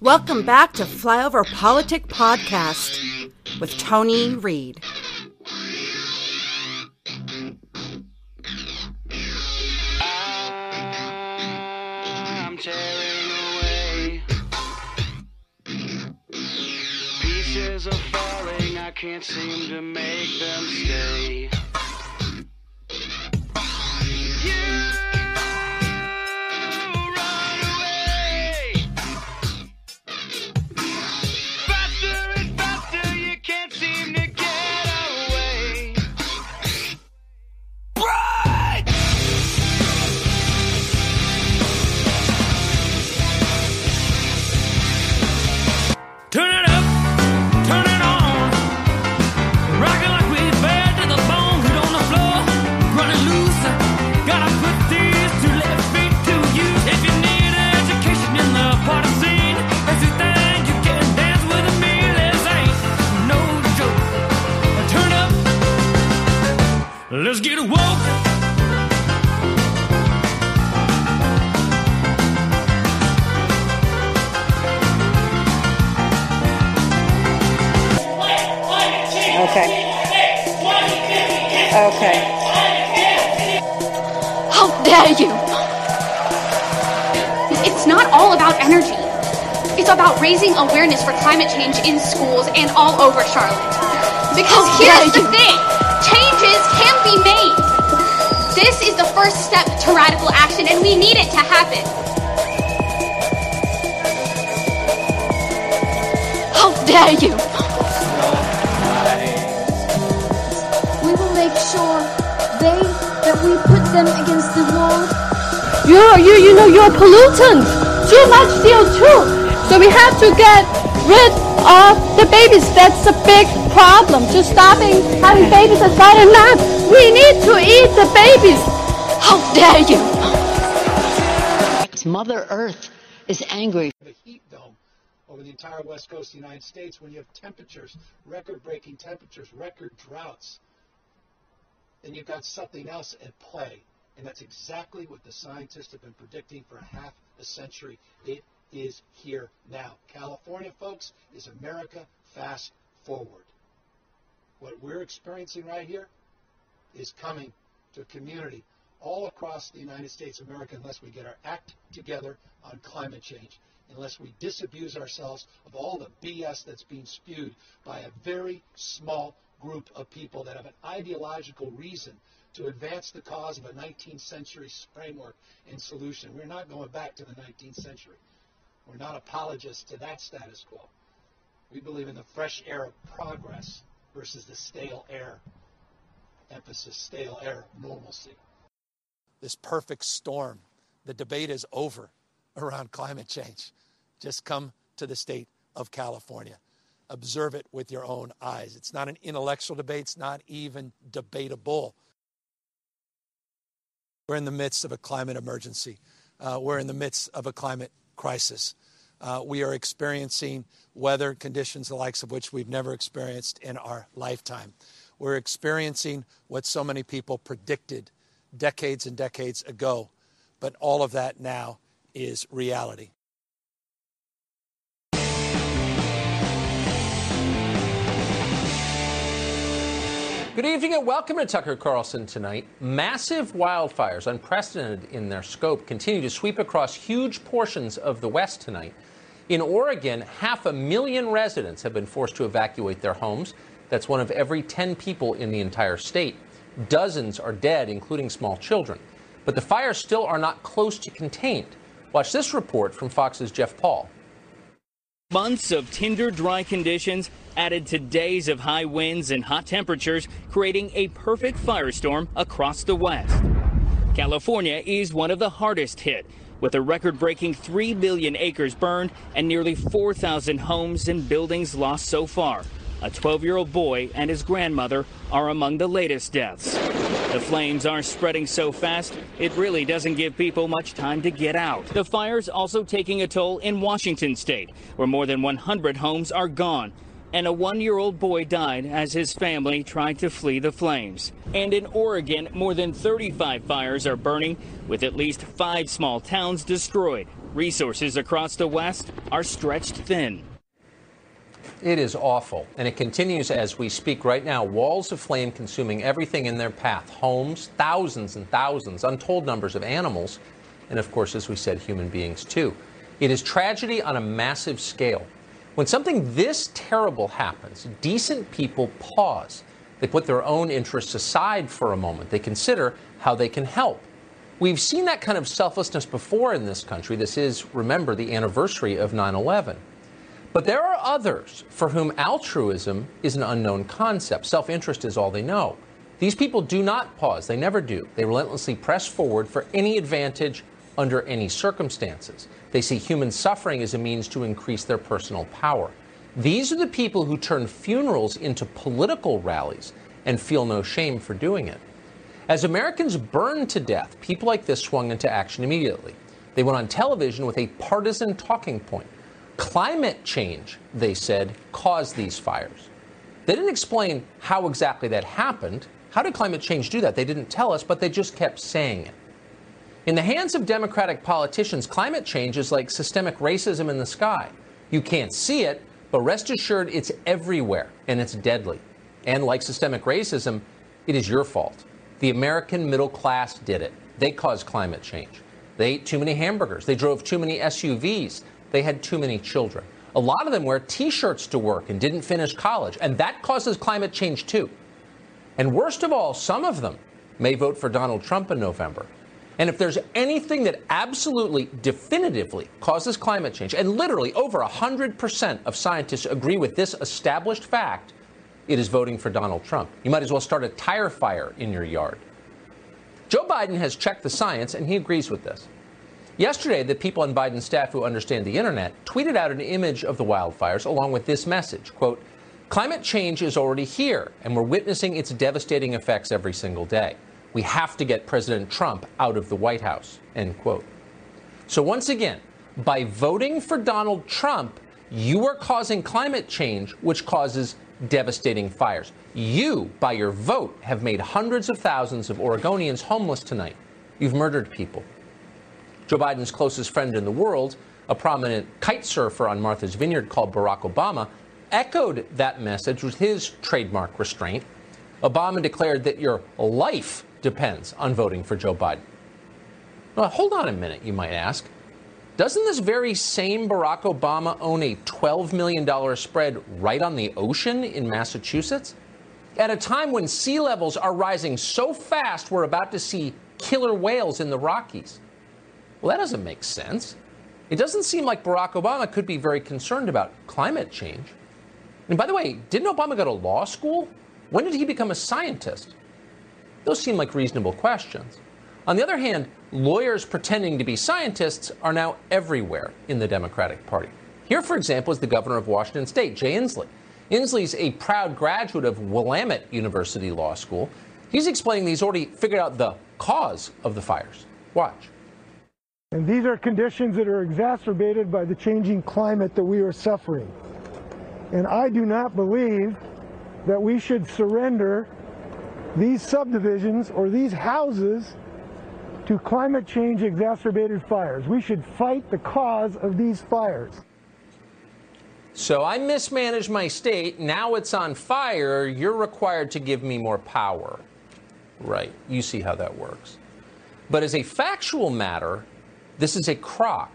Welcome back to Flyover Politic Podcast with Tony Reed. Tearing away. Pieces are falling, I can't seem to make them stay. Faster let's get woke. Okay. Okay. How dare you! It's not all about energy. It's about raising awareness for climate change in schools and all over Charlotte. Because How here's dare the thing changes can be made. This is the first step to radical action, and we need it to happen. How dare you! We will make sure they that we put them against the wall. You're, you, you know, you're a pollutant. Too much CO2. So we have to get rid of the babies. That's a big problem. Just stopping having babies is not enough. We need to eat the babies. How dare you! Mother Earth is angry. The heat dome over the entire west coast of the United States when you have temperatures, record breaking temperatures, record droughts, then you've got something else at play. And that's exactly what the scientists have been predicting for half a century. It is here now. California, folks, is America fast forward. What we're experiencing right here is coming to community all across the United States of America unless we get our act together on climate change. unless we disabuse ourselves of all the BS that's being spewed by a very small group of people that have an ideological reason to advance the cause of a 19th century framework and solution. We're not going back to the 19th century. We're not apologists to that status quo. We believe in the fresh air of progress versus the stale air, emphasis, stale air normalcy. This perfect storm. The debate is over around climate change. Just come to the state of California. Observe it with your own eyes. It's not an intellectual debate, it's not even debatable. We're in the midst of a climate emergency. Uh, we're in the midst of a climate crisis. Uh, we are experiencing weather conditions the likes of which we've never experienced in our lifetime. We're experiencing what so many people predicted decades and decades ago, but all of that now is reality. Good evening and welcome to Tucker Carlson tonight. Massive wildfires, unprecedented in their scope, continue to sweep across huge portions of the West tonight. In Oregon, half a million residents have been forced to evacuate their homes. That's one of every 10 people in the entire state. Dozens are dead, including small children. But the fires still are not close to contained. Watch this report from Fox's Jeff Paul. Months of tinder dry conditions added to days of high winds and hot temperatures, creating a perfect firestorm across the West. California is one of the hardest hit, with a record breaking 3 million acres burned and nearly 4,000 homes and buildings lost so far. A 12 year old boy and his grandmother are among the latest deaths. The flames are spreading so fast, it really doesn't give people much time to get out. The fire's also taking a toll in Washington state, where more than 100 homes are gone. And a one year old boy died as his family tried to flee the flames. And in Oregon, more than 35 fires are burning, with at least five small towns destroyed. Resources across the West are stretched thin. It is awful, and it continues as we speak right now. Walls of flame consuming everything in their path homes, thousands and thousands, untold numbers of animals, and of course, as we said, human beings too. It is tragedy on a massive scale. When something this terrible happens, decent people pause. They put their own interests aside for a moment. They consider how they can help. We've seen that kind of selflessness before in this country. This is, remember, the anniversary of 9 11. But there are others for whom altruism is an unknown concept. Self interest is all they know. These people do not pause, they never do. They relentlessly press forward for any advantage under any circumstances. They see human suffering as a means to increase their personal power. These are the people who turn funerals into political rallies and feel no shame for doing it. As Americans burned to death, people like this swung into action immediately. They went on television with a partisan talking point. Climate change, they said, caused these fires. They didn't explain how exactly that happened. How did climate change do that? They didn't tell us, but they just kept saying it. In the hands of Democratic politicians, climate change is like systemic racism in the sky. You can't see it, but rest assured it's everywhere and it's deadly. And like systemic racism, it is your fault. The American middle class did it. They caused climate change. They ate too many hamburgers. They drove too many SUVs. They had too many children. A lot of them wear t shirts to work and didn't finish college, and that causes climate change too. And worst of all, some of them may vote for Donald Trump in November. And if there's anything that absolutely definitively causes climate change, and literally over 100% of scientists agree with this established fact, it is voting for Donald Trump. You might as well start a tire fire in your yard. Joe Biden has checked the science, and he agrees with this. Yesterday, the people on Biden's staff who understand the internet tweeted out an image of the wildfires along with this message, quote, Climate change is already here, and we're witnessing its devastating effects every single day. We have to get President Trump out of the White House, end quote. So once again, by voting for Donald Trump, you are causing climate change, which causes devastating fires. You, by your vote, have made hundreds of thousands of Oregonians homeless tonight. You've murdered people. Joe Biden's closest friend in the world, a prominent kite surfer on Martha's Vineyard called Barack Obama, echoed that message with his trademark restraint. Obama declared that your life depends on voting for Joe Biden. Well, hold on a minute, you might ask. Doesn't this very same Barack Obama own a $12 million spread right on the ocean in Massachusetts? At a time when sea levels are rising so fast, we're about to see killer whales in the Rockies. Well, that doesn't make sense. It doesn't seem like Barack Obama could be very concerned about climate change. And by the way, didn't Obama go to law school? When did he become a scientist? Those seem like reasonable questions. On the other hand, lawyers pretending to be scientists are now everywhere in the Democratic Party. Here, for example, is the governor of Washington State, Jay Inslee. Inslee's a proud graduate of Willamette University Law School. He's explaining he's already figured out the cause of the fires. Watch. And these are conditions that are exacerbated by the changing climate that we are suffering. And I do not believe that we should surrender these subdivisions or these houses to climate change exacerbated fires. We should fight the cause of these fires. So I mismanaged my state. Now it's on fire. You're required to give me more power. Right. You see how that works. But as a factual matter, this is a crock.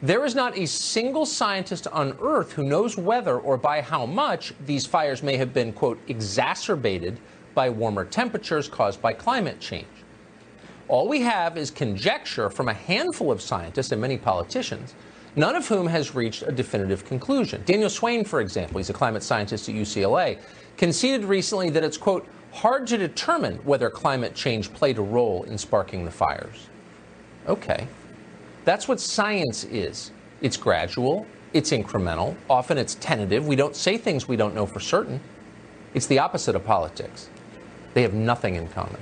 There is not a single scientist on Earth who knows whether or by how much these fires may have been, quote, exacerbated by warmer temperatures caused by climate change. All we have is conjecture from a handful of scientists and many politicians, none of whom has reached a definitive conclusion. Daniel Swain, for example, he's a climate scientist at UCLA, conceded recently that it's, quote, hard to determine whether climate change played a role in sparking the fires. Okay. That's what science is. It's gradual, it's incremental, often it's tentative. We don't say things we don't know for certain. It's the opposite of politics. They have nothing in common.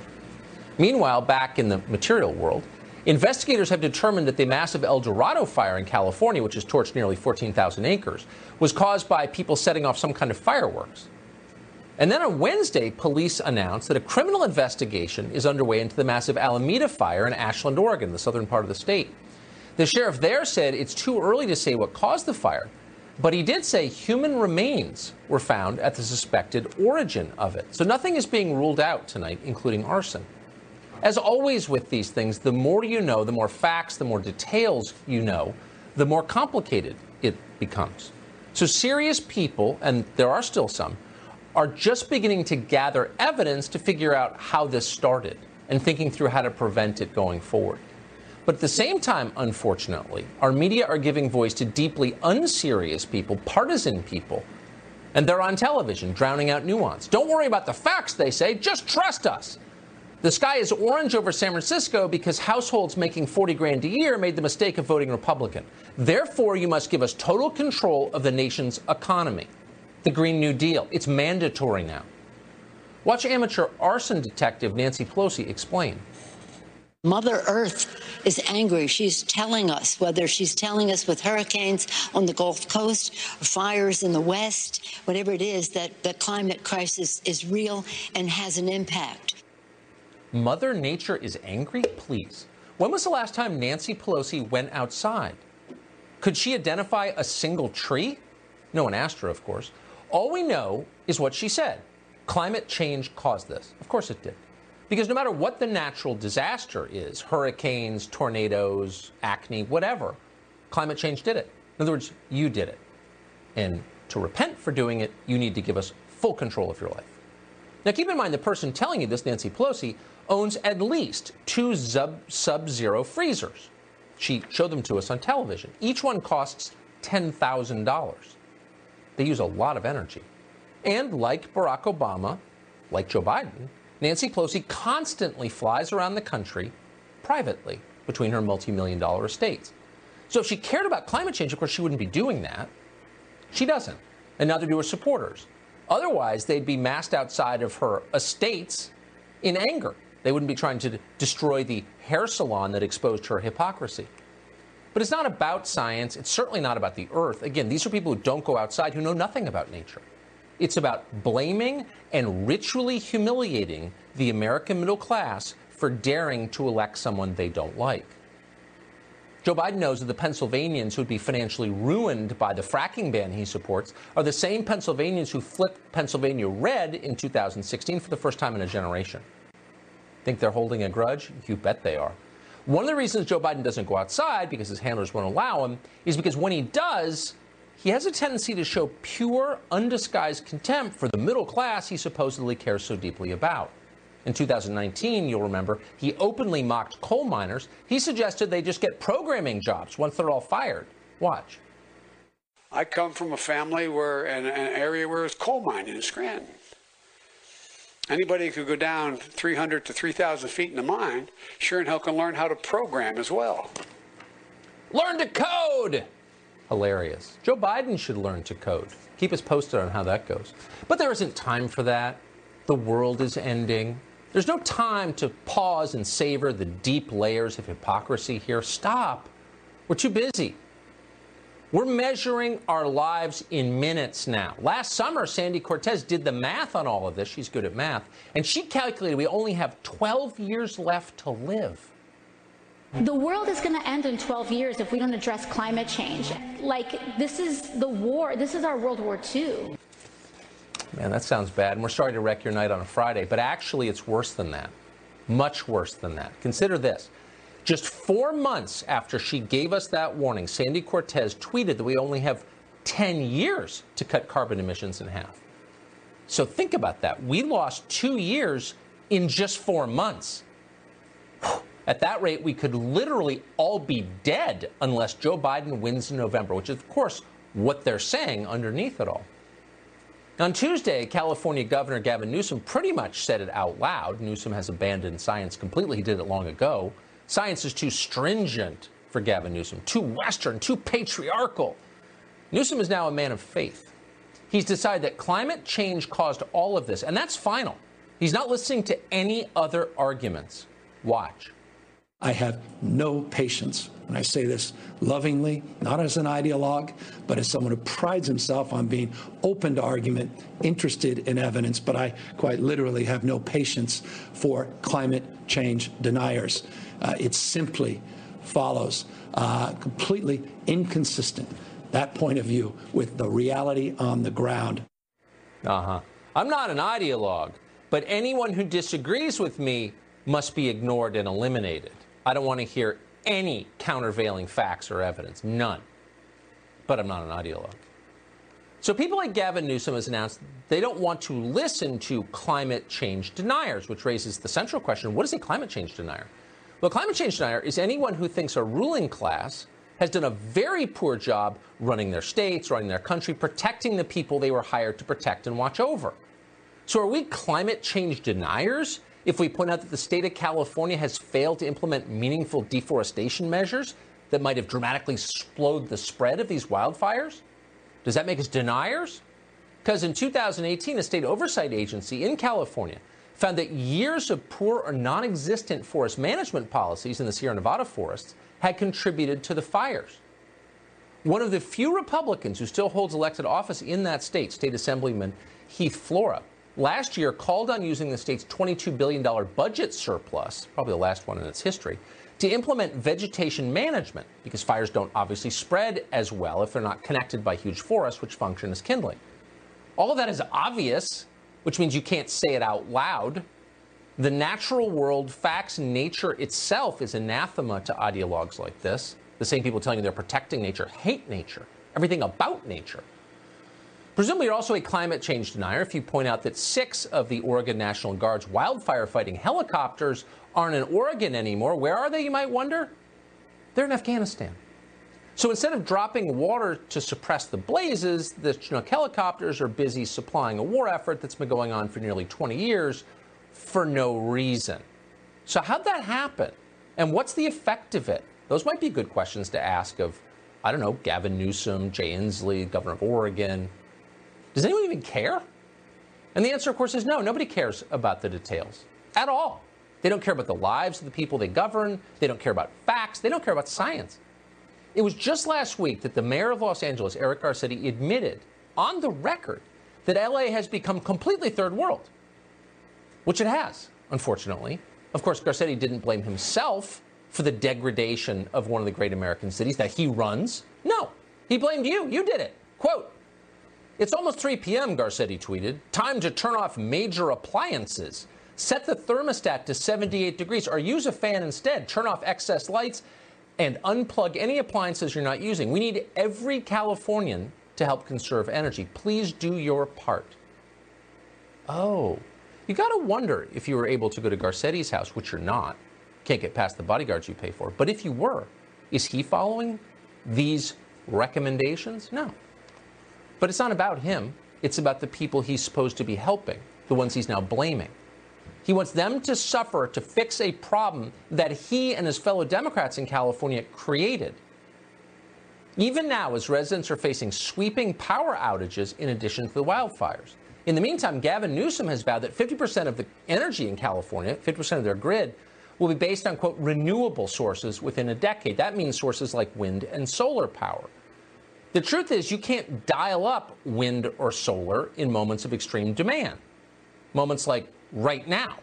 Meanwhile, back in the material world, investigators have determined that the massive El Dorado fire in California, which has torched nearly 14,000 acres, was caused by people setting off some kind of fireworks. And then on Wednesday, police announced that a criminal investigation is underway into the massive Alameda fire in Ashland, Oregon, the southern part of the state. The sheriff there said it's too early to say what caused the fire, but he did say human remains were found at the suspected origin of it. So nothing is being ruled out tonight, including arson. As always with these things, the more you know, the more facts, the more details you know, the more complicated it becomes. So serious people, and there are still some, are just beginning to gather evidence to figure out how this started and thinking through how to prevent it going forward. But at the same time, unfortunately, our media are giving voice to deeply unserious people, partisan people. And they're on television, drowning out nuance. Don't worry about the facts, they say, just trust us. The sky is orange over San Francisco because households making 40 grand a year made the mistake of voting Republican. Therefore, you must give us total control of the nation's economy. The Green New Deal. It's mandatory now. Watch amateur arson detective Nancy Pelosi explain. Mother Earth is angry. She's telling us, whether she's telling us with hurricanes on the Gulf Coast, fires in the West, whatever it is, that the climate crisis is real and has an impact. Mother Nature is angry? Please. When was the last time Nancy Pelosi went outside? Could she identify a single tree? No one asked her, of course. All we know is what she said. Climate change caused this. Of course it did. Because no matter what the natural disaster is hurricanes, tornadoes, acne, whatever climate change did it. In other words, you did it. And to repent for doing it, you need to give us full control of your life. Now, keep in mind the person telling you this, Nancy Pelosi, owns at least two sub zero freezers. She showed them to us on television. Each one costs $10,000. They use a lot of energy. And like Barack Obama, like Joe Biden, Nancy Pelosi constantly flies around the country privately between her multi million dollar estates. So if she cared about climate change, of course, she wouldn't be doing that. She doesn't, and neither do her supporters. Otherwise, they'd be massed outside of her estates in anger. They wouldn't be trying to destroy the hair salon that exposed her hypocrisy. But it's not about science. It's certainly not about the earth. Again, these are people who don't go outside, who know nothing about nature. It's about blaming and ritually humiliating the American middle class for daring to elect someone they don't like. Joe Biden knows that the Pennsylvanians who would be financially ruined by the fracking ban he supports are the same Pennsylvanians who flipped Pennsylvania red in 2016 for the first time in a generation. Think they're holding a grudge? You bet they are. One of the reasons Joe Biden doesn't go outside, because his handlers won't allow him, is because when he does, he has a tendency to show pure, undisguised contempt for the middle class he supposedly cares so deeply about. In 2019, you'll remember, he openly mocked coal miners. He suggested they just get programming jobs once they're all fired. Watch. I come from a family where, in an area where it's coal mining in Scranton. Anybody who could go down 300 to 3,000 feet in the mine, sure and hell can learn how to program as well. Learn to code! Hilarious. Joe Biden should learn to code. Keep us posted on how that goes. But there isn't time for that. The world is ending. There's no time to pause and savor the deep layers of hypocrisy here. Stop. We're too busy. We're measuring our lives in minutes now. Last summer, Sandy Cortez did the math on all of this. She's good at math. And she calculated we only have 12 years left to live. The world is going to end in 12 years if we don't address climate change. Like, this is the war, this is our World War II. Man, that sounds bad. And we're sorry to wreck your night on a Friday, but actually, it's worse than that. Much worse than that. Consider this. Just four months after she gave us that warning, Sandy Cortez tweeted that we only have 10 years to cut carbon emissions in half. So think about that. We lost two years in just four months. At that rate, we could literally all be dead unless Joe Biden wins in November, which is, of course, what they're saying underneath it all. On Tuesday, California Governor Gavin Newsom pretty much said it out loud. Newsom has abandoned science completely. He did it long ago. Science is too stringent for Gavin Newsom, too Western, too patriarchal. Newsom is now a man of faith. He's decided that climate change caused all of this, and that's final. He's not listening to any other arguments. Watch. I have no patience, and I say this lovingly, not as an ideologue, but as someone who prides himself on being open to argument, interested in evidence, but I quite literally have no patience for climate change deniers. Uh, it simply follows uh, completely inconsistent that point of view with the reality on the ground. Uh huh. I'm not an ideologue, but anyone who disagrees with me must be ignored and eliminated. I don't want to hear any countervailing facts or evidence, none. But I'm not an ideologue. So people like Gavin Newsom has announced they don't want to listen to climate change deniers, which raises the central question what is a climate change denier? Well, a climate change denier is anyone who thinks a ruling class has done a very poor job running their states, running their country, protecting the people they were hired to protect and watch over. So are we climate change deniers if we point out that the state of California has failed to implement meaningful deforestation measures that might have dramatically slowed the spread of these wildfires? Does that make us deniers? Because in 2018, a state oversight agency in California found that years of poor or non existent forest management policies in the Sierra Nevada forests had contributed to the fires. One of the few Republicans who still holds elected office in that state, State Assemblyman Heath Flora, last year called on using the state's $22 billion budget surplus, probably the last one in its history, to implement vegetation management because fires don't obviously spread as well if they're not connected by huge forests which function as kindling. All of that is obvious which means you can't say it out loud. The natural world, facts, nature itself is anathema to ideologues like this. The same people telling you they're protecting nature hate nature, everything about nature. Presumably, you're also a climate change denier if you point out that six of the Oregon National Guard's wildfire fighting helicopters aren't in Oregon anymore. Where are they, you might wonder? They're in Afghanistan. So instead of dropping water to suppress the blazes, the Chinook helicopters are busy supplying a war effort that's been going on for nearly 20 years for no reason. So, how'd that happen? And what's the effect of it? Those might be good questions to ask of, I don't know, Gavin Newsom, Jay Inslee, governor of Oregon. Does anyone even care? And the answer, of course, is no. Nobody cares about the details at all. They don't care about the lives of the people they govern. They don't care about facts. They don't care about science. It was just last week that the mayor of Los Angeles, Eric Garcetti, admitted on the record that LA has become completely third world, which it has, unfortunately. Of course, Garcetti didn't blame himself for the degradation of one of the great American cities that he runs. No, he blamed you. You did it. Quote, it's almost 3 p.m., Garcetti tweeted. Time to turn off major appliances. Set the thermostat to 78 degrees or use a fan instead. Turn off excess lights and unplug any appliances you're not using. We need every Californian to help conserve energy. Please do your part. Oh, you got to wonder if you were able to go to Garcetti's house, which you're not. Can't get past the bodyguards you pay for. But if you were, is he following these recommendations? No. But it's not about him. It's about the people he's supposed to be helping, the ones he's now blaming. He wants them to suffer to fix a problem that he and his fellow Democrats in California created. Even now, as residents are facing sweeping power outages in addition to the wildfires. In the meantime, Gavin Newsom has vowed that 50% of the energy in California, 50% of their grid, will be based on, quote, renewable sources within a decade. That means sources like wind and solar power. The truth is, you can't dial up wind or solar in moments of extreme demand. Moments like right now,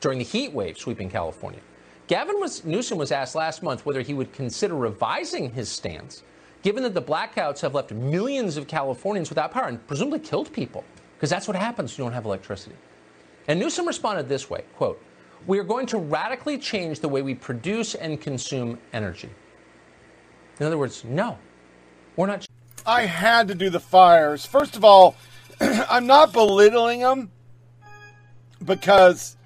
during the heat wave sweeping California. Gavin was, Newsom was asked last month whether he would consider revising his stance, given that the blackouts have left millions of Californians without power and presumably killed people, because that's what happens when you don't have electricity. And Newsom responded this way, quote, we are going to radically change the way we produce and consume energy. In other words, no, we're not. I had to do the fires. First of all, I'm not belittling them because,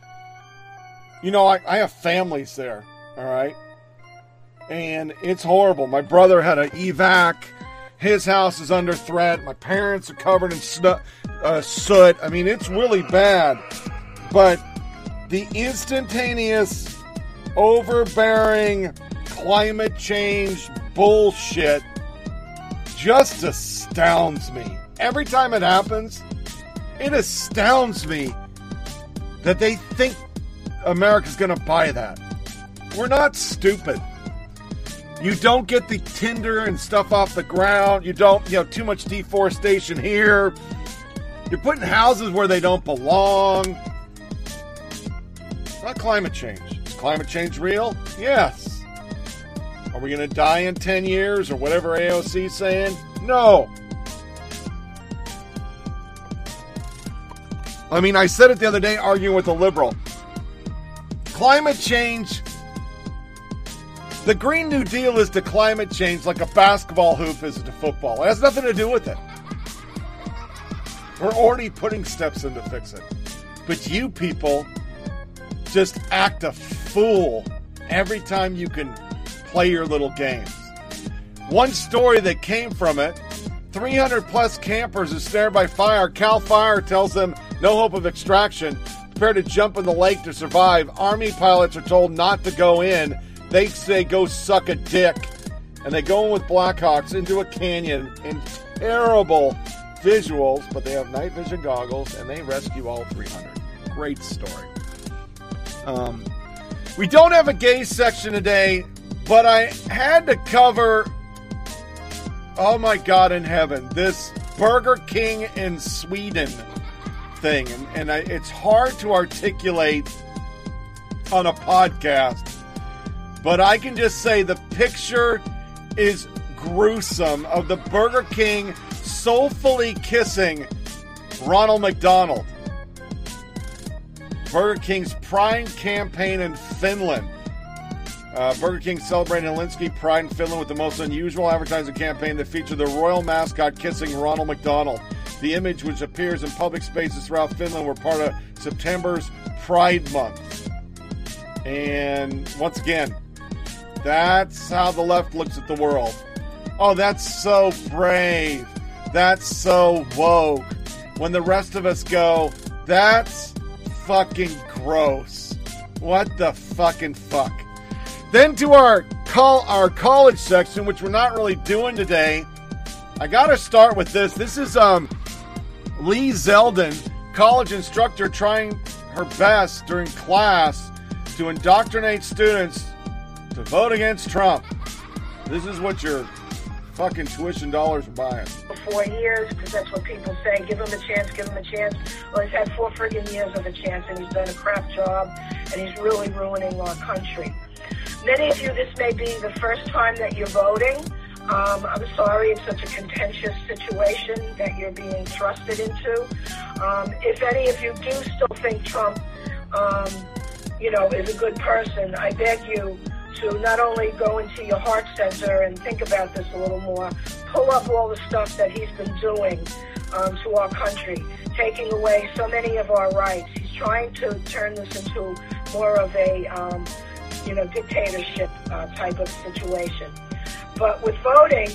you know, I, I have families there, all right? And it's horrible. My brother had an evac. His house is under threat. My parents are covered in uh, soot. I mean, it's really bad. But the instantaneous, overbearing climate change bullshit just astounds me. Every time it happens, it astounds me that they think America's going to buy that. We're not stupid. You don't get the tinder and stuff off the ground. You don't, you know, too much deforestation here. You're putting houses where they don't belong. It's not climate change. Is climate change real? Yes. Are we going to die in 10 years or whatever AOC is saying? No. I mean, I said it the other day arguing with a liberal. Climate change, the Green New Deal is to climate change like a basketball hoop is to football. It has nothing to do with it. We're already putting steps in to fix it. But you people just act a fool every time you can play your little games. One story that came from it 300 plus campers are snared by fire. Cal Fire tells them no hope of extraction. Prepare to jump in the lake to survive. Army pilots are told not to go in. They say go suck a dick. And they go in with Blackhawks into a canyon in terrible visuals, but they have night vision goggles and they rescue all 300. Great story. Um, we don't have a gay section today, but I had to cover oh my God in heaven, this Burger King in Sweden thing. And, and I, it's hard to articulate on a podcast, but I can just say the picture is gruesome of the Burger King soulfully kissing Ronald McDonald. Burger King's prime campaign in Finland. Uh, Burger King celebrating Helsinki Pride in Finland with the most unusual advertising campaign that featured the royal mascot kissing Ronald McDonald. The image, which appears in public spaces throughout Finland, were part of September's Pride Month. And once again, that's how the left looks at the world. Oh, that's so brave. That's so woke. When the rest of us go, that's fucking gross. What the fucking fuck? Then to our call our college section, which we're not really doing today. I gotta start with this. This is um Lee Zeldin, college instructor, trying her best during class to indoctrinate students to vote against Trump. This is what your fucking tuition dollars are buying. Four years, because that's what people say. Give him a chance, give him a chance. Well, he's had four friggin' years of a chance, and he's done a crap job, and he's really ruining our country. Many of you, this may be the first time that you're voting. Um, I'm sorry it's such a contentious situation that you're being thrusted into. Um, if any of you do still think Trump um, you know, is a good person, I beg you to not only go into your heart center and think about this a little more, pull up all the stuff that he's been doing um, to our country, taking away so many of our rights. He's trying to turn this into more of a, um, you know, dictatorship uh, type of situation. But with voting,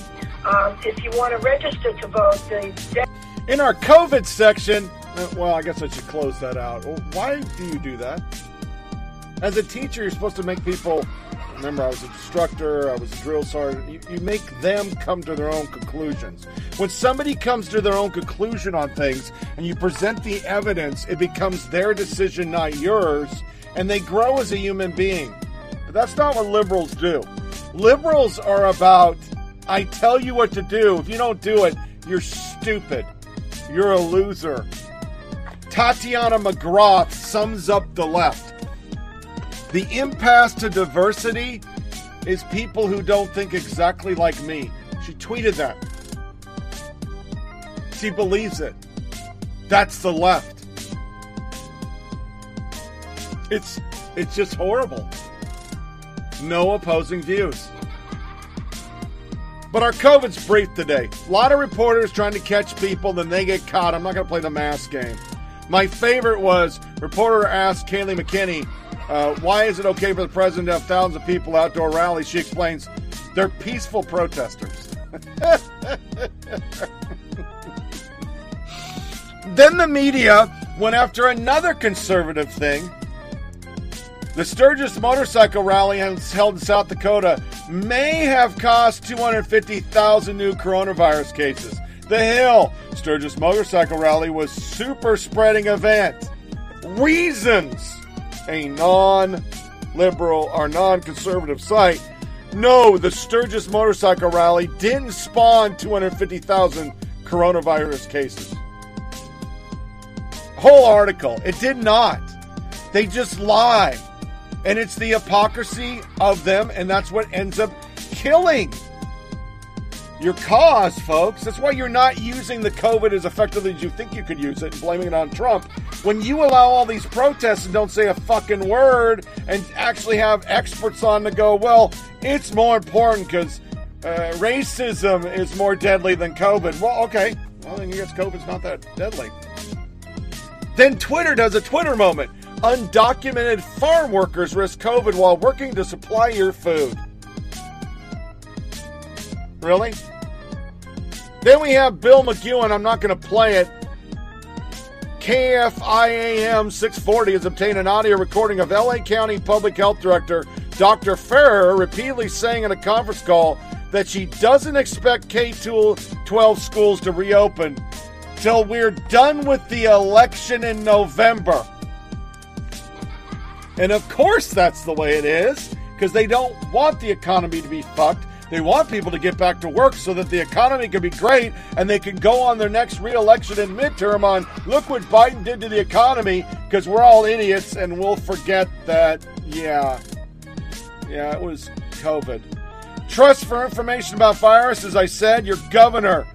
um, if you want to register to vote, the In our COVID section, uh, well, I guess I should close that out. Why do you do that? As a teacher, you're supposed to make people. Remember, I was an instructor, I was a drill sergeant. You, you make them come to their own conclusions. When somebody comes to their own conclusion on things and you present the evidence, it becomes their decision, not yours, and they grow as a human being. That's not what liberals do. Liberals are about, I tell you what to do. If you don't do it, you're stupid. You're a loser. Tatiana McGrath sums up the left. The impasse to diversity is people who don't think exactly like me. She tweeted that. She believes it. That's the left. It's it's just horrible. No opposing views. But our COVID's brief today. A lot of reporters trying to catch people, then they get caught. I'm not going to play the mask game. My favorite was reporter asked Kayleigh McEnany, uh, "Why is it okay for the president to have thousands of people outdoor rallies?" She explains, "They're peaceful protesters." then the media went after another conservative thing. The Sturgis motorcycle rally held in South Dakota may have cost 250,000 new coronavirus cases. The Hill Sturgis motorcycle rally was super spreading event. Reason's a non-liberal or non-conservative site. No, the Sturgis motorcycle rally didn't spawn 250,000 coronavirus cases. Whole article. It did not. They just lie. And it's the hypocrisy of them, and that's what ends up killing your cause, folks. That's why you're not using the COVID as effectively as you think you could use it and blaming it on Trump. When you allow all these protests and don't say a fucking word and actually have experts on to go, well, it's more important because uh, racism is more deadly than COVID. Well, okay. Well, then I guess COVID's not that deadly. Then Twitter does a Twitter moment. Undocumented farm workers risk COVID while working to supply your food. Really? Then we have Bill McEwen. I'm not going to play it. KFIAM 640 has obtained an audio recording of LA County Public Health Director Dr. Ferrer repeatedly saying in a conference call that she doesn't expect K 12 schools to reopen till we're done with the election in November. And of course, that's the way it is, because they don't want the economy to be fucked. They want people to get back to work so that the economy can be great and they can go on their next reelection and midterm on look what Biden did to the economy because we're all idiots and we'll forget that, yeah, yeah, it was COVID. Trust for information about virus, as I said, your governor.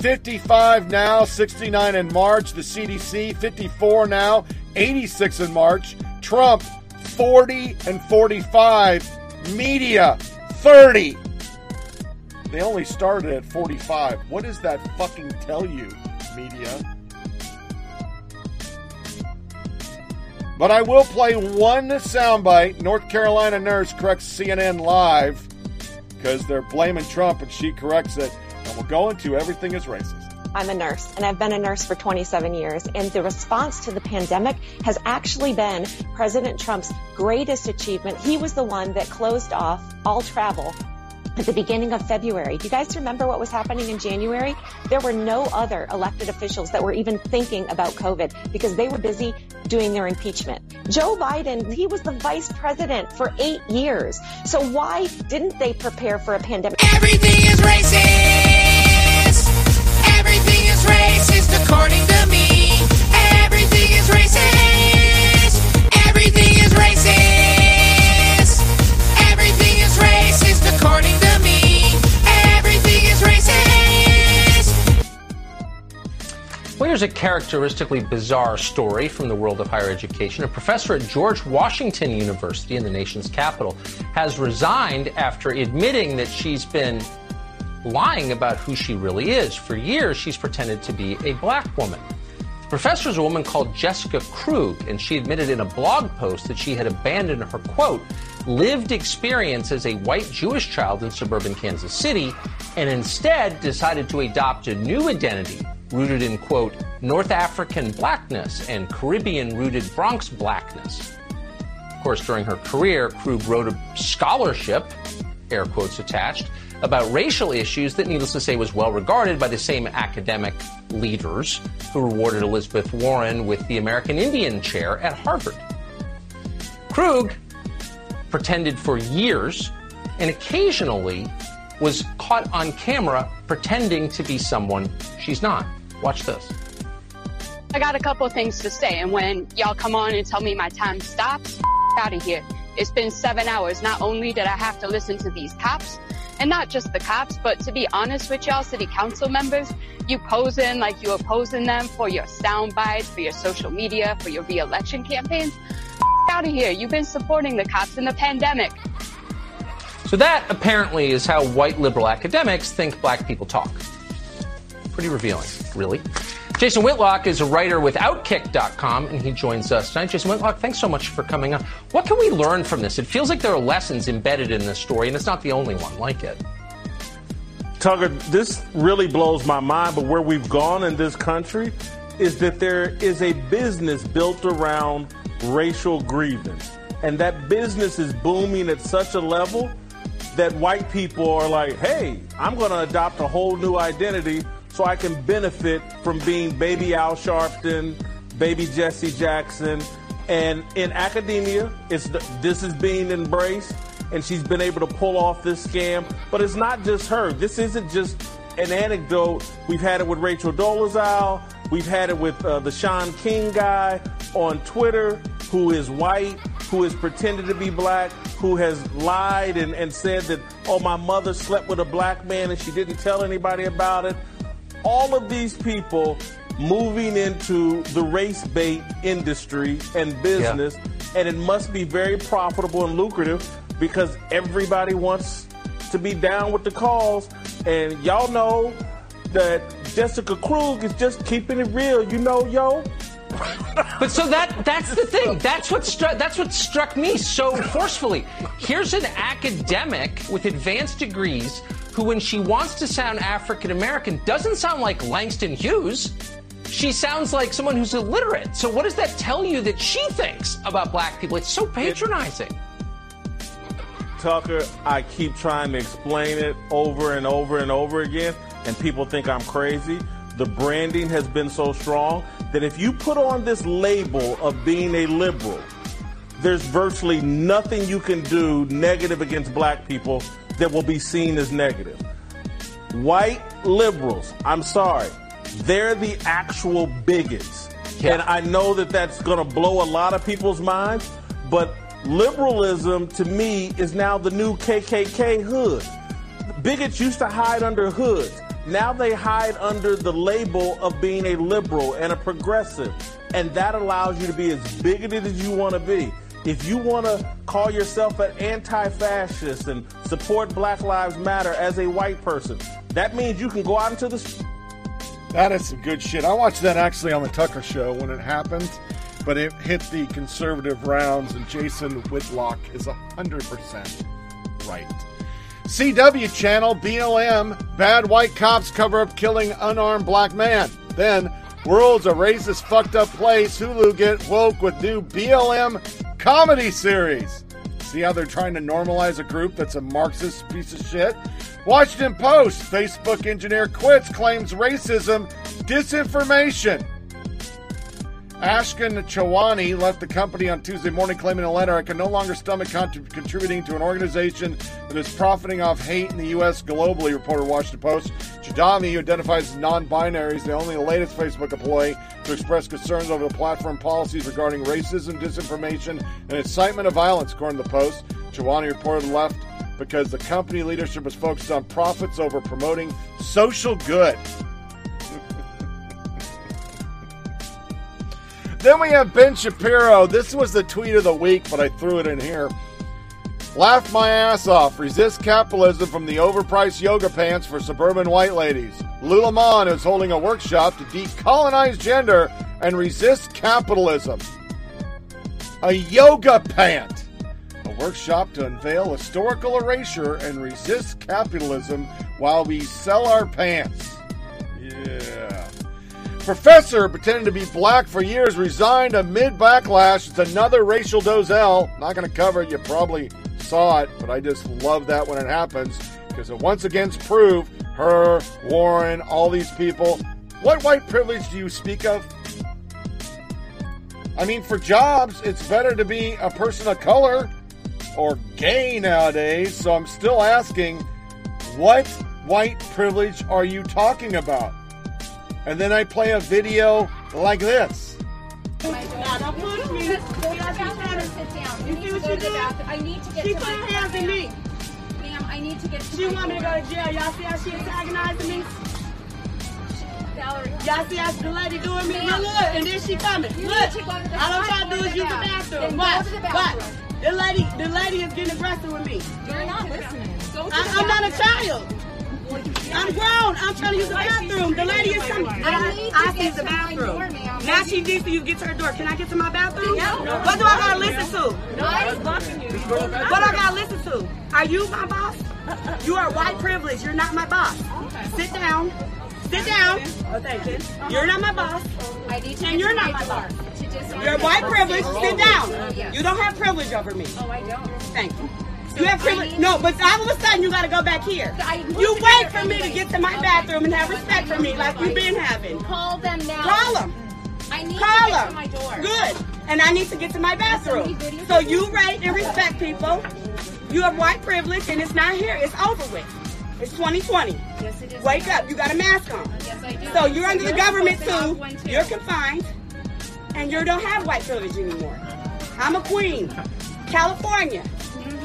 55 now, 69 in March. The CDC, 54 now, 86 in March. Trump, 40 and 45. Media, 30. They only started at 45. What does that fucking tell you, media? But I will play one soundbite. North Carolina nurse corrects CNN live because they're blaming Trump and she corrects it. And we'll go into everything is racist. I'm a nurse and I've been a nurse for 27 years. And the response to the pandemic has actually been President Trump's greatest achievement. He was the one that closed off all travel at the beginning of February. Do you guys remember what was happening in January? There were no other elected officials that were even thinking about COVID because they were busy doing their impeachment. Joe Biden, he was the vice president for eight years. So why didn't they prepare for a pandemic? Everything is racist. Is racist according to me. Everything is racist. Everything is racist. Everything is racist according to me. Everything is racist. Well, here's a characteristically bizarre story from the world of higher education. A professor at George Washington University in the nation's capital has resigned after admitting that she's been lying about who she really is. For years, she's pretended to be a black woman. The professor is a woman called Jessica Krug, and she admitted in a blog post that she had abandoned her quote, lived experience as a white Jewish child in suburban Kansas City, and instead decided to adopt a new identity rooted in, quote, North African blackness and Caribbean rooted Bronx blackness. Of course, during her career, Krug wrote a scholarship, air quotes attached, about racial issues that, needless to say, was well regarded by the same academic leaders who rewarded Elizabeth Warren with the American Indian chair at Harvard. Krug pretended for years and occasionally was caught on camera pretending to be someone she's not. Watch this. I got a couple things to say, and when y'all come on and tell me my time stops, out of here. It's been seven hours. Not only did I have to listen to these cops, and not just the cops, but to be honest with y'all, city council members, you posing like you opposing them for your sound bites, for your social media, for your re-election campaigns. out of here. You've been supporting the cops in the pandemic. So that apparently is how white liberal academics think black people talk. Pretty revealing, really. Jason Whitlock is a writer with Outkick.com, and he joins us tonight. Jason Whitlock, thanks so much for coming on. What can we learn from this? It feels like there are lessons embedded in this story, and it's not the only one like it. Tucker, this really blows my mind, but where we've gone in this country is that there is a business built around racial grievance. And that business is booming at such a level that white people are like, hey, I'm going to adopt a whole new identity so I can benefit from being baby Al Sharpton, baby Jesse Jackson. And in academia, it's this is being embraced, and she's been able to pull off this scam. But it's not just her. This isn't just an anecdote. We've had it with Rachel Dolezal. We've had it with uh, the Shaun King guy on Twitter, who is white, who has pretended to be black, who has lied and, and said that, oh, my mother slept with a black man and she didn't tell anybody about it. All of these people moving into the race bait industry and business, yeah. and it must be very profitable and lucrative because everybody wants to be down with the cause. And y'all know that Jessica Krug is just keeping it real. You know, yo, but so that that's the thing. That's what struck that's what struck me so forcefully. Here's an academic with advanced degrees who when she wants to sound African American doesn't sound like Langston Hughes. She sounds like someone who's illiterate. So what does that tell you that she thinks about black people? It's so patronizing. Tucker, I keep trying to explain it over and over and over again, and people think I'm crazy. The branding has been so strong that if you put on this label of being a liberal, there's virtually nothing you can do negative against black people that will be seen as negative. White liberals, I'm sorry, they're the actual bigots. Yeah. And I know that that's going to blow a lot of people's minds, but liberalism to me is now the new KKK hood. Bigots used to hide under hoods. Now they hide under the label of being a liberal and a progressive. And that allows you to be as bigoted as you want to be. If you want to call yourself an anti fascist and support Black Lives Matter as a white person, that means you can go out into the. That is some good shit. I watched that actually on the Tucker show when it happened, but it hit the conservative rounds, and Jason Whitlock is 100% right. CW channel, BLM, bad white cops cover up killing unarmed black man. Then, world's a racist, fucked up place. Hulu get woke with new BLM comedy series. See how they're trying to normalize a group that's a Marxist piece of shit? Washington Post, Facebook engineer quits, claims racism, disinformation. Ashok Chandwaney left the company on Tuesday morning claiming a letter I can no longer stomach contributing to an organization that is profiting off hate in the U.S. globally, reported Washington Post. Chandwaney, who identifies as non binary, is the only latest Facebook employee to express concerns over the platform policies regarding racism, disinformation, and incitement of violence, according to the Post. Chandwaney reported left because the company leadership was focused on profits over promoting social good. Then we have Ben Shapiro. This was the tweet of the week, but I threw it in here. Laugh my ass off. Resist capitalism from the overpriced yoga pants for suburban white ladies. Lululemon is holding a workshop to decolonize gender and resist capitalism. A yoga pant. A workshop to unveil historical erasure and resist capitalism while we sell our pants. Yeah. Professor pretending to be black for years resigned amid backlash. It's another Rachel Dolezal. Not going to cover it. You probably saw it, but I just love that when it happens because it once again proved her, Warren, all these people. What white privilege do you speak of? I mean, for jobs, it's better to be a person of color or gay nowadays. So I'm still asking, what white privilege are you talking about? And then I play a video like this. Now, don't push me. You see what you doing? I need to get She to put my her hands in me. Ma'am, I need to get to She want me to go to jail. Y'all see how she antagonizing me? Valerie. Y'all see how the lady doing me? Look, look, and then she coming. You Look, need to go to the- all I'm trying to do is use the bathroom. bathroom. Then What? the What? The lady, the lady is getting aggressive with me. You're not listening. I, I'm not a child. I'm grown. I'm trying to use the bathroom. The lady is coming. I need to I get the bathroom. Now she needs for you to get to her door. Can I get to my bathroom? No. What do I gotta listen to? No, I was blocking you. What I gotta listen to? Are you my boss? You are white privilege. You're not my boss. Sit down. Sit down. Oh, thank you. You're not my boss. I need to And you're not my boss. You're white privilege. Sit down. Oh, yes. You don't have privilege over me. Oh, I don't. Thank you. You have privilege. No, but all of a sudden you gotta go back here. You wait for me to get to my bathroom and have respect for me like you've been having. Call them now. Call them. I need Call to get them. to my door. Good. And I need to get to my bathroom. So you rate and respect people. You have white privilege and it's not here. It's over with. It's 2020. Yes, it is. Wake up. You got a mask on. Yes, I do. So you're under the government supposed to have too. one, too. You're confined. And you don't have white privilege anymore. I'm a queen. California.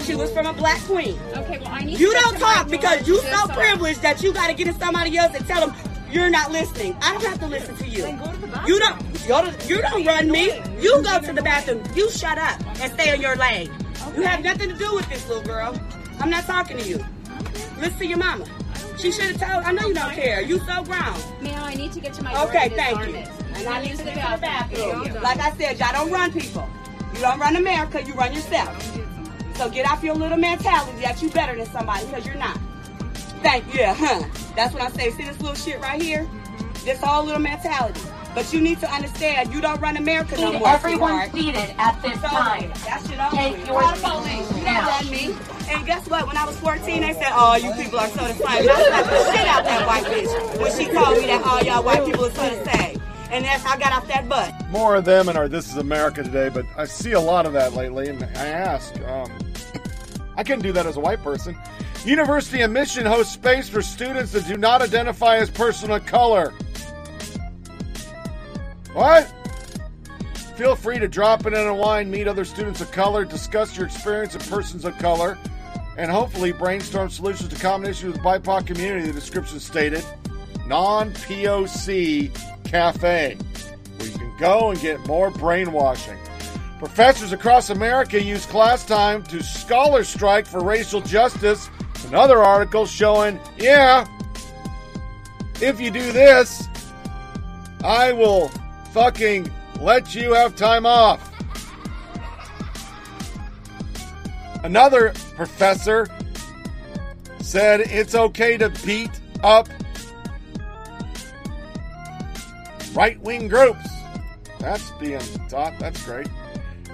She was from a black queen. Okay, well, I need You don't talk because you so privileged that you got to get in somebody else and tell them you're not listening. I don't have to listen to you. Then go to the bathroom. You don't. You don't run me. You go to the bathroom. You shut up and stay in your lane. You have nothing to do with this little girl. I'm not talking to you. Listen to your mama. She should have told. I know you don't care. You so grown. Ma'am, I need to get to my. Okay, thank you. And I need to get to the bathroom. Like I said, y'all don't run people. You don't run America. You run yourself. So get off your little mentality that you better than somebody because you're not. Thank you. Yeah, huh? That's what I say. See this little shit right here? This whole little mentality. But you need to understand, you don't run America no Need more. everyone sweetheart. seated at this It's over. time. That shit over. Take with. your Call the police. You now. don't run me. And guess what? When I was 14, they said, "Oh, you people are so the same." I slapped the shit out that white bitch when she told me that all y'all white people are so the same. And that's how I got off that butt. More of them in our This Is America today, but I see a lot of that lately, and I ask, um, I couldn't do that as a white person. University of Mission hosts space for students that do not identify as person of color. What? Feel free to drop in a wine, meet other students of color, discuss your experience of persons of color, and hopefully brainstorm solutions to common issues with the BIPOC community, the description stated. Non POC Cafe, where you can go and get more brainwashing. Professors across America use class time to scholar strike for racial justice. Another article showing, yeah, if you do this, I will fucking let you have time off. Another professor said it's okay to beat up right wing groups. That's being taught. That's great.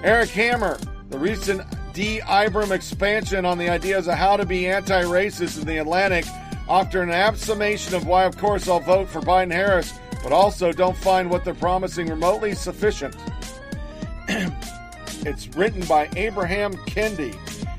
Eric Hammer, the recent D. Ibram expansion on the ideas of how to be anti racist in the Atlantic after an affirmation of why, of course, I'll vote for Biden Harris, but also don't find what they're promising remotely sufficient. it's written by Ibram Kendi.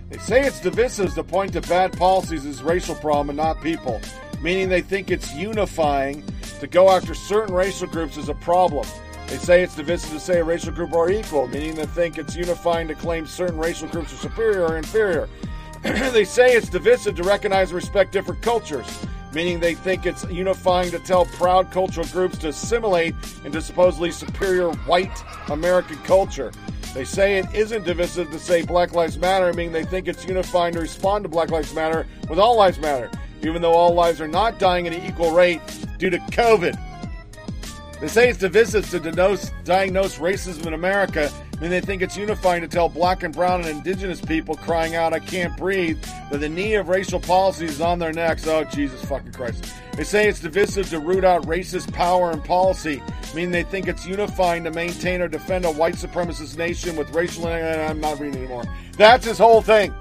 They say it's divisive to point to bad policies as racial problem and not people, meaning they think it's unifying to go after certain racial groups as a problem. They say it's divisive to say a racial group are equal, meaning they think it's unifying to claim certain racial groups are superior or inferior. they say it's divisive to recognize and respect different cultures, meaning they think it's unifying to tell proud cultural groups to assimilate into supposedly superior white American culture. They say it isn't divisive to say Black Lives Matter, meaning they think it's unifying to respond to Black Lives Matter with All Lives Matter, even though all lives are not dying at an equal rate due to COVID. They say it's divisive to diagnose, diagnose racism in America, and they think it's unifying to tell black and brown and indigenous people crying out, I can't breathe, that the knee of racial policies is on their necks. Oh, Jesus fucking Christ. They say it's divisive to root out racist power and policy, meaning they think it's unifying to maintain or defend a white supremacist nation with racial. And I'm not reading anymore. That's his whole thing.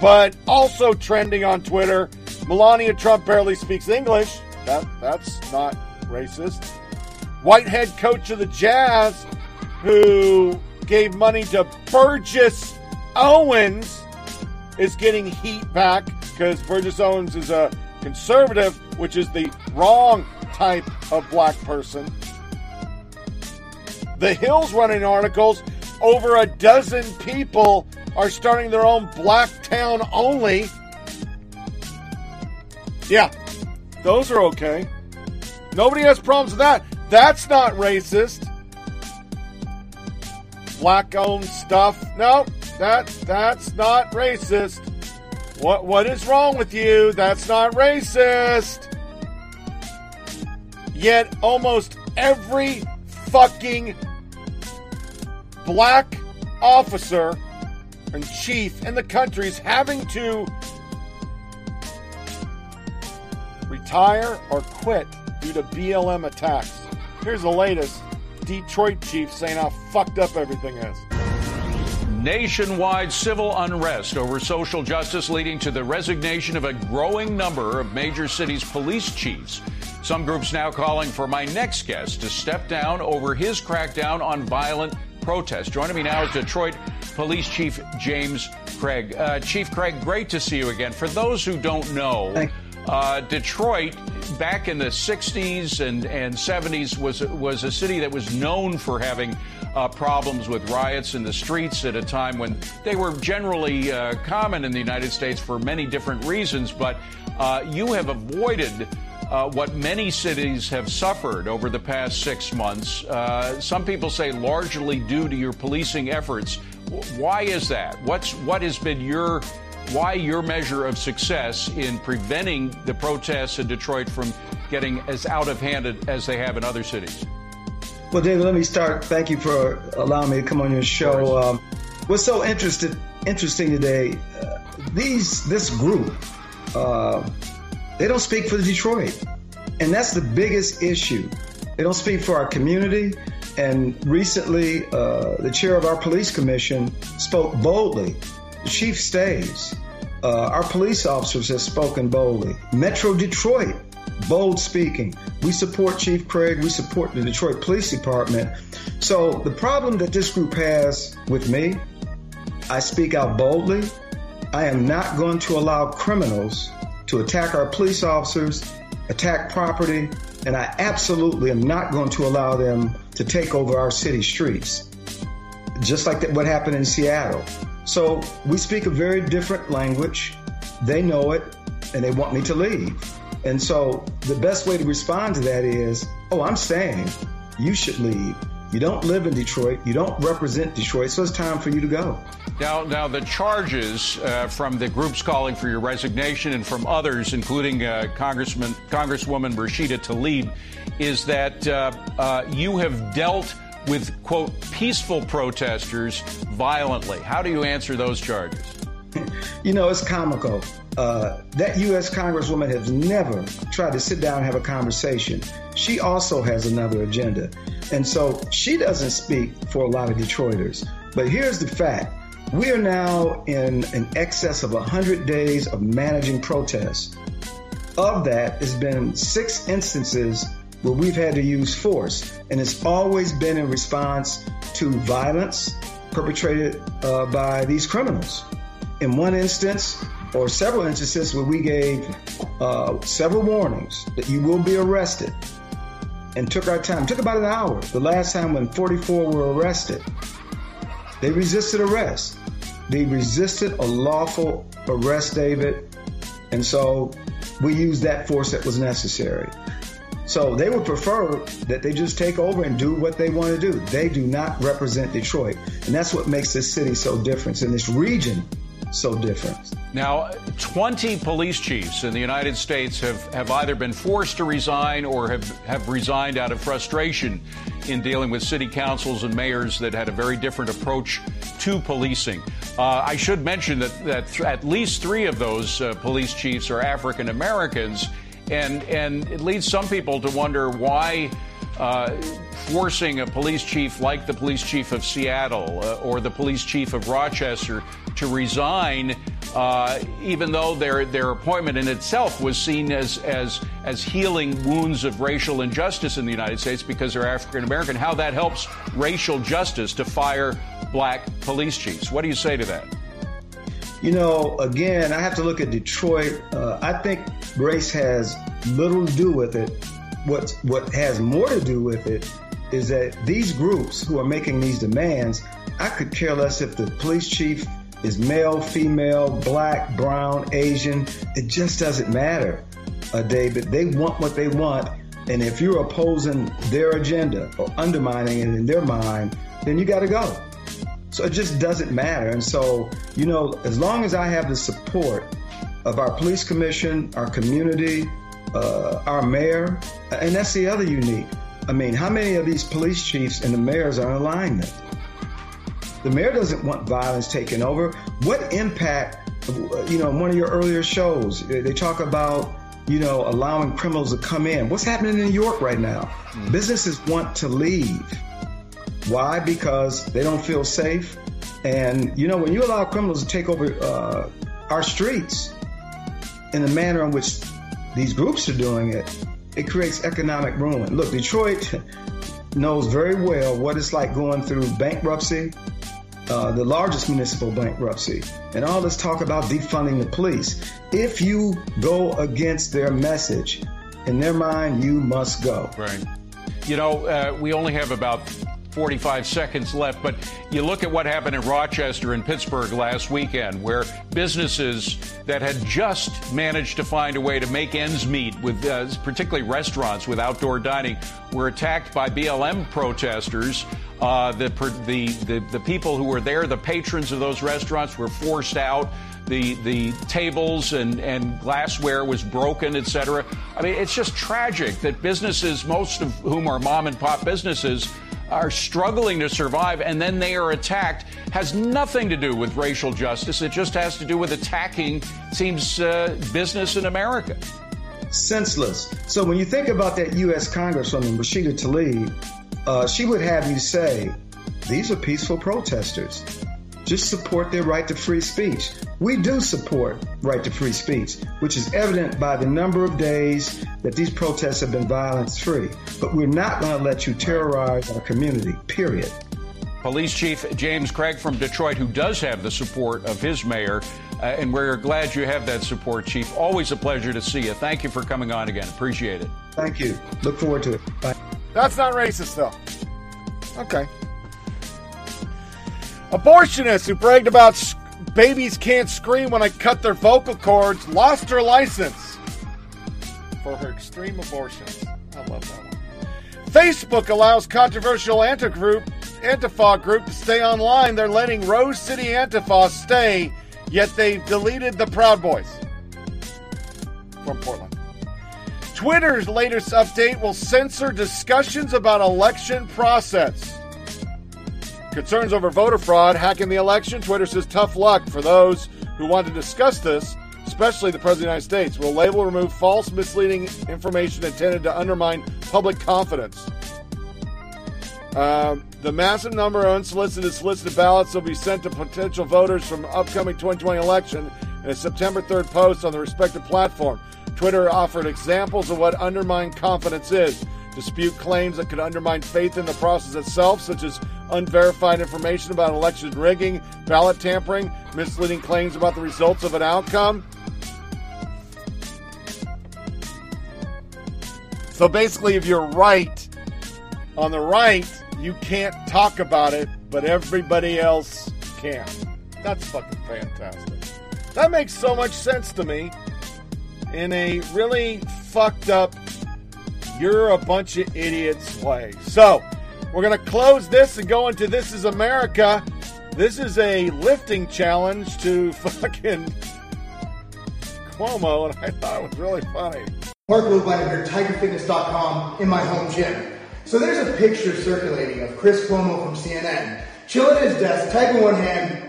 But also trending on Twitter, Melania Trump barely speaks English. That that's not racist. White head coach of the Jazz, who gave money to Burgess Owens, is getting heat back because Burgess Owens is a conservative, which is the wrong type of black person. The Hill's running articles. Over a dozen people are starting their own black town only. Yeah, those are okay. Nobody has problems with that. That's not racist. Black owned stuff. No, that that's not racist. What what is wrong with you? That's not racist. Yet almost every fucking black officer and chief in the country is having to retire or quit due to BLM attacks. Here's the latest Detroit chief saying how fucked up everything is. Nationwide civil unrest over social justice leading to the resignation of a growing number of major cities' police chiefs. Some groups now calling for my next guest to step down over his crackdown on violent protests. Joining me now is Detroit Police Chief James Craig. Uh, Chief Craig, great to see you again. For those who don't know, uh, Detroit, back in the 60s and, and 70s, was, was a city that was known for having uh, problems with riots in the streets at a time when they were generally uh, common in the United States for many different reasons. But uh, you have avoided uh, what many cities have suffered over the past six months. Uh, some people say largely due to your policing efforts. Why is that? What's what has been your why your measure of success in preventing the protests in Detroit from getting as out of hand as they have in other cities? Well, David, let me start. Thank you for allowing me to come on your show. Um, what's so interested, interesting today? Uh, these this group, uh, they don't speak for Detroit, and that's the biggest issue. They don't speak for our community. And recently, uh, the chair of our police commission spoke boldly chief stays. Uh, our police officers have spoken boldly. Metro Detroit, bold speaking. We support Chief Craig. We support the Detroit Police Department. So the problem that this group has with me, I speak out boldly. I am not going to allow criminals to attack our police officers, attack property, and I absolutely am not going to allow them to take over our city streets. Just like what happened in Seattle. So we speak a very different language. They know it and they want me to leave. And so the best way to respond to that is, oh, I'm staying. You should leave. You don't live in Detroit. You don't represent Detroit. So it's time for you to go. Now, now the charges uh, from the groups calling for your resignation and from others, including uh, Congressman, Congresswoman Rashida Tlaib, is that uh, uh you have dealt with, quote, peaceful protesters violently. How do you answer those charges? You know, it's comical. Uh, that U.S. Congresswoman has never tried to sit down and have a conversation. She also has another agenda. And so she doesn't speak for a lot of Detroiters. But here's the fact we are now in an excess of 100 days of managing protests. Of that, has been six instances where we've had to use force, and it's always been in response to violence perpetrated uh, by these criminals. In one instance, or several instances where we gave uh, several warnings that you will be arrested and took our time. It took about an hour. The last time when 44 were arrested, they resisted arrest. They resisted a lawful arrest, David, And so we used that force that was necessary. So they would prefer that they just take over and do what they want to do. They do not represent Detroit. And that's what makes this city so different and this region so different. Now, 20 police chiefs in the United States have, have either been forced to resign or have, have resigned out of frustration in dealing with city councils and mayors that had a very different approach to policing. Uh, I should mention that, that th- at least three of those uh, police chiefs are African Americans, and, and it leads some people to wonder why. Uh, forcing a police chief like the police chief of Seattle uh, or the police chief of Rochester to resign, uh, even though their their appointment in itself was seen as as as healing wounds of racial injustice in the United States because they're African American. How that helps racial justice to fire black police chiefs? What do you say to that? You know, again, I have to look at Detroit. Uh, I think race has little to do with it. What what has more to do with it is that these groups who are making these demands, I could care less if the police chief is male, female, black, brown, Asian. It just doesn't matter, uh, David. They want what they want. And if you're opposing their agenda or undermining it in their mind, then you got to go. So it just doesn't matter. And so, you know, as long as I have the support of our police commission, our community, uh, our mayor, and that's the other unique. I mean, how many of these police chiefs and the mayors are in alignment? The mayor doesn't want violence taking over. What impact, you know, one of your earlier shows, they talk about, you know, allowing criminals to come in. What's happening in New York right now? Mm. Businesses want to leave. Why? Because they don't feel safe. And, you know, when you allow criminals to take over uh, our streets in the manner in which these groups are doing it, it creates economic ruin. Look, Detroit knows very well what it's like going through bankruptcy, uh, the largest municipal bankruptcy, and all this talk about defunding the police. If you go against their message, in their mind, you must go. Right. You know, uh, we only have about 45 seconds left, but you look at what happened in Rochester and Pittsburgh last weekend, where businesses that had just managed to find a way to make ends meet, with uh, particularly restaurants with outdoor dining, were attacked by BLM protesters. Uh, the, the, the, the people who were there, the patrons of those restaurants, were forced out the the tables and, and glassware was broken, etc. I mean, it's just tragic that businesses, most of whom are mom and pop businesses, are struggling to survive and then they are attacked has nothing to do with racial justice. It just has to do with attacking, seems, uh, business in America. Senseless. So when you think about that U.S. Congresswoman, Rashida Tlaib, uh, she would have you say, these are peaceful protesters just support their right to free speech. We do support right to free speech, which is evident by the number of days that these protests have been violence free. But we're not going to let you terrorize our community, period. Police Chief James Craig from Detroit, who does have the support of his mayor, uh, and we're glad you have that support, Chief. Always a pleasure to see you. Thank you for coming on again. Appreciate it. Thank you. Look forward to it. Bye. That's not racist, though. Okay. Abortionist who bragged about babies can't scream when I cut their vocal cords lost her license for her extreme abortions. I love that one. Facebook allows controversial anti group, Antifa group to stay online. They're letting Rose City Antifa stay, yet they've deleted the Proud Boys from Portland. Twitter's latest update will censor discussions about election process. Concerns over voter fraud, hacking the election. Twitter says tough luck for those who want to discuss this, especially the President of the United States. Will label remove false, misleading information intended to undermine public confidence. Um, the massive number of unsolicited solicited ballots will be sent to potential voters from upcoming 2020 election in a September 3rd post on the respective platform. Twitter offered examples of what undermined confidence is dispute claims that could undermine faith in the process itself, such as unverified information about election rigging, ballot tampering, misleading claims about the results of an outcome. So basically, if you're right on the right, you can't talk about it, but everybody else can. That's fucking fantastic. That makes so much sense to me. in a really fucked up, you're a bunch of idiots way. So, we're going to close this and go into This is America. This is a lifting challenge to fucking Cuomo, and I thought it was really funny. Marc Lobliner here, TigerFitness.com, in my home gym. So there's a picture circulating of Chris Cuomo from CNN, chilling at his desk, type in one hand,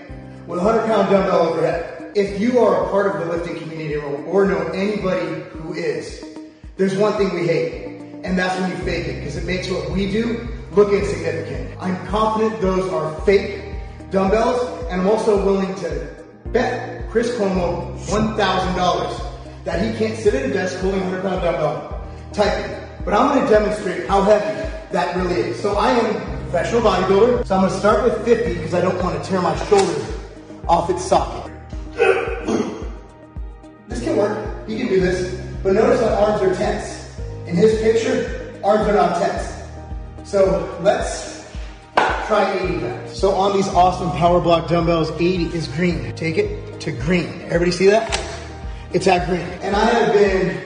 with a 100 pound dumbbell overhead. If you are a part of the lifting community or know anybody who is, there's one thing we hate, and that's when you fake it, because it makes what we do look insignificant. I'm confident those are fake dumbbells, and I'm also willing to bet Chris Cuomo $1,000 that he can't sit at a desk holding a 100 pound dumbbell typing. But I'm going to demonstrate how heavy that really is. So I am a professional bodybuilder, so I'm going to start with 50 because I don't want to tear my shoulder off its socket. this can work. He can do this. But notice my arms are tense. In his picture, arms are not tense. So let's try 80 reps. So on these awesome PowerBlock dumbbells, 80 is green. Take it to green. Everybody see that? It's at green. And I have been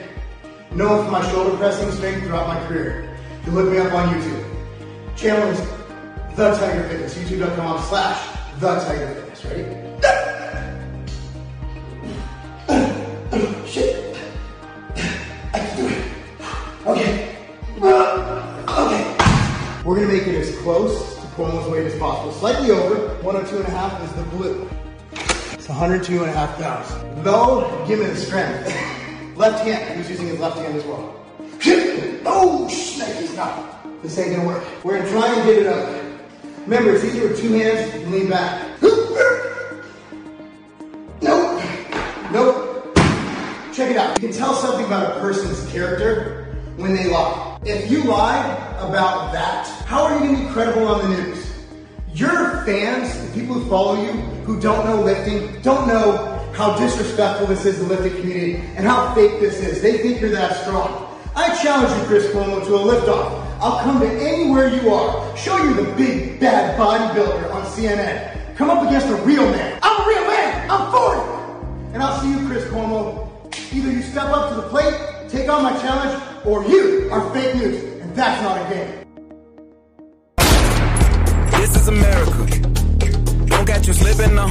known for my shoulder pressing strength throughout my career. You look me up on YouTube. Channel is The Tiger Fitness, youtube.com slash The Tiger Fitness. Ready? Okay. Uh, okay. We're gonna make it as close to Cuomo's weight as possible. Slightly over. 102 and a half is the blue. It's 102 and a half thousand. Though, give me the strength. left hand. he's using his left hand as well? Oh, shit, he's not. This ain't gonna work. We're gonna try and get it up. Remember, it's easier with two hands. You lean back. Nope. Nope. Check it out. You can tell something about a person's character when they lie. If you lie about that, how are you gonna be credible on the news? Your fans, the people who follow you, who don't know lifting, don't know how disrespectful this is to the lifting community and how fake this is. They think you're that strong. I challenge you, Chris Cuomo, to a lift-off. I'll come to anywhere you are, show you the big bad bodybuilder on CNN. Come up against a real man. I'm a real man. I'm 40. And I'll see you, Chris Cuomo. Either you step up to the plate, take on my challenge, or you are fake news, and that's not a game. This is America. Don't catch you slipping now.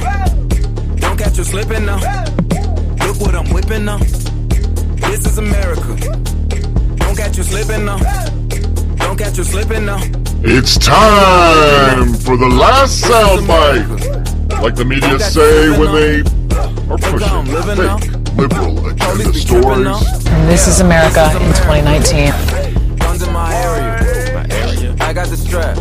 Don't catch you slipping now. Look what I'm whipping now. This is America. Don't catch you slipping now. Don't catch you slipping now. It's time for the last soundbite. Like the media say when they are pushing fake liberal agenda stories. This is America in 2019. Guns in my area. My area. I got the strap.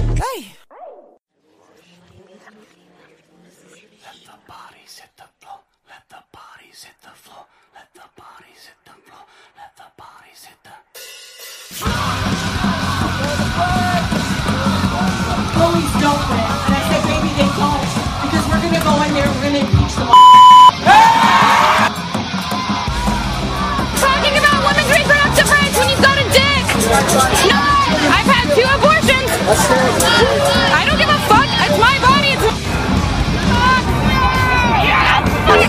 No, I've had two abortions. I don't give a fuck. It's my body. It's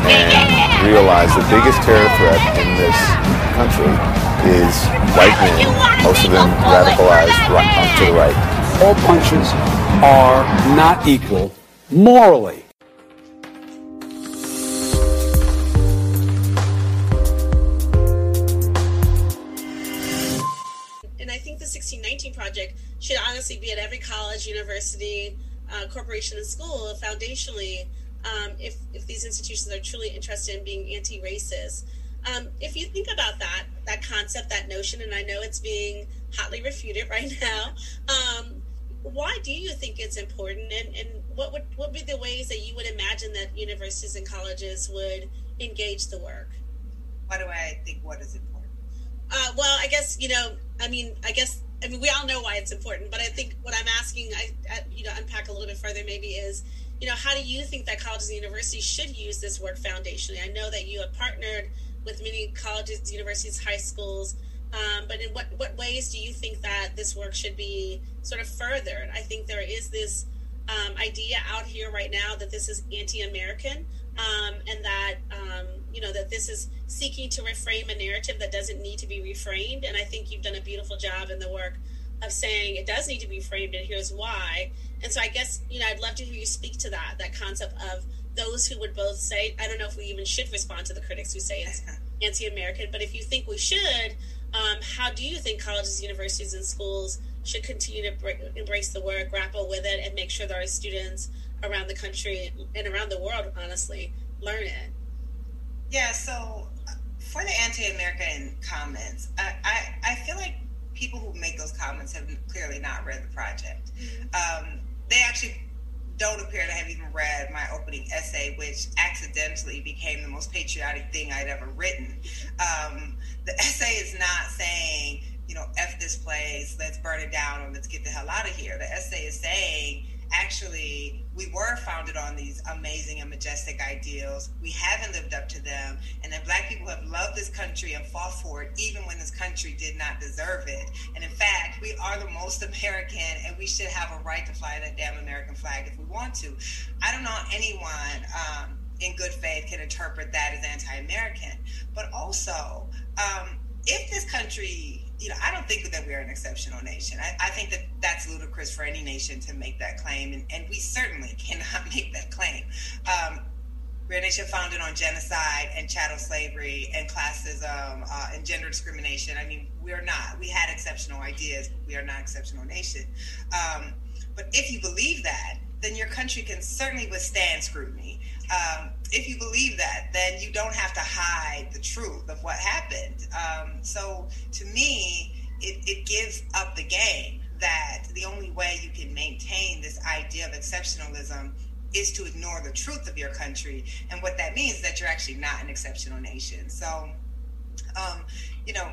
and realize the biggest terror threat in this country is white men, most of them radicalized right, to the right. All punches are not equal morally. Should honestly be at every college, university, uh, corporation, and school foundationally um, if, if these institutions are truly interested in being anti-racist. Um, if you think about that, that concept, that notion, and I know it's being hotly refuted right now, um, why do you think it's important, and, and what would what be the ways that you would imagine that universities and colleges would engage the work? Why do I think what is important? Uh, well, I guess you know. I mean, I guess I mean we all know why it's important, but I think what I'm asking, I, I you know, unpack a little bit further maybe is, you know, how do you think that colleges and universities should use this work foundationally? I know that you have partnered with many colleges, universities, high schools, um, but in what what ways do you think that this work should be sort of furthered? I think there is this um, idea out here right now that this is anti-American um, and that um, you know that this is seeking to reframe a narrative that doesn't need to be reframed. And I think you've done a beautiful job in the work of saying it does need to be framed, and here's why. And so I guess you know I'd love to hear you speak to that that concept of those who would both say I don't know if we even should respond to the critics who say it's anti-American, but if you think we should, um, how do you think colleges, universities, and schools should continue to br- embrace the work, grapple with it, and make sure that our students around the country and around the world, honestly, learn it? Yeah, so uh, for the anti-American comments, I, I, I feel like people who make those comments have clearly not read the project. Um, they actually don't appear to have even read my opening essay, which accidentally became the most patriotic thing I'd ever written. Um, the essay is not saying, you know, F this place, let's burn it down, or let's get the hell out of here. The essay is saying, actually, we were founded on these amazing and majestic ideals. We haven't lived up to them. And that black people have loved this country and fought for it, even when this country did not deserve it. And in fact, we are the most American, and we should have a right to fly that damn American flag if we want to. I don't know anyone um, in good faith can interpret that as anti American. But also, um, if this country you know, I don't think that we are an exceptional nation. I, I, think that that's ludicrous for any nation to make that claim, and, and we certainly cannot make that claim. Um, we're a nation founded on genocide and chattel slavery and classism uh, and gender discrimination. I mean, we're not. We had exceptional ideas. but We are not exceptional nation. Um, but if you believe that, then your country can certainly withstand scrutiny. Um, if you believe that, then you don't have to hide the truth of what happened. Um, so to me, it, it gives up the game that the only way you can maintain this idea of exceptionalism is to ignore the truth of your country. And what that means is that you're actually not an exceptional nation. So, um, you know,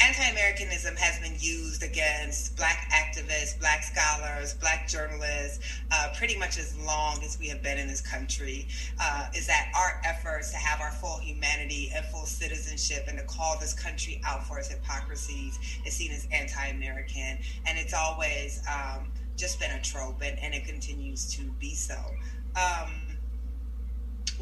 anti-Americanism has been used against black activists, black scholars, black journalists, uh, pretty much as long as we have been in this country. Uh, is that our efforts to have our full humanity and full citizenship and to call this country out for its hypocrisies is seen as anti-American, and it's always um, just been a trope, and, and, it continues to be so. Um,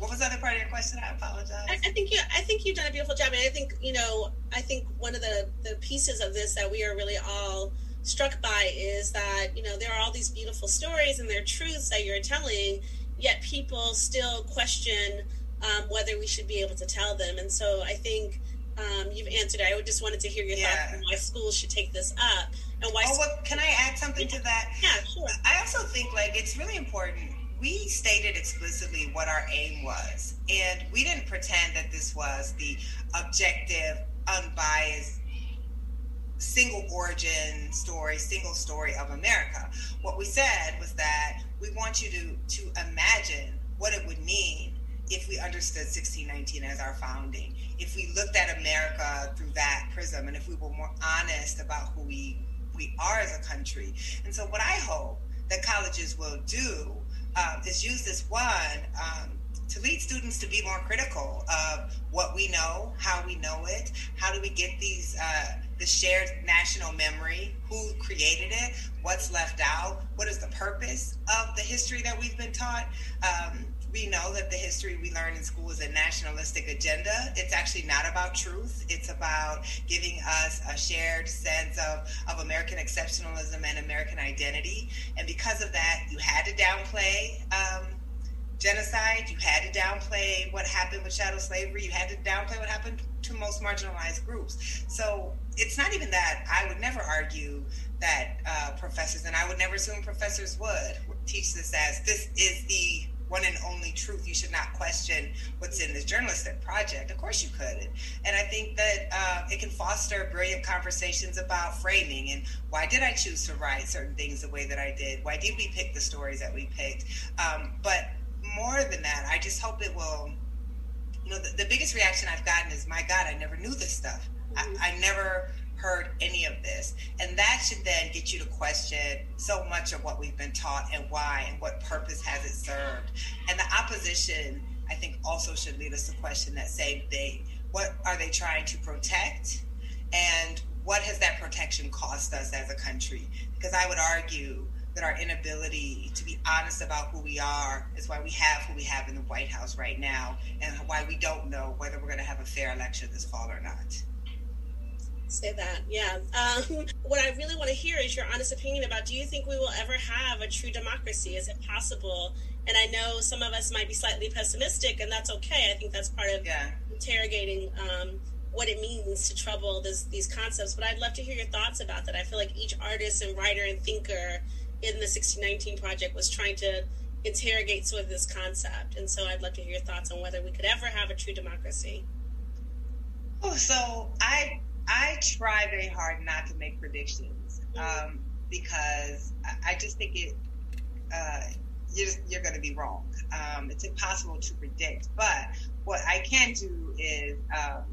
what was the other part of your question? I apologize. I, I, think you. I think you've done a beautiful job, and I think you know. I think one of the the pieces of this that we are really all struck by is that you know there are all these beautiful stories and there are truths that you're telling, yet people still question um, whether we should be able to tell them. And so I think um, you've answered. I just wanted to hear your yeah. thoughts on why schools should take this up and why. Oh, well, can I add something to that? Yeah, sure. I also think like it's really important we stated explicitly what our aim was. And we didn't pretend that this was the objective, unbiased, single origin story, single story of America. What we said was that we want you to, to imagine what it would mean if we understood 1619 as our founding, if we looked at America through that prism, and if we were more honest about who we, we are as a country. And so, what I hope that colleges will do um, is use this one um, to lead students to be more critical of what we know, how we know it, how do we get these uh, the shared national memory, who created it, what's left out, what is the purpose of the history that we've been taught. Um, we know that the history we learn in school is a nationalistic agenda. It's actually not about truth. It's about giving us a shared sense of, of American exceptionalism and American identity. And because of that, you had to downplay um, genocide. You had to downplay what happened with chattel slavery. You had to downplay what happened to most marginalized groups. So it's not even that. I would never argue that uh, professors, and I would never assume professors would, teach this as this is the one and only truth. You should not question what's in this journalistic project. Of course, you could. And I think that uh, it can foster brilliant conversations about framing and why did I choose to write certain things the way that I did? Why did we pick the stories that we picked? Um, but more than that, I just hope it will. You know, the, the biggest reaction I've gotten is, "My God, I never knew this stuff. Mm-hmm. I, I never heard any of this. And that should then get you to question so much of what we've been taught and why and what purpose has it served. And the opposition, I think, also should lead us to question that same thing. What are they trying to protect? And what has that protection cost us as a country? Because I would argue that our inability to be honest about who we are is why we have who we have in the White House right now, and why we don't know whether we're going to have a fair election this fall or not. Say that, yeah. Um, what I really want to hear is your honest opinion about do you think we will ever have a true democracy? Is it possible? And I know some of us might be slightly pessimistic, and that's okay. I think that's part of interrogating um, what it means to trouble this, these concepts. But I'd love to hear your thoughts about that. I feel like each artist and writer and thinker in the 1619 project was trying to interrogate some of this concept. And so I'd love to hear your thoughts on whether we could ever have a true democracy. Oh, so I I try very hard not to make predictions um, because I- just think it uh, you're you're going to be wrong. Um, it's impossible to predict. But what I can do is um,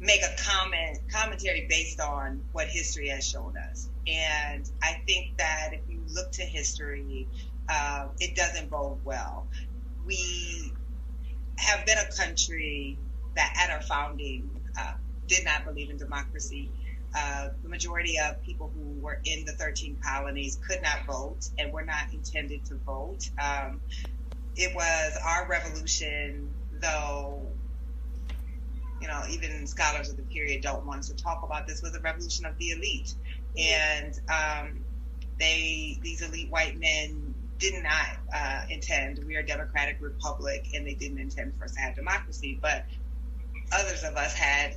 make a comment commentary based on what history has shown us. And I think that if you look to history, uh, it doesn't bode well. We have been a country that at our founding uh, did not believe in democracy. Uh, the majority of people who were in the 13 colonies could not vote and were not intended to vote. Um, it was our revolution, though, you know, even scholars of the period don't want to talk about this, was a revolution of the elite. And um, they, these elite white men did not uh, intend, we are a democratic republic, and they didn't intend for us to have democracy. But others of us had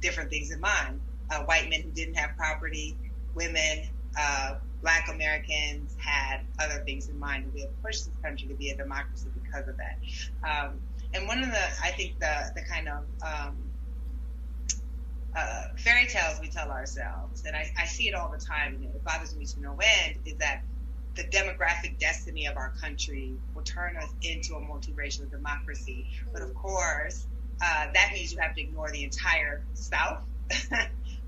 different things in mind. Uh, white men who didn't have property, women, uh, black Americans had other things in mind. And we have pushed this country to be a democracy because of that. Um, and one of the, I think the, the kind of, um, uh, fairy tales we tell ourselves, and I, I see it all the time, and it bothers me to no end, is that the demographic destiny of our country will turn us into a multiracial democracy. But of course, uh, that means you have to ignore the entire South,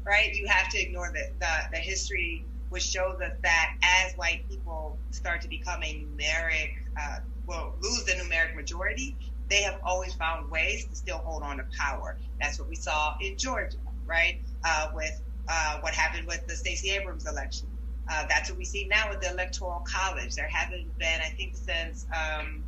right? You have to ignore the, the, the history, which shows us that as white people start to become a numeric, uh, well, lose the numeric majority, they have always found ways to still hold on to power. That's what we saw in Georgia, right? Uh, with uh, what happened with the Stacey Abrams election. Uh, that's what we see now with the Electoral College. There haven't been, I think, since um,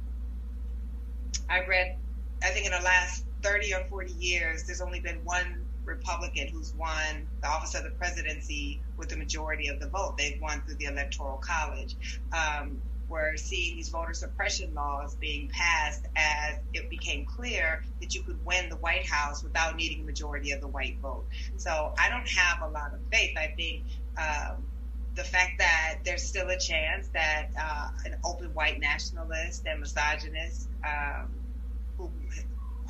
I read, I think in the last 30 or 40 years, there's only been one Republican who's won the office of the presidency with the majority of the vote. They've won through the Electoral College. Um, we're seeing these voter suppression laws being passed as it became clear that you could win the White House without needing a majority of the white vote. So I don't have a lot of faith. I think um, the fact that there's still a chance that uh, an open white nationalist and misogynist um, who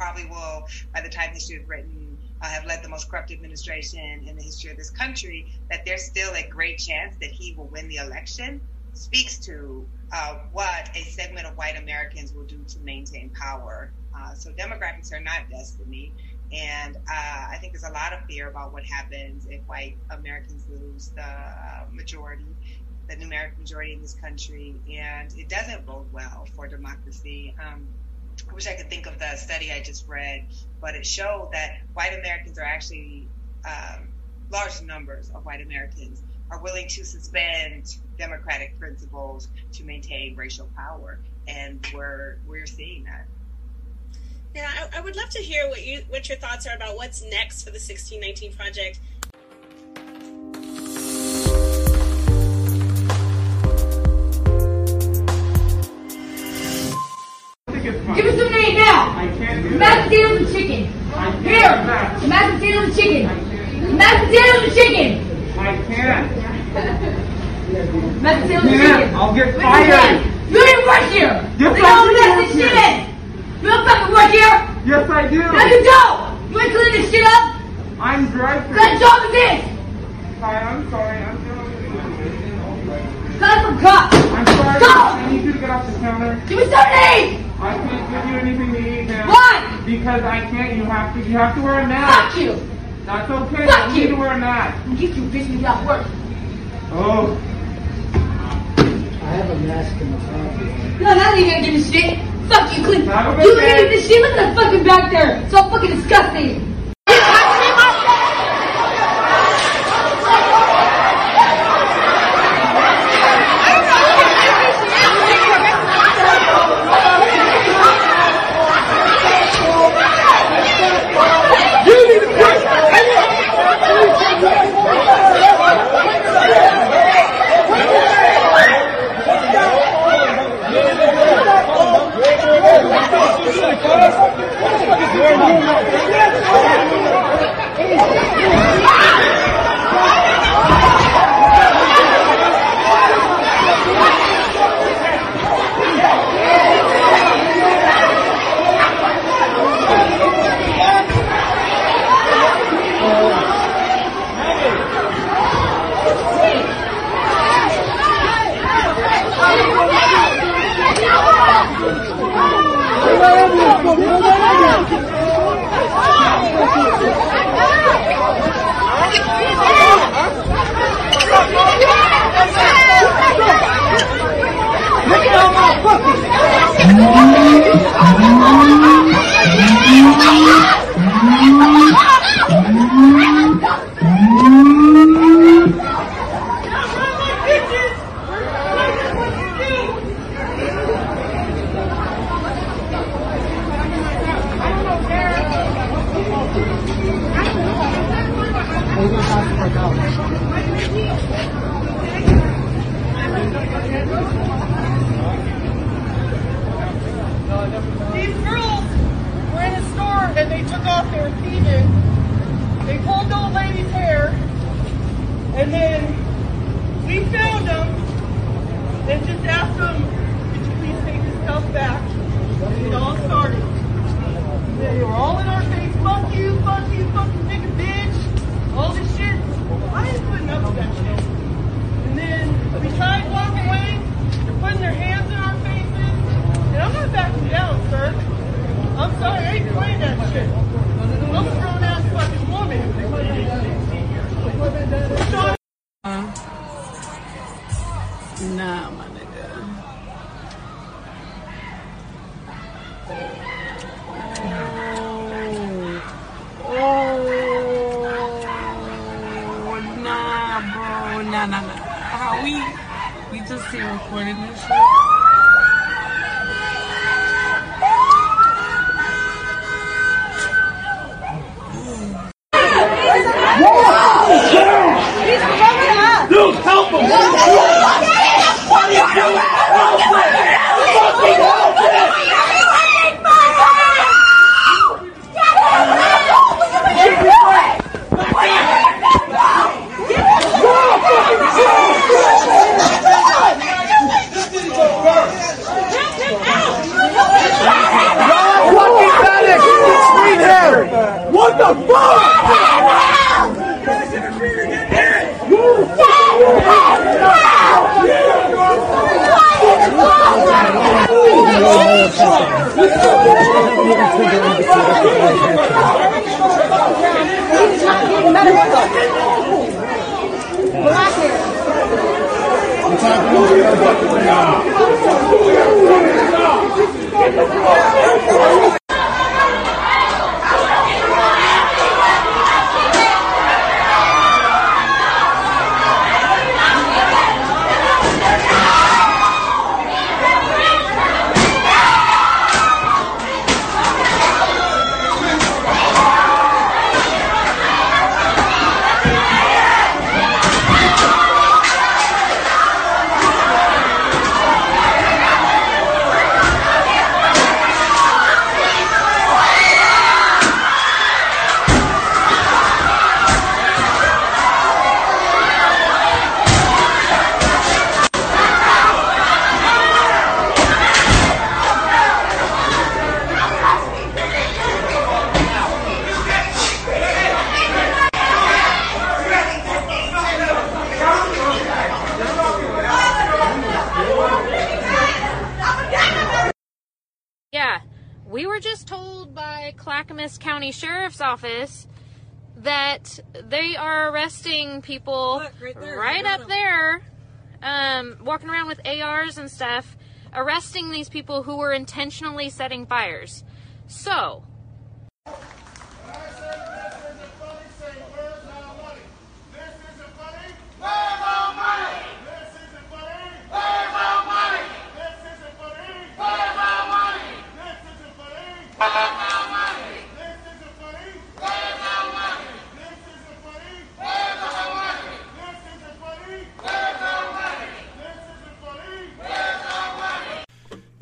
probably will, by the time history is written, uh, have led the most corrupt administration in the history of this country, that there's still a great chance that he will win the election, speaks to uh, what a segment of white Americans will do to maintain power. Uh, so demographics are not destiny. And uh, I think there's a lot of fear about what happens if white Americans lose the majority, the numeric majority in this country. And it doesn't bode well for democracy. Um, I wish I could think of the study I just read, but it showed that white Americans are actually um, large numbers of white Americans are willing to suspend democratic principles to maintain racial power, and we're we're seeing that. Yeah, I, I would love to hear what you what your thoughts are about what's next for the 1619 project. Give us some name now. Mashed potatoes and chicken. Here. Mashed potatoes and chicken. Mashed potatoes and chicken. I can't. Mashed potatoes and chicken. I'll get fired. You didn't work here. Yes, you I don't do mess this shit in. You don't fucking work here. Yes, I do. No, you don't. You ain't clean this shit up. I'm driving. What job is this? Hi, I'm sorry. I'm doing Cut from cop. I'm sorry. Go. I need you to get off the counter. Give me to eat. I can't give you anything to eat now. Why? Because I can't. You have to. You have to wear a mask. Fuck you. That's okay. Fuck you need to wear a mask. You get you bitch me off work. Oh. I have a mask in the car. No, that ain't gonna give me shit. Fuck you, Clint. Have a good You day. leave this shit. Look at the fucking back there. It's all fucking disgusting. Mm-hmm. People right, up there, um, walking around with ARs and stuff, arresting these people who were intentionally setting fires. So,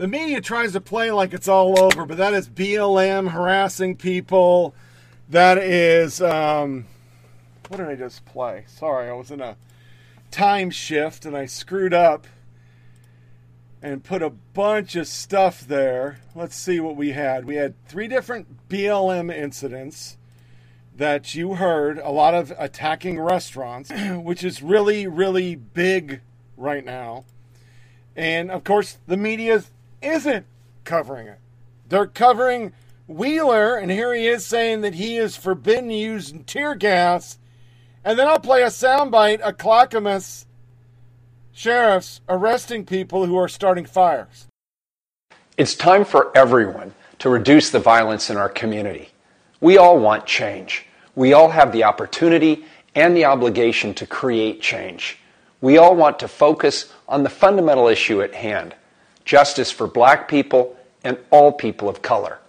The media tries to play like it's all over, but that is BLM harassing people. That is, um, what did I just play? Sorry, I was in a time shift and I screwed up and put a bunch of stuff there. Let's see what we had. We had three different BLM incidents that you heard, a lot of attacking restaurants, which is really, really big right now. And of course, the media isn't covering it. They're covering Wheeler, and here he is saying that he is forbidden using tear gas. And then I'll play a soundbite of Clackamas sheriffs arresting people who are starting fires. It's time for everyone to reduce the violence in our community. We all want change. We all have the opportunity and the obligation to create change. We all want to focus on the fundamental issue at hand justice for black people and all people of color.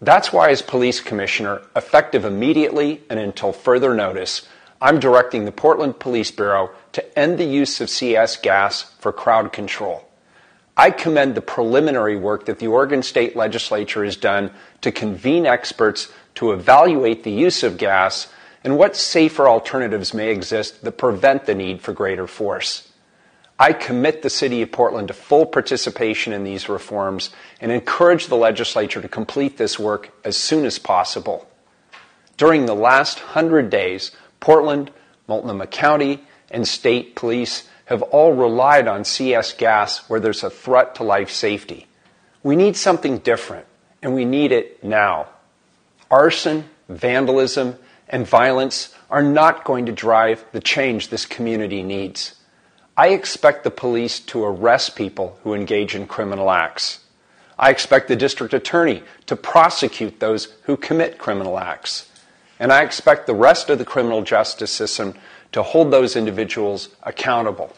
That's why, as police commissioner, effective immediately and until further notice, I'm directing the Portland Police Bureau to end the use of CS gas for crowd control. I commend the preliminary work that the Oregon State Legislature has done to convene experts to evaluate the use of gas and what safer alternatives may exist that prevent the need for greater force. I commit the City of Portland to full participation in these reforms and encourage the legislature to complete this work as soon as possible. During the last hundred days, Portland, Multnomah County, and state police have all relied on CS gas where there's a threat to life safety. We need something different, and we need it now. Arson, vandalism, and violence are not going to drive the change this community needs. I expect the police to arrest people who engage in criminal acts. I expect the district attorney to prosecute those who commit criminal acts. And I expect the rest of the criminal justice system to hold those individuals accountable.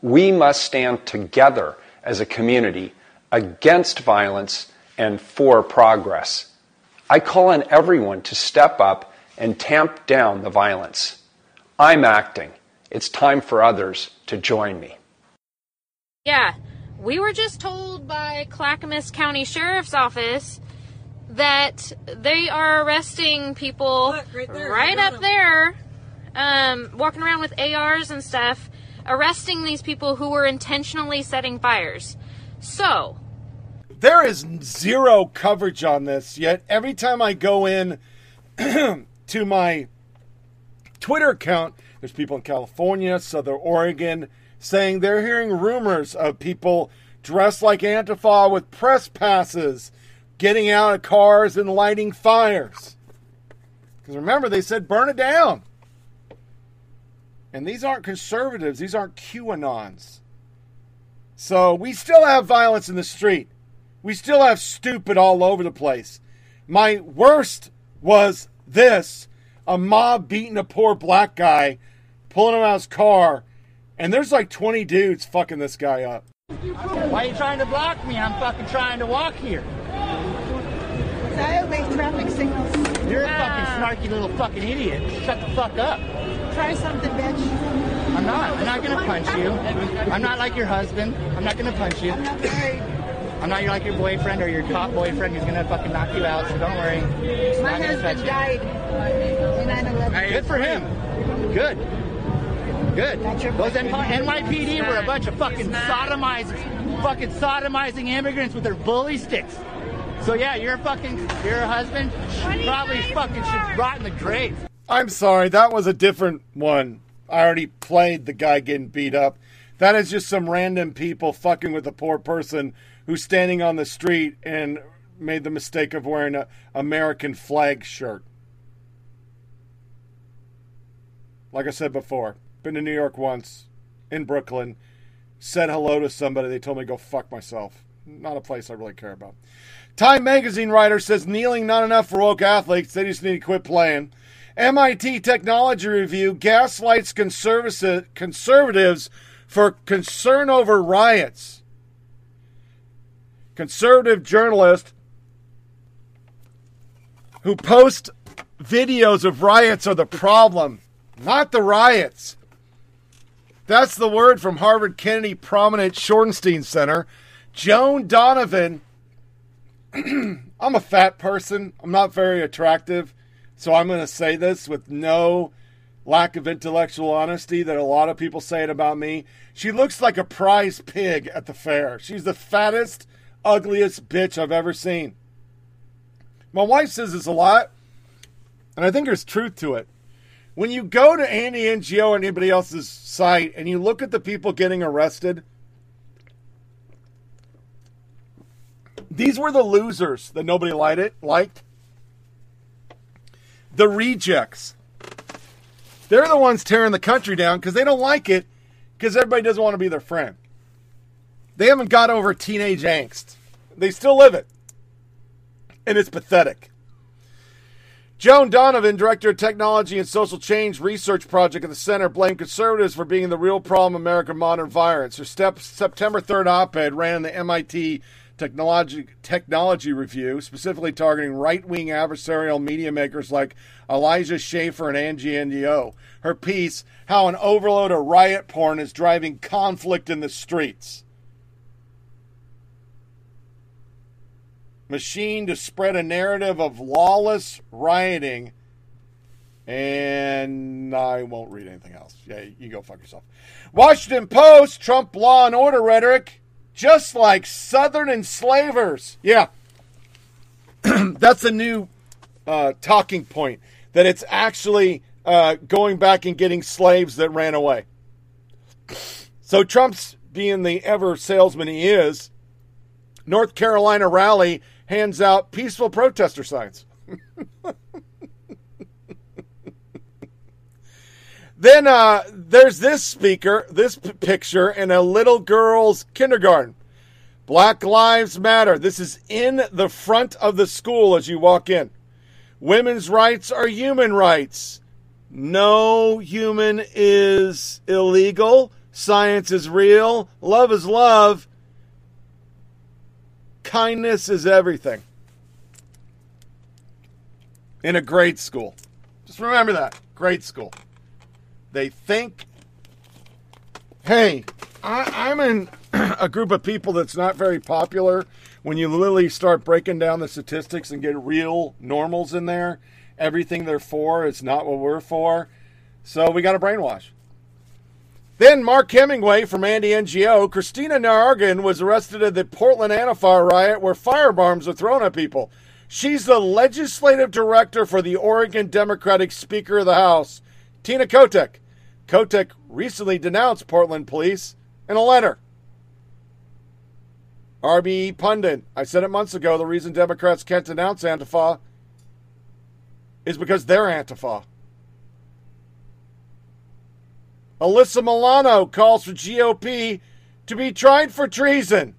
We must stand together as a community against violence and for progress. I call on everyone to step up and tamp down the violence. I'm acting. It's time for others to join me. Yeah, we were just told by Clackamas County Sheriff's Office that they are arresting people right there, right I got up there, um, walking around with ARs and stuff, arresting these people who were intentionally setting fires. So, There is zero coverage on this, yet every time I go in to my Twitter account, there's people in California, Southern Oregon, saying they're hearing rumors of people dressed like Antifa with press passes getting out of cars and lighting fires. Because remember, they said burn it down. And these aren't conservatives, these aren't QAnons. So we still have violence in the street. We still have stupid all over the place. My worst was this a mob beating a poor black guy, pulling him out of his car, and there's like 20 dudes fucking this guy up. Why are you trying to block me? I'm fucking trying to walk here. I obey traffic signals. You're a ah. fucking snarky little fucking idiot. Shut the fuck up. Try something, bitch. I'm not. I'm not gonna punch you. I'm not like your husband. I'm not gonna punch you. I'm not married. I'm not like your boyfriend or your cop boyfriend who's gonna fucking knock you out, so don't worry. My not gonna touch husband died in 9/11. Good for him. Good. Good. Those N- NYPD were a bunch of fucking sodomizing, fucking sodomizing immigrants with their bully sticks. So yeah, your fucking, your husband probably fucking should rot in the grave. I'm sorry, that was a different one. I already played the guy getting beat up. That is just some random people fucking with a poor person who's standing on the street and made the mistake of wearing a American flag shirt. Like I said before, been to New York once, in Brooklyn, said hello to somebody. They told me to go fuck myself. Not a place I really care about. Time magazine writer says kneeling not enough for woke athletes. They just need to quit playing. MIT Technology Review gaslights conservatives for concern over riots. Conservative journalist who post videos of riots are the problem, not the riots. That's the word from Harvard Kennedy prominent Shorenstein Center. Joan Donovan. I'm a fat person. I'm not very attractive. So I'm going to say this with no lack of intellectual honesty that a lot of people say it about me. She looks like a prize pig at the fair. She's the fattest, ugliest bitch I've ever seen. My wife says this a lot, and I think there's truth to it. When you go to Andy Ngo or anybody else's site and you look at the people getting arrested, these were the losers that nobody liked it liked. The rejects. They're the ones tearing the country down because they don't like it because everybody doesn't want to be their friend. They haven't got over teenage angst. They still live it. And it's pathetic. Joan Donovan, Director of Technology and Social Change Research Project at the Center, blamed conservatives for being the real problem in American modern violence. Her step, September 3rd op ed ran in the MIT Technology, Technology Review, specifically targeting right wing adversarial media makers like Elijah Schaffer and Andy Ngo. Her piece, How an Overload of Riot Porn is Driving Conflict in the Streets. Machine to spread a narrative of lawless rioting. And I won't read anything else. Yeah, you go fuck yourself. Washington Post, Trump law and order rhetoric, just like Southern enslavers. Yeah. That's a new uh, talking point. That it's actually uh, going back and getting slaves that ran away. So Trump's being the ever salesman he is. North Carolina rally hands out peaceful protester signs. then uh, there's this speaker, this p- picture in a little girl's kindergarten. Black Lives Matter. This is in the front of the school as you walk in. Women's rights are human rights. No human is illegal. Science is real. Love is love. Kindness is everything. In a grade school. Just remember that. Grade school. They think, hey, I, I'm in a group of people that's not very popular. When you literally start breaking down the statistics and get real normals in there, everything they're for is not what we're for. So we got to brainwash. Then Mark Hemingway from Andy Ngo, Kristina Narayan was arrested at the Portland Antifa riot where firebombs were thrown at people. She's the legislative director for the Oregon Democratic Speaker of the House, Tina Kotek. Kotek recently denounced Portland police in a letter. RBE pundit, I said it months ago. The reason Democrats can't denounce Antifa is because they're Antifa. Alyssa Milano calls for GOP to be tried for treason.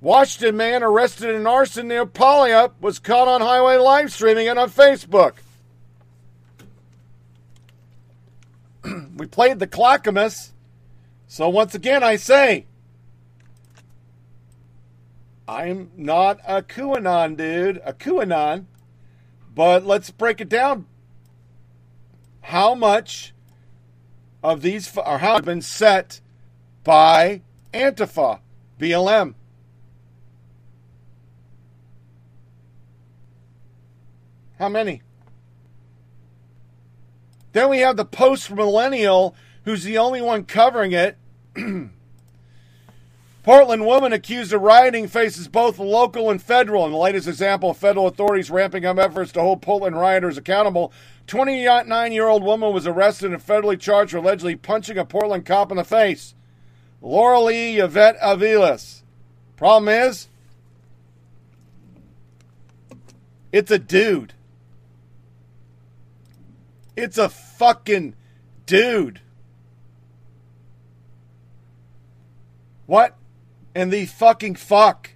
Washington man arrested in arson near Puyallup was caught on highway live streaming it on Facebook. we played the Clackamas, so once again I say, I'm not a QAnon dude, a QAnon, but let's break it down how much of these or how have been set by Antifa, BLM. How many? Then we have the post millennial who's the only one covering it. Portland woman accused of rioting faces both local and federal. In the latest example of federal authorities ramping up efforts to hold Portland rioters accountable, 29 year old woman was arrested and federally charged for allegedly punching a Portland cop in the face. Laura Lee Yvette Aviles. Problem is, it's a dude. It's a fucking dude. What? And the fucking fuck.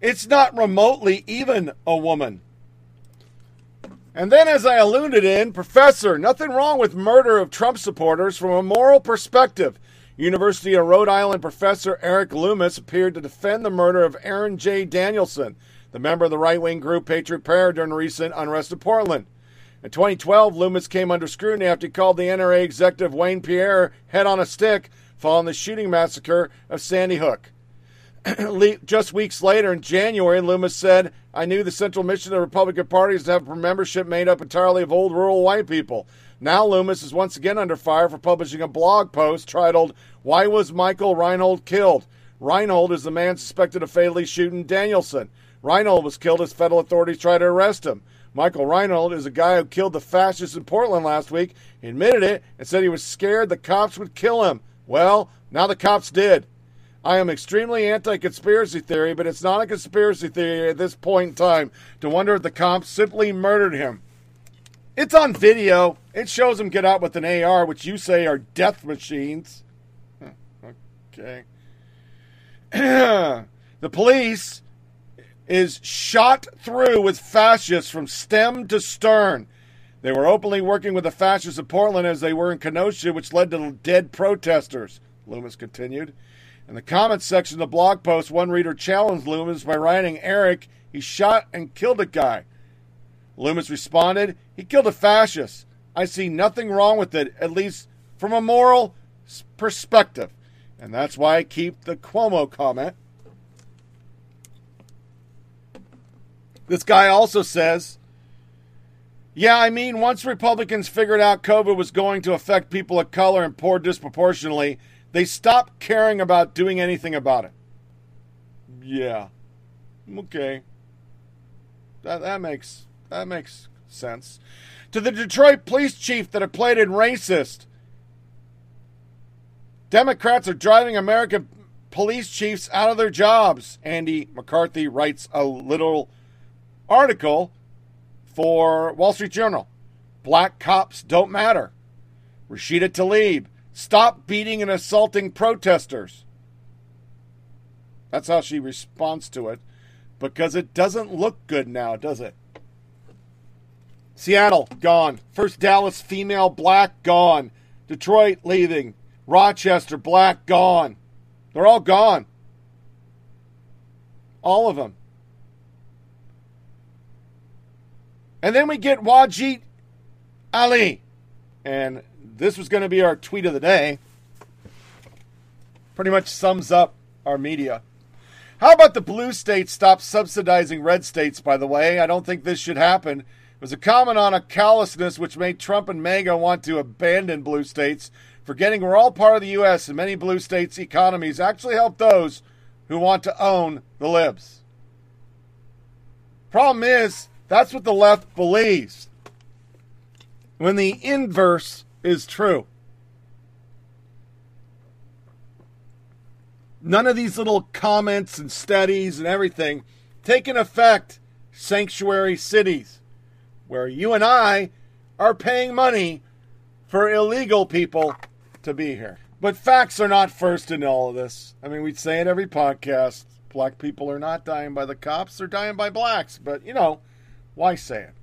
It's not remotely even a woman. And then, as I alluded in, Professor, nothing wrong with murder of Trump supporters from a moral perspective. University of Rhode Island professor Eric Loomis appeared to defend the murder of Aaron J. Danielson, the member of the right wing group Patriot Prayer during recent unrest in Portland. In 2012, Loomis came under scrutiny after he called the NRA executive Wayne Pierre head on a stick following the shooting massacre of Sandy Hook. Just weeks later, in January, Loomis said, I knew the central mission of the Republican Party is to have a membership made up entirely of old rural white people. Now Loomis is once again under fire for publishing a blog post titled, Why Was Michael Reinoehl Killed? Reinoehl is the man suspected of fatally shooting Danielson. Reinoehl was killed as federal authorities tried to arrest him. Michael Reinoehl is a guy who killed the fascists in Portland last week. He admitted it and said he was scared the cops would kill him. Well, now the cops did. I am extremely anti conspiracy theory, but it's not a conspiracy theory at this point in time to wonder if the cops simply murdered him. It's on video. It shows him get out with an AR, which you say are death machines. Okay. the police is shot through with fascists from stem to stern. They were openly working with the fascists in Portland as they were in Kenosha, which led to dead protesters, Loomis continued. In the comments section of the blog post, one reader challenged Loomis by writing, Eric, he shot and killed a guy. Loomis responded, He killed a fascist. I see nothing wrong with it, at least from a moral perspective. And that's why I keep the Cuomo comment. This guy also says, Yeah, I mean, once Republicans figured out COVID was going to affect people of color and poor disproportionately, they stopped caring about doing anything about it. Yeah. Okay. That that makes that makes sense. To the Detroit police chief that have played in racist. Democrats are driving American police chiefs out of their jobs. Andy McCarthy writes a little article for Wall Street Journal. Black cops don't matter. Rashida Tlaib, stop beating and assaulting protesters. That's how she responds to it because it doesn't look good now, does it? Seattle, gone. First Dallas female black, gone. Detroit, leaving. Rochester, black, gone. They're all gone. All of them. And then we get Wajid Ali. And this was going to be our tweet of the day. Pretty much sums up our media. How about the blue states stop subsidizing red states, by the way? I don't think this should happen. It was a comment on a callousness which made Trump and MAGA want to abandon blue states, forgetting we're all part of the U.S. and many blue states' economies actually help those who want to own the libs. Problem is, that's what the left believes. When the inverse is true. None of these little comments and studies and everything take in effect sanctuary cities where you and I are paying money for illegal people to be here. But facts are not first in all of this. I mean, we say it every podcast. Black people are not dying by the cops, they're dying by blacks. But, you know, why say it?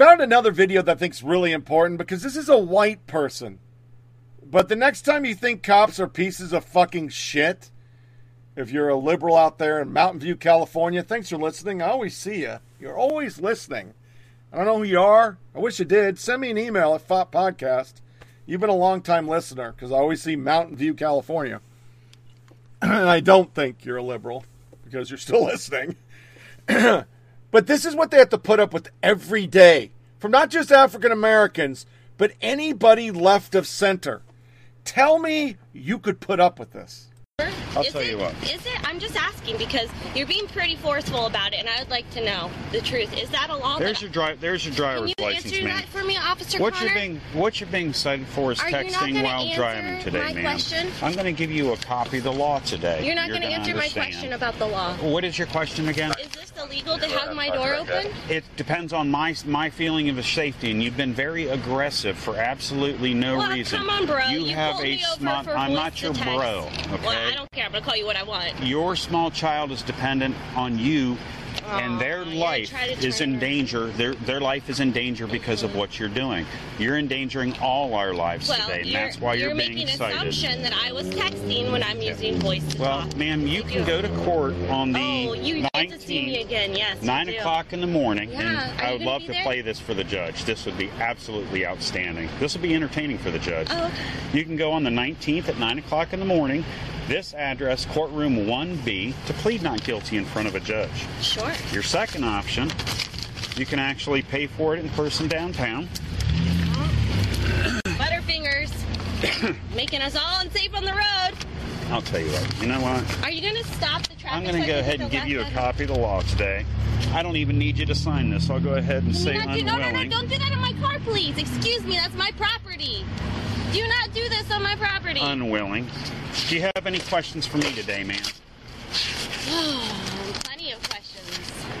Found another video that I think's really important because this is a white person. But the next time you think cops are pieces of fucking shit, if you're a liberal out there in Mountain View, California, thanks for listening. I always see you. You're always listening. I don't know who you are. I wish you did. Send me an email at FOP Podcast. You've been a long time listener because I always see Mountain View, California. and I don't think you're a liberal because you're still listening. but this is what they have to put up with every day from not just African Americans, but anybody left of center. Tell me you could put up with this. I'll is tell it, you what. Is it? I'm just asking because you're being pretty forceful about it, and I would like to know the truth. Is that a law? There's that, your drive. There's your can driver's you license, answer man. that for me, Officer What Connor? you're being what you're being cited for is Are texting while driving today, my ma'am. question? I'm going to give you a copy of the law today. You're not going to answer my question about the law. What is your question again? Is this illegal to have my door open? It depends on my my feeling of safety, and you've been very aggressive for absolutely no well, reason. come on, bro. You, have pulled a me over smart. for I'm not your text. bro. Okay. Well, I don't care. I'm gonna call you what I want. Your small child is dependent on you, and their oh, life is in her. danger. Their their life is in danger because of what you're doing. You're endangering all our lives Well, today, and you're, that's why you're, being making an cited. assumption that I was texting when I'm using voice to Well, ma'am, you can go to court on the Oh, you get to see me 19th, again. Yes. nine o'clock in the morning, Yeah, and are I would love to play this for the judge. This would be absolutely outstanding. This will be entertaining for the judge. Oh, okay. You can go on the 19th at 9 o'clock in the morning. This address, courtroom 1B, to plead not guilty in front of a judge. Sure. Your second option, you can actually pay for it in person downtown. Oh. Butterfingers, making us all unsafe on the road. I'll tell you what. You know what? Are you gonna stop the traffic? I'm going to go ahead and give you a copy of the law today. I don't even need you to sign this. I'll go ahead and Can say not do, no, no, no, don't do that in my car, please. Excuse me, that's my property. Do not do this on my property. Unwilling. Do you have any questions for me today, ma'am?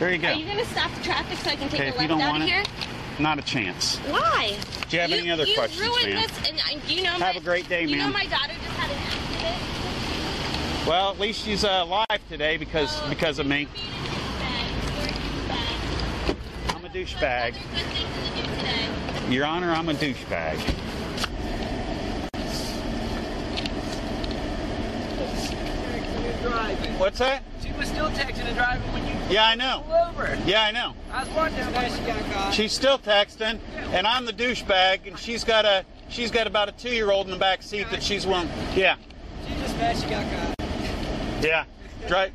Plenty of questions. There you go. Are you gonna stop the traffic so I can take Okay, you left out of it, here? Not a chance. Why? Do you have any other you questions, ruined ma'am? this, and I, you know Have my, a great day, You know my daughter just had an accident. Well, at least she's uh, alive today because Oh, because of me. I'm a douchebag. Your Honor, I'm a douchebag. What's that? She was still texting and driving when you Yeah, I know. pulled over. Yeah, I know. I was watching that she got caught. She's still texting, and I'm the douchebag, and she's got a she's got about a two year old in the back seat that she's willing. Yeah, She just mad she got caught. yeah. Right.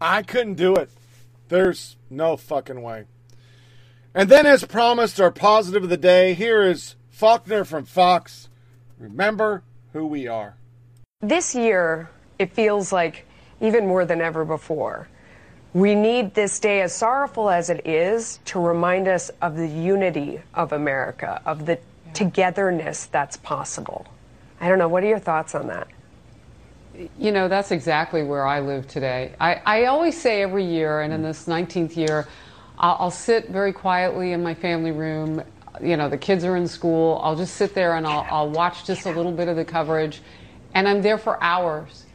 I couldn't do it. There's no fucking way. And then, as promised, our positive of the day here is Faulkner from Fox. Remember who we are. This year, it feels like even more than ever before. We need this day, as sorrowful as it is, to remind us of the unity of America, of the togetherness that's possible. I don't know. What are your thoughts on that? You know, that's exactly where I live today. I, I always say every year, and in this 19th year, I'll, I'll sit very quietly in my family room. You know, the kids are in school. I'll just sit there and I'll, I'll watch just a little bit of the coverage. And I'm there for hours.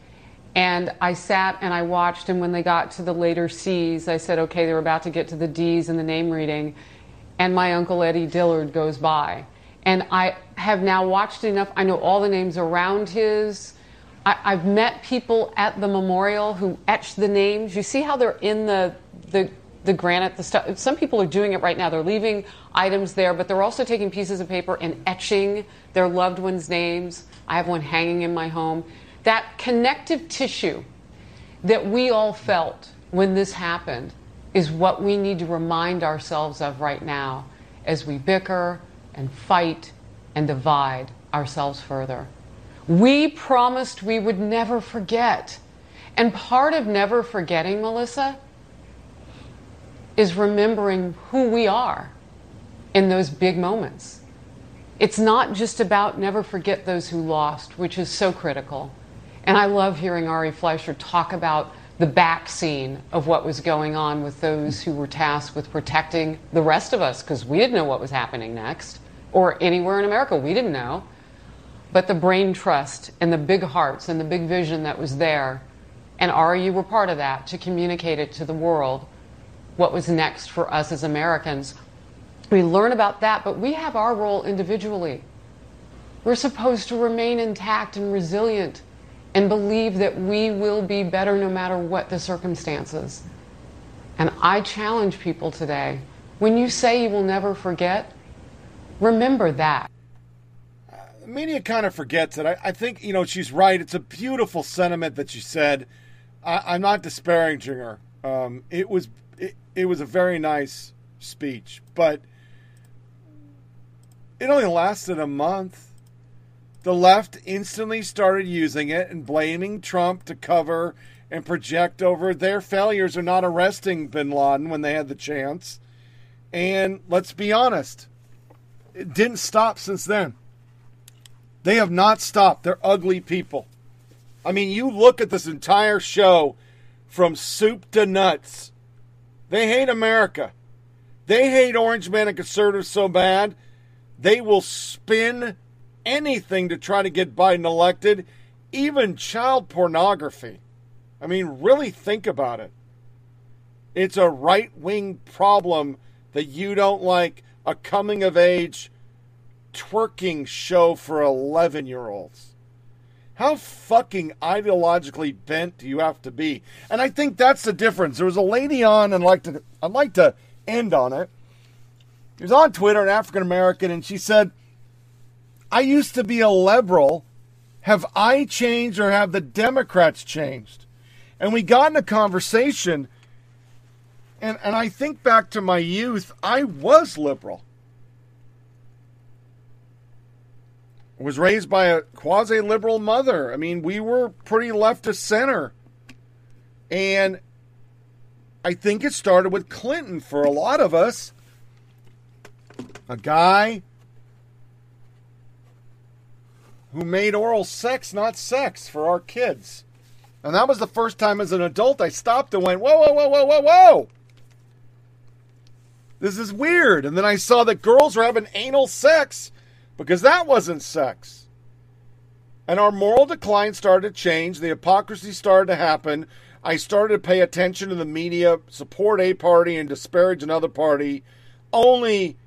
And I sat and I watched, and when they got to the later C's, I said, okay, they're about to get to the D's in the name reading. And my uncle Eddie Dillard goes by. And I have now watched enough. I know all the names around his. I, I've met people at the memorial who etched the names. You see how they're in the, the, the granite, the stuff. Some people are doing it right now. They're leaving items there, but they're also taking pieces of paper and etching their loved ones' names. I have one hanging in my home. That connective tissue that we all felt when this happened is what we need to remind ourselves of right now as we bicker and fight and divide ourselves further. We promised we would never forget. And part of never forgetting, Melissa, is remembering who we are in those big moments. It's not just about never forget those who lost, which is so critical. And I love hearing Ari Fleischer talk about the back scene of what was going on with those who were tasked with protecting the rest of us because we didn't know what was happening next or anywhere in America. We didn't know. But the brain trust and the big hearts and the big vision that was there, and Ari, you were part of that to communicate it to the world what was next for us as Americans. We learn about that, but we have our role individually. We're supposed to remain intact and resilient and believe that we will be better no matter what the circumstances. And I challenge people today when you say you will never forget, remember that. The media kind of forgets it. I, I think, you know, she's right. It's a beautiful sentiment that she said. I, I'm not disparaging her. Um, it was it, it was a very nice speech, but it only lasted a month. The left instantly started using it and blaming Trump to cover and project over their failures of not arresting bin Laden when they had the chance. And let's be honest, it didn't stop since then. They have not stopped. They're ugly people. I mean, you look at this entire show from soup to nuts. They hate America. They hate Orange Man and conservatives so bad, they will spin anything to try to get Biden elected, even child pornography. I mean, really think about it. It's a right wing problem that you don't like a coming of age twerking show for 11 year olds. How fucking ideologically bent do you have to be? And I think that's the difference. There was a lady on, and I'd like to, I'd like to end on it. She was on Twitter, an African American, and she said, I used to be a liberal. Have I changed or have the Democrats changed? And we got in a conversation, and, and I think back to my youth, I was liberal. was raised by a quasi liberal mother. I mean, we were pretty left of center. And I think it started with Clinton for a lot of us. A guy who made oral sex not sex for our kids. And that was the first time as an adult I stopped and went, whoa, whoa, whoa, whoa, whoa, whoa. This is weird. And then I saw that girls were having anal sex because that wasn't sex. And our moral decline started to change. The hypocrisy started to happen. I started to pay attention to the media, support a party and disparage another party, only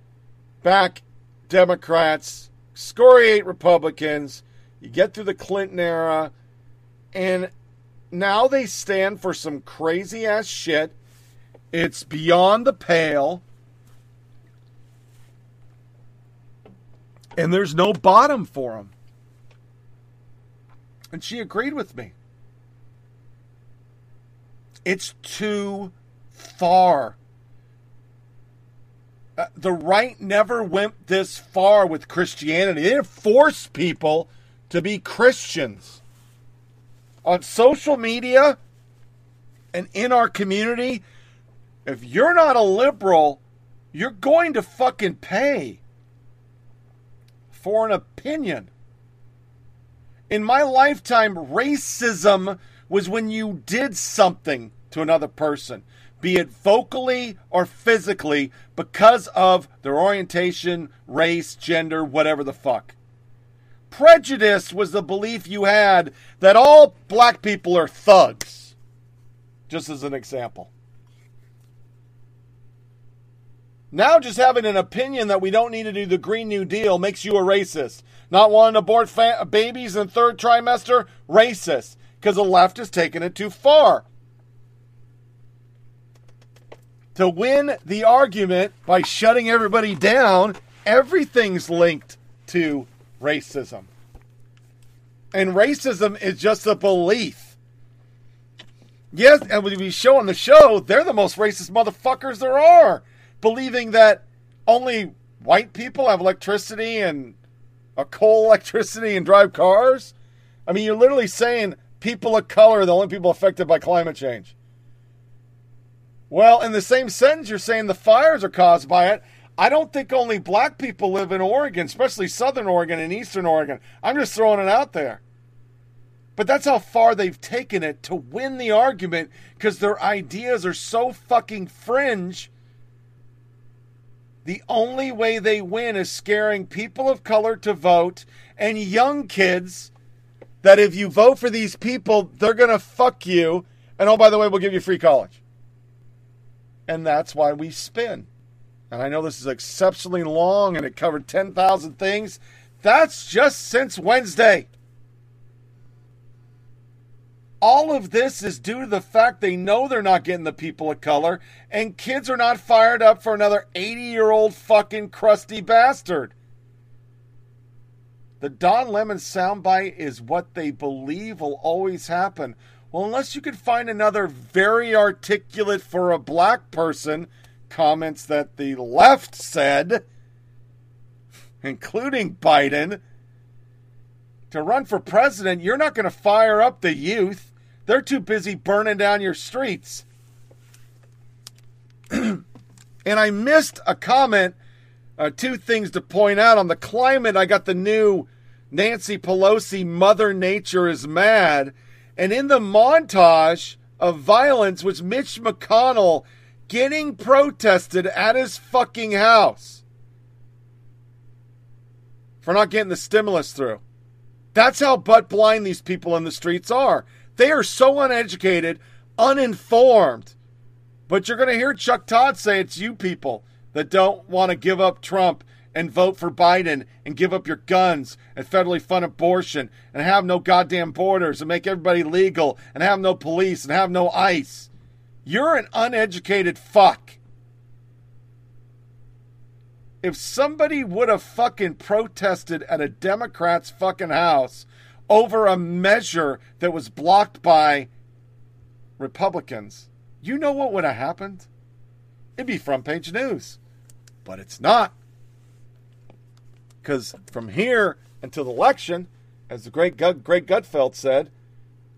back Democrats, excoriate Republicans. You get through the Clinton era, and now they stand for some crazy ass shit. It's beyond the pale. and there's no bottom for them. And she agreed with me. It's too far. Uh, the right never went this far with Christianity. They didn't force people to be Christians. On social media and in our community, if you're not a liberal, you're going to fucking pay for an opinion. In my lifetime, racism was when you did something to another person, be it vocally or physically, because of their orientation, race, gender, whatever the fuck. Prejudice was the belief you had that all black people are thugs, just as an example. Now, just having an opinion that we don't need to do the Green New Deal makes you a racist. Not wanting to abort fa- babies in third trimester, racist, because the left is taking it too far. To win the argument by shutting everybody down, everything's linked to racism. And racism is just a belief. Yes, and we show on the show, they're the most racist motherfuckers there are believing that only white people have electricity and a coal electricity and drive cars. I mean, you're literally saying people of color are the only people affected by climate change. Well, in the same sentence, you're saying the fires are caused by it. I don't think only black people live in Oregon, especially southern Oregon and eastern Oregon. I'm just throwing it out there. But that's how far they've taken it to win the argument because their ideas are so fucking fringe the only way they win is scaring people of color to vote and young kids that if you vote for these people, they're going to fuck you. And oh, by the way, we'll give you free college. And that's why we spin. And I know this is exceptionally long and it covered 10,000 things. That's just since Wednesday. All of this is due to the fact they know they're not getting the people of color, and kids are not fired up for another 80 year old fucking crusty bastard. The Don Lemon soundbite is what they believe will always happen. Well, unless you could find another very articulate for a black person comments that the left said, including Biden, to run for president, you're not going to fire up the youth. They're too busy burning down your streets. and I missed a comment, uh, two things to point out. On the climate, I got the new Nancy Pelosi, Mother Nature is mad. And in the montage of violence was Mitch McConnell getting protested at his fucking house for not getting the stimulus through. That's how butt blind these people in the streets are. They are so uneducated, uninformed. But you're going to hear Chuck Todd say it's you people that don't want to give up Trump and vote for Biden and give up your guns and federally fund abortion and have no goddamn borders and make everybody legal and have no police and have no ICE. You're an uneducated fuck. If somebody would have fucking protested at a Democrat's fucking house over a measure that was blocked by Republicans, you know what would have happened? It'd be front page news. But it's not. Because from here until the election, as the great Greg Gutfeld said,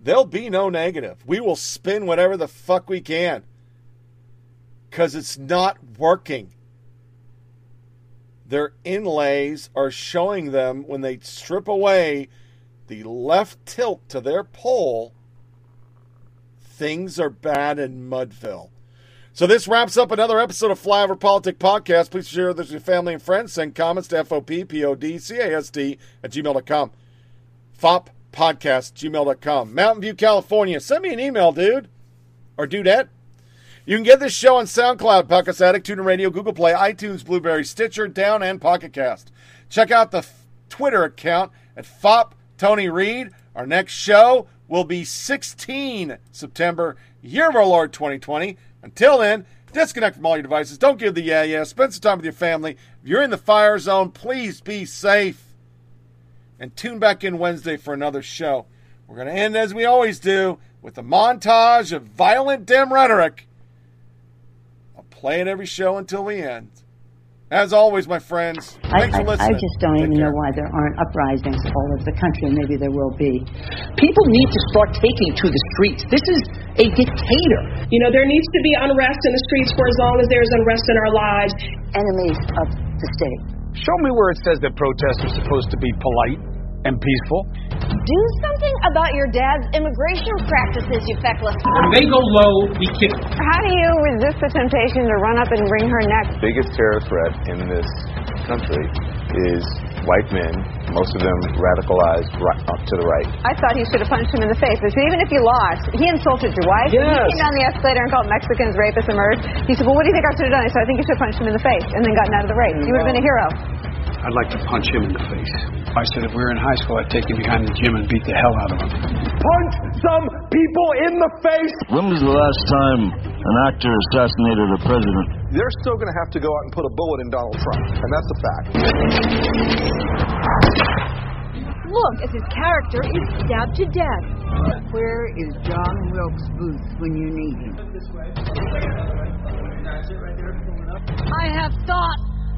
there'll be no negative. We will spin whatever the fuck we can. Because it's not working their inlays are showing them when they strip away the left tilt to their poll, things are bad in Mudville. So this wraps up another episode of Flyover Politic Podcast. Please share this with your family and friends. Send comments to FOPPODCAST at gmail.com. FOP podcast, gmail.com. Mountain View, California. Send me an email, dude. Or dudette. You can get this show on SoundCloud, Podcast Addict, TuneIn Radio, Google Play, iTunes, Blubrry, Stitcher, Down, and Pocket Cast. Check out the f- Twitter account at FOP Tony Reed. Our next show will be 16 September, year of our Lord 2020. Until then, disconnect from all your devices. Don't give the yeah yeah. Spend some time with your family. If you're in the fire zone, please be safe. And tune back in Wednesday for another show. We're going to end as we always do with a montage of violent dim rhetoric I'll play it every show until the end. As always, my friends, I, thanks for I, I just don't Take even care. know why there aren't uprisings all over the country, and maybe there will be. People need to start taking to the streets. This is a dictator. You know, there needs to be unrest in the streets for as long as there's unrest in our lives. Enemies of the state. Show me where it says that protests are supposed to be polite and peaceful. Do something about your dad's immigration practices, you feckless. When they go low, we kick. How do you resist the temptation to run up and wring her neck? The biggest terror threat in this country is white men, most of them radicalized right, up to the right. I thought he should have punched him in the face. But even if you lost, he insulted your wife. Yes. He came down the escalator and called Mexicans rapists and murderers. He said, Well, what do you think I should have done? I said, I think you should have punched him in the face and then gotten out of the race. You would have been a hero. I'd like to punch him in the face. I said if we were in high school, I'd take him behind the gym and beat the hell out of him. Punch some people in the face. When was the last time an actor assassinated a president? They're still going to have to go out and put a bullet in Donald Trump, and that's a fact. Look, as his character is stabbed to death. Where is John Wilkes Booth when you need him? I have thought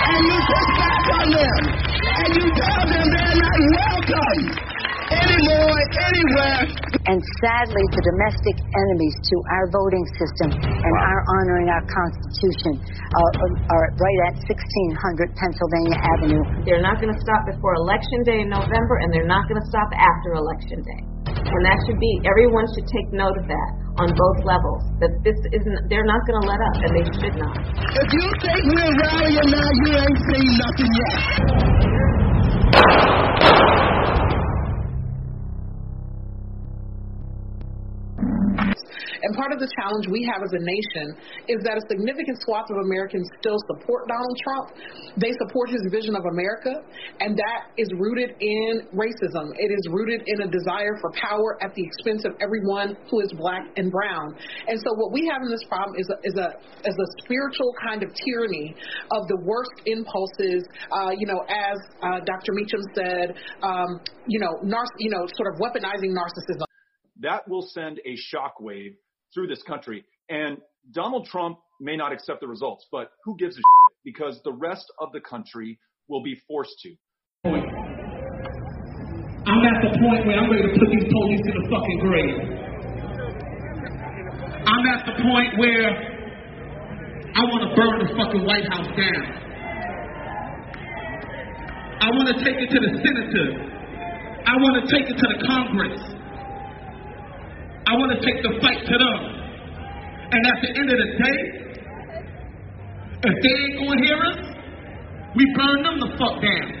And you push back on them. And you tell them they're not welcome anymore, anywhere. And sadly, the domestic enemies to our voting system and our honoring our Constitution uh, are right at 1600 Pennsylvania Avenue. They're not going to stop before Election Day in November, and they're not going to stop after Election Day. And that should be, everyone should take note of that on both levels. That this isn't, they're not going to let up, and they should not. If you think we're rallying now, you ain't seen nothing yet. And part of the challenge we have as a nation is that a significant swath of Americans still support Donald Trump. They support his vision of America, and that is rooted in racism. It is rooted in a desire for power at the expense of everyone who is black and brown. And so what we have in this problem is a, is a, is a spiritual kind of tyranny of the worst impulses, uh, you know, as uh, Dr. Meacham said, um, you know, nar- you know, sort of weaponizing narcissism. That will send a shockwave through this country. And Donald Trump may not accept the results, but who gives a shit? Because the rest of the country will be forced to. I'm at the point where I'm ready to put these police in the fucking grave. I'm at the point where I want to burn the fucking White House down. I want to take it to the senators. I want to take it to the Congress. I want to take the fight to them. And at the end of the day, if they ain't gonna hear us, we burn them the fuck down.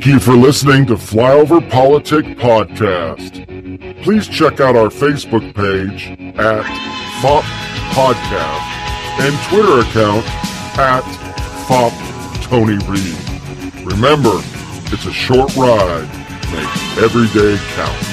Thank you for listening to Flyover Politic Podcast. Please check out our Facebook page at FOP Podcast and Twitter account at FOP Tony Reed. Remember, it's a short ride. Make every day count.